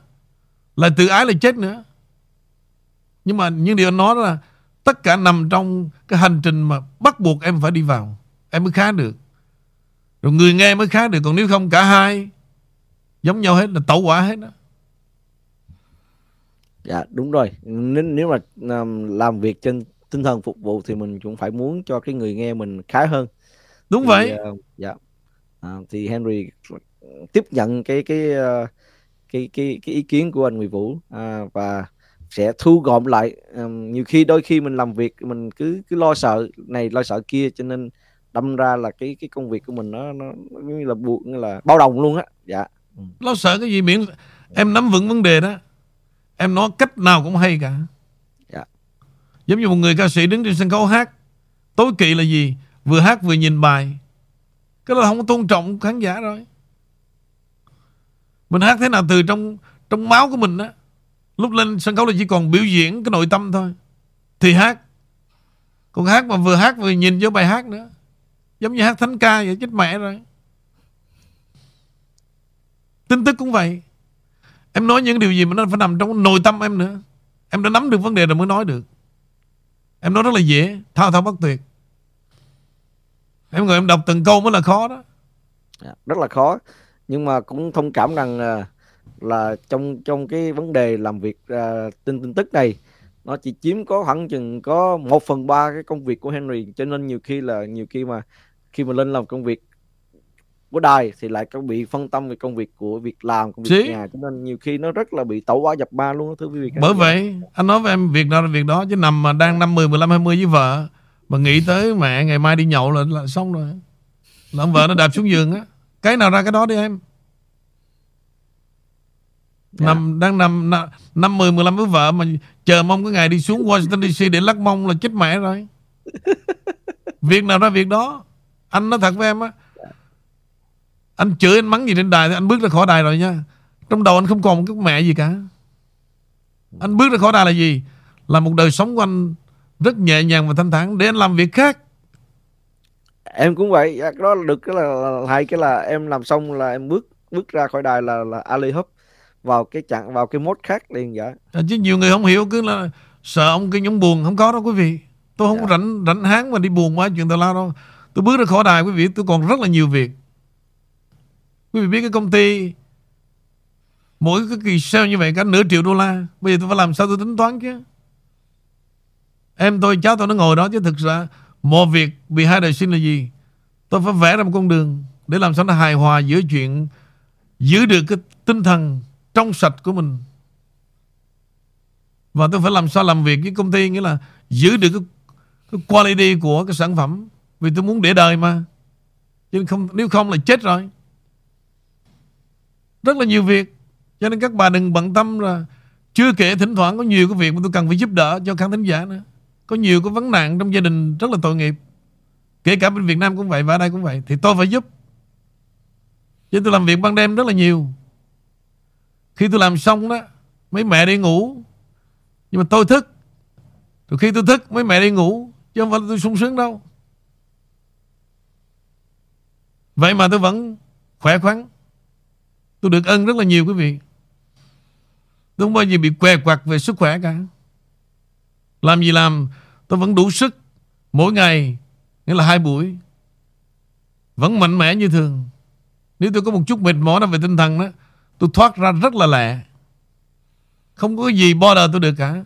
là tự ái là chết nữa. Nhưng mà những điều anh nói đó là tất cả nằm trong cái hành trình mà bắt buộc em phải đi vào. Em mới khá được. Rồi người nghe mới khá được. Còn nếu không cả hai giống nhau hết là tẩu quả hết đó. Dạ đúng rồi. Nếu nếu mà um, làm việc trên tinh thần phục vụ thì mình cũng phải muốn cho cái người nghe mình khá hơn. Đúng Thì, vậy. ờ, dạ. À, thì Henry tiếp nhận cái cái ờ, cái cái cái ý kiến của anh Nguyễn Vũ à, và sẽ thu gom lại um, nhiều khi đôi khi mình làm việc mình cứ cứ lo sợ này lo sợ kia cho nên đâm ra là cái cái công việc của mình nó nó, như là buộc như là bao đồng luôn á. Dạ. Lo sợ cái gì miễn em nắm vững vấn đề đó. Em nói cách nào cũng hay cả. Dạ. Giống như một người ca sĩ đứng trên sân khấu hát tối kỵ là gì? Vừa hát vừa nhìn bài. Cái là không có tôn trọng khán giả rồi mình hát thế nào từ trong trong máu của mình đó lúc lên sân khấu là chỉ còn biểu diễn cái nội tâm thôi. Thì hát. Còn hát mà vừa hát vừa nhìn vô bài hát nữa. Giống như hát thánh ca vậy, chết mẹ rồi. Tin tức cũng vậy. Em nói những điều gì mà nó phải nằm trong nội tâm em nữa. Em đã nắm được vấn đề rồi mới nói được. Em nói rất là dễ thao thao bất tuyệt. Em ngồi em đọc từng câu mới là khó đó. Dạ, rất là khó nhưng mà cũng thông cảm rằng à, là trong trong cái vấn đề làm việc à, tin tin tức này nó chỉ chiếm có khoảng chừng có một phần ba cái công việc của Henry. Cho nên nhiều khi là nhiều khi mà khi mà lên làm công việc của đài thì lại có bị phân tâm về công việc của việc làm công việc nhà. Cho nên nhiều khi nó rất là bị tẩu hỏa nhập ma luôn đó, thưa quý vị Bởi vậy anh nói với em việc nào là việc đó Chứ nằm mà đang năm 10, 15, 20 với vợ Mà nghĩ tới mẹ ngày mai đi nhậu là, là xong rồi. Là ông vợ nó đạp xuống giường á Cái nào ra cái đó đi em. Dạ. Nằm, đang nằm năm, năm 10, 15 với vợ Mà chờ mong cái ngày đi xuống Washington DC Để lắc mông là chết mẹ rồi. Việc nào ra việc đó. Anh nói thật với em á. Anh chửi anh mắng gì trên đài Thì anh bước ra khỏi đài rồi nha. Trong đầu anh không còn một cái mẹ gì cả. Anh bước ra khỏi đài là gì? Là một đời sống của anh Rất nhẹ nhàng và thanh thản Để anh làm việc khác em cũng vậy Dạ, cái đó được cái là, hay cái là em làm xong là em bước bước ra khỏi đài là là Ali Hub vào cái trạng vào cái mode khác liền dạ. À, Chứ nhiều người không hiểu cứ là Sợ ông kia nhóm buồn Không có đâu quý vị. Tôi không Dạ. có rảnh rảnh háng mà đi buồn quá chuyện tào lao đâu. Tôi bước ra khỏi đài quý vị Tôi còn rất là nhiều việc. Quý vị biết cái công ty Mỗi cái kỳ sale như vậy cả nửa triệu đô la. Bây giờ tôi phải làm sao tôi tính toán chứ? Em tôi cháu tôi nó ngồi đó Chứ thực ra một việc vì hai đời sinh là gì? Tôi phải vẽ ra một con đường Để làm sao nó hài hòa giữa chuyện Giữ được cái tinh thần Trong sạch của mình. Và tôi phải làm sao làm việc với công ty Nghĩa là giữ được cái, cái quality của cái sản phẩm. Vì tôi muốn để đời mà. Chứ không, nếu không là chết rồi. Rất là nhiều việc. Cho nên các bà đừng bận tâm là Chưa kể thỉnh thoảng có nhiều cái việc Mà tôi cần phải giúp đỡ cho khán thính giả nữa. Có nhiều cái vấn nạn trong gia đình rất là tội nghiệp. Kể cả bên Việt Nam cũng vậy, Và ở đây cũng vậy. Thì tôi phải giúp. Chứ tôi làm việc ban đêm rất là nhiều. Khi tôi làm xong đó, Mấy mẹ đi ngủ. Nhưng mà tôi thức. Rồi khi tôi thức, mấy mẹ đi ngủ, Chứ không phải là tôi sung sướng đâu. Vậy mà tôi vẫn khỏe khoắn. Tôi được ân rất là nhiều quý vị. Tôi không bao giờ bị què quặt về sức khỏe cả. Làm gì làm Tôi vẫn đủ sức Mỗi ngày, Nghĩa là hai buổi. Vẫn mạnh mẽ như thường. Nếu tôi có một chút mệt mỏi đó về tinh thần đó, Tôi thoát ra rất là lẹ. Không có gì border tôi được cả.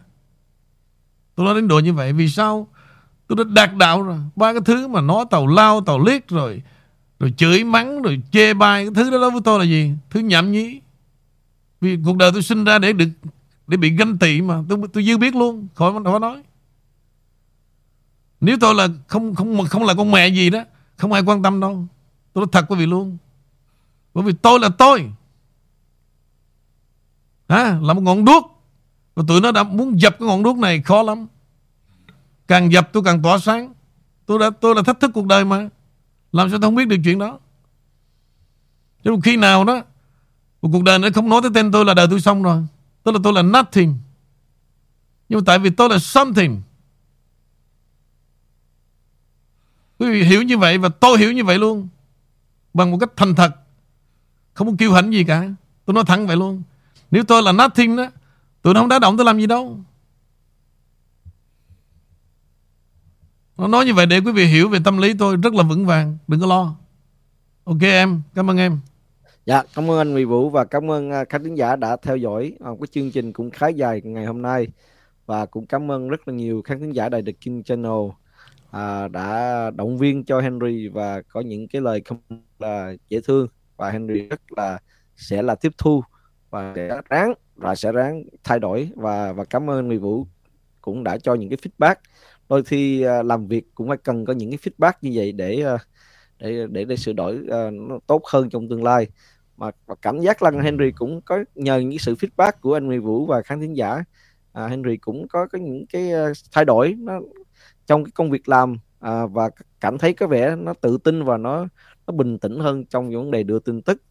Tôi nói đến độ như vậy Vì sao? Tôi đã đạt đạo rồi. Ba cái thứ mà nó tàu lao, tàu liếc rồi Rồi chửi mắng, Rồi chê bai, Cái thứ đó đối với tôi là gì? Thứ nhảm nhí. Vì cuộc đời tôi sinh ra để được, Để bị ganh tị mà. Tôi tôi dư biết luôn. Khỏi khỏi nói. Nếu tôi là không không không là con mẹ gì đó Không ai quan tâm đâu. Tôi nói thật quý vị luôn. Bởi vì tôi là tôi. À, Là một ngọn đuốc. Và tụi nó đã muốn dập cái ngọn đuốc này khó lắm. Càng dập tôi càng tỏa sáng. Tôi đã tôi là thách thức cuộc đời mà. Làm sao tôi không biết được chuyện đó? Chứ một khi nào đó Một cuộc đời nó không nói tới tên tôi là đời tôi xong rồi. Tức là tôi là nothing. Nhưng mà tại vì tôi là something. Quý vị hiểu như vậy Và tôi hiểu như vậy luôn. Bằng một cách thành thật. Không có kiêu hãnh gì cả. Tôi nói thẳng vậy luôn. Nếu tôi là nothing đó Tụi nó không đá động tôi làm gì đâu. Nó nói như vậy để quý vị hiểu về tâm lý tôi rất là vững vàng. Đừng có lo. Ok em, cảm ơn em. Dạ, cảm ơn anh Huy Vũ và cảm ơn à, khán thính giả đã theo dõi một cái chương trình cũng khá dài ngày hôm nay. Và cũng cảm ơn rất là nhiều khán thính giả Đài The King Channel à, đã động viên cho Henry và có những cái lời không là dễ thương. Và Henry rất là sẽ là tiếp thu và sẽ ráng và sẽ ráng thay đổi. Và và cảm ơn người Vũ cũng đã cho những cái feedback. Đôi khi à, làm việc cũng phải cần có những cái feedback như vậy để à, để để để sửa đổi à, nó tốt hơn trong tương lai. Mà, mà cảm giác là Henry cũng có nhờ những sự feedback của anh Nguyễn Vũ và khán thính giả à, Henry cũng có có những cái thay đổi. Nó trong cái công việc làm à, và cảm thấy có vẻ nó tự tin và nó nó bình tĩnh hơn trong những vấn đề đưa tin tức.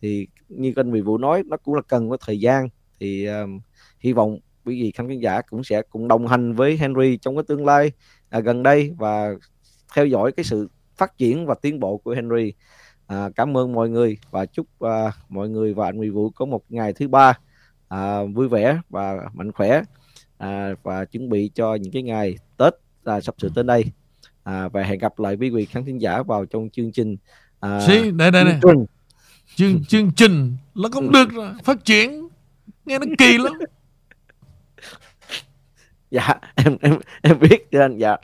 Thì như anh Nguyễn Vũ nói nó cũng là cần có thời gian. Thì uh, hy vọng quý vị khán giả cũng sẽ cùng đồng hành với Henry trong cái tương lai à, gần đây và theo dõi cái sự phát triển và tiến bộ của Henry. À, cảm ơn mọi người và chúc à, mọi người và anh Nguyễn Vũ có một ngày thứ ba à, vui vẻ và mạnh khỏe à, và chuẩn bị cho những cái ngày à, sắp sửa tới đây. À, và hẹn gặp lại quý vị khán thính giả vào trong chương trình à, Xí, đây đây đây. Chương chương trình là không được rồi phát triển nghe nó kỳ lắm. Dạ em em em biết cho anh dạ.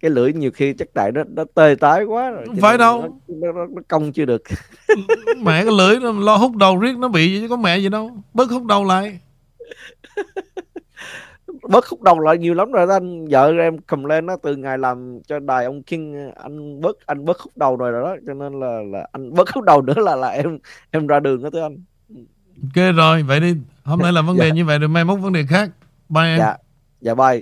Cái lưỡi nhiều khi chắc tại nó nó tê tái quá rồi phải đâu. nó, nó, nó cong chưa được. Mẹ cái lưỡi nó lo hút đầu riết nó bị chứ có mẹ gì đâu. Bớt hút đầu lại bớt hút đầu lại nhiều lắm rồi đó anh. Vợ em cầm lên nó từ ngày làm cho đài ông King anh bớt anh bớt hút đầu rồi đó cho nên là là anh bớt hút đầu nữa là là em em ra đường đó tới anh. Ok rồi vậy đi. Hôm nay là vấn đề dạ. như vậy rồi mai mốt vấn đề khác. Bye em. Dạ dạ bye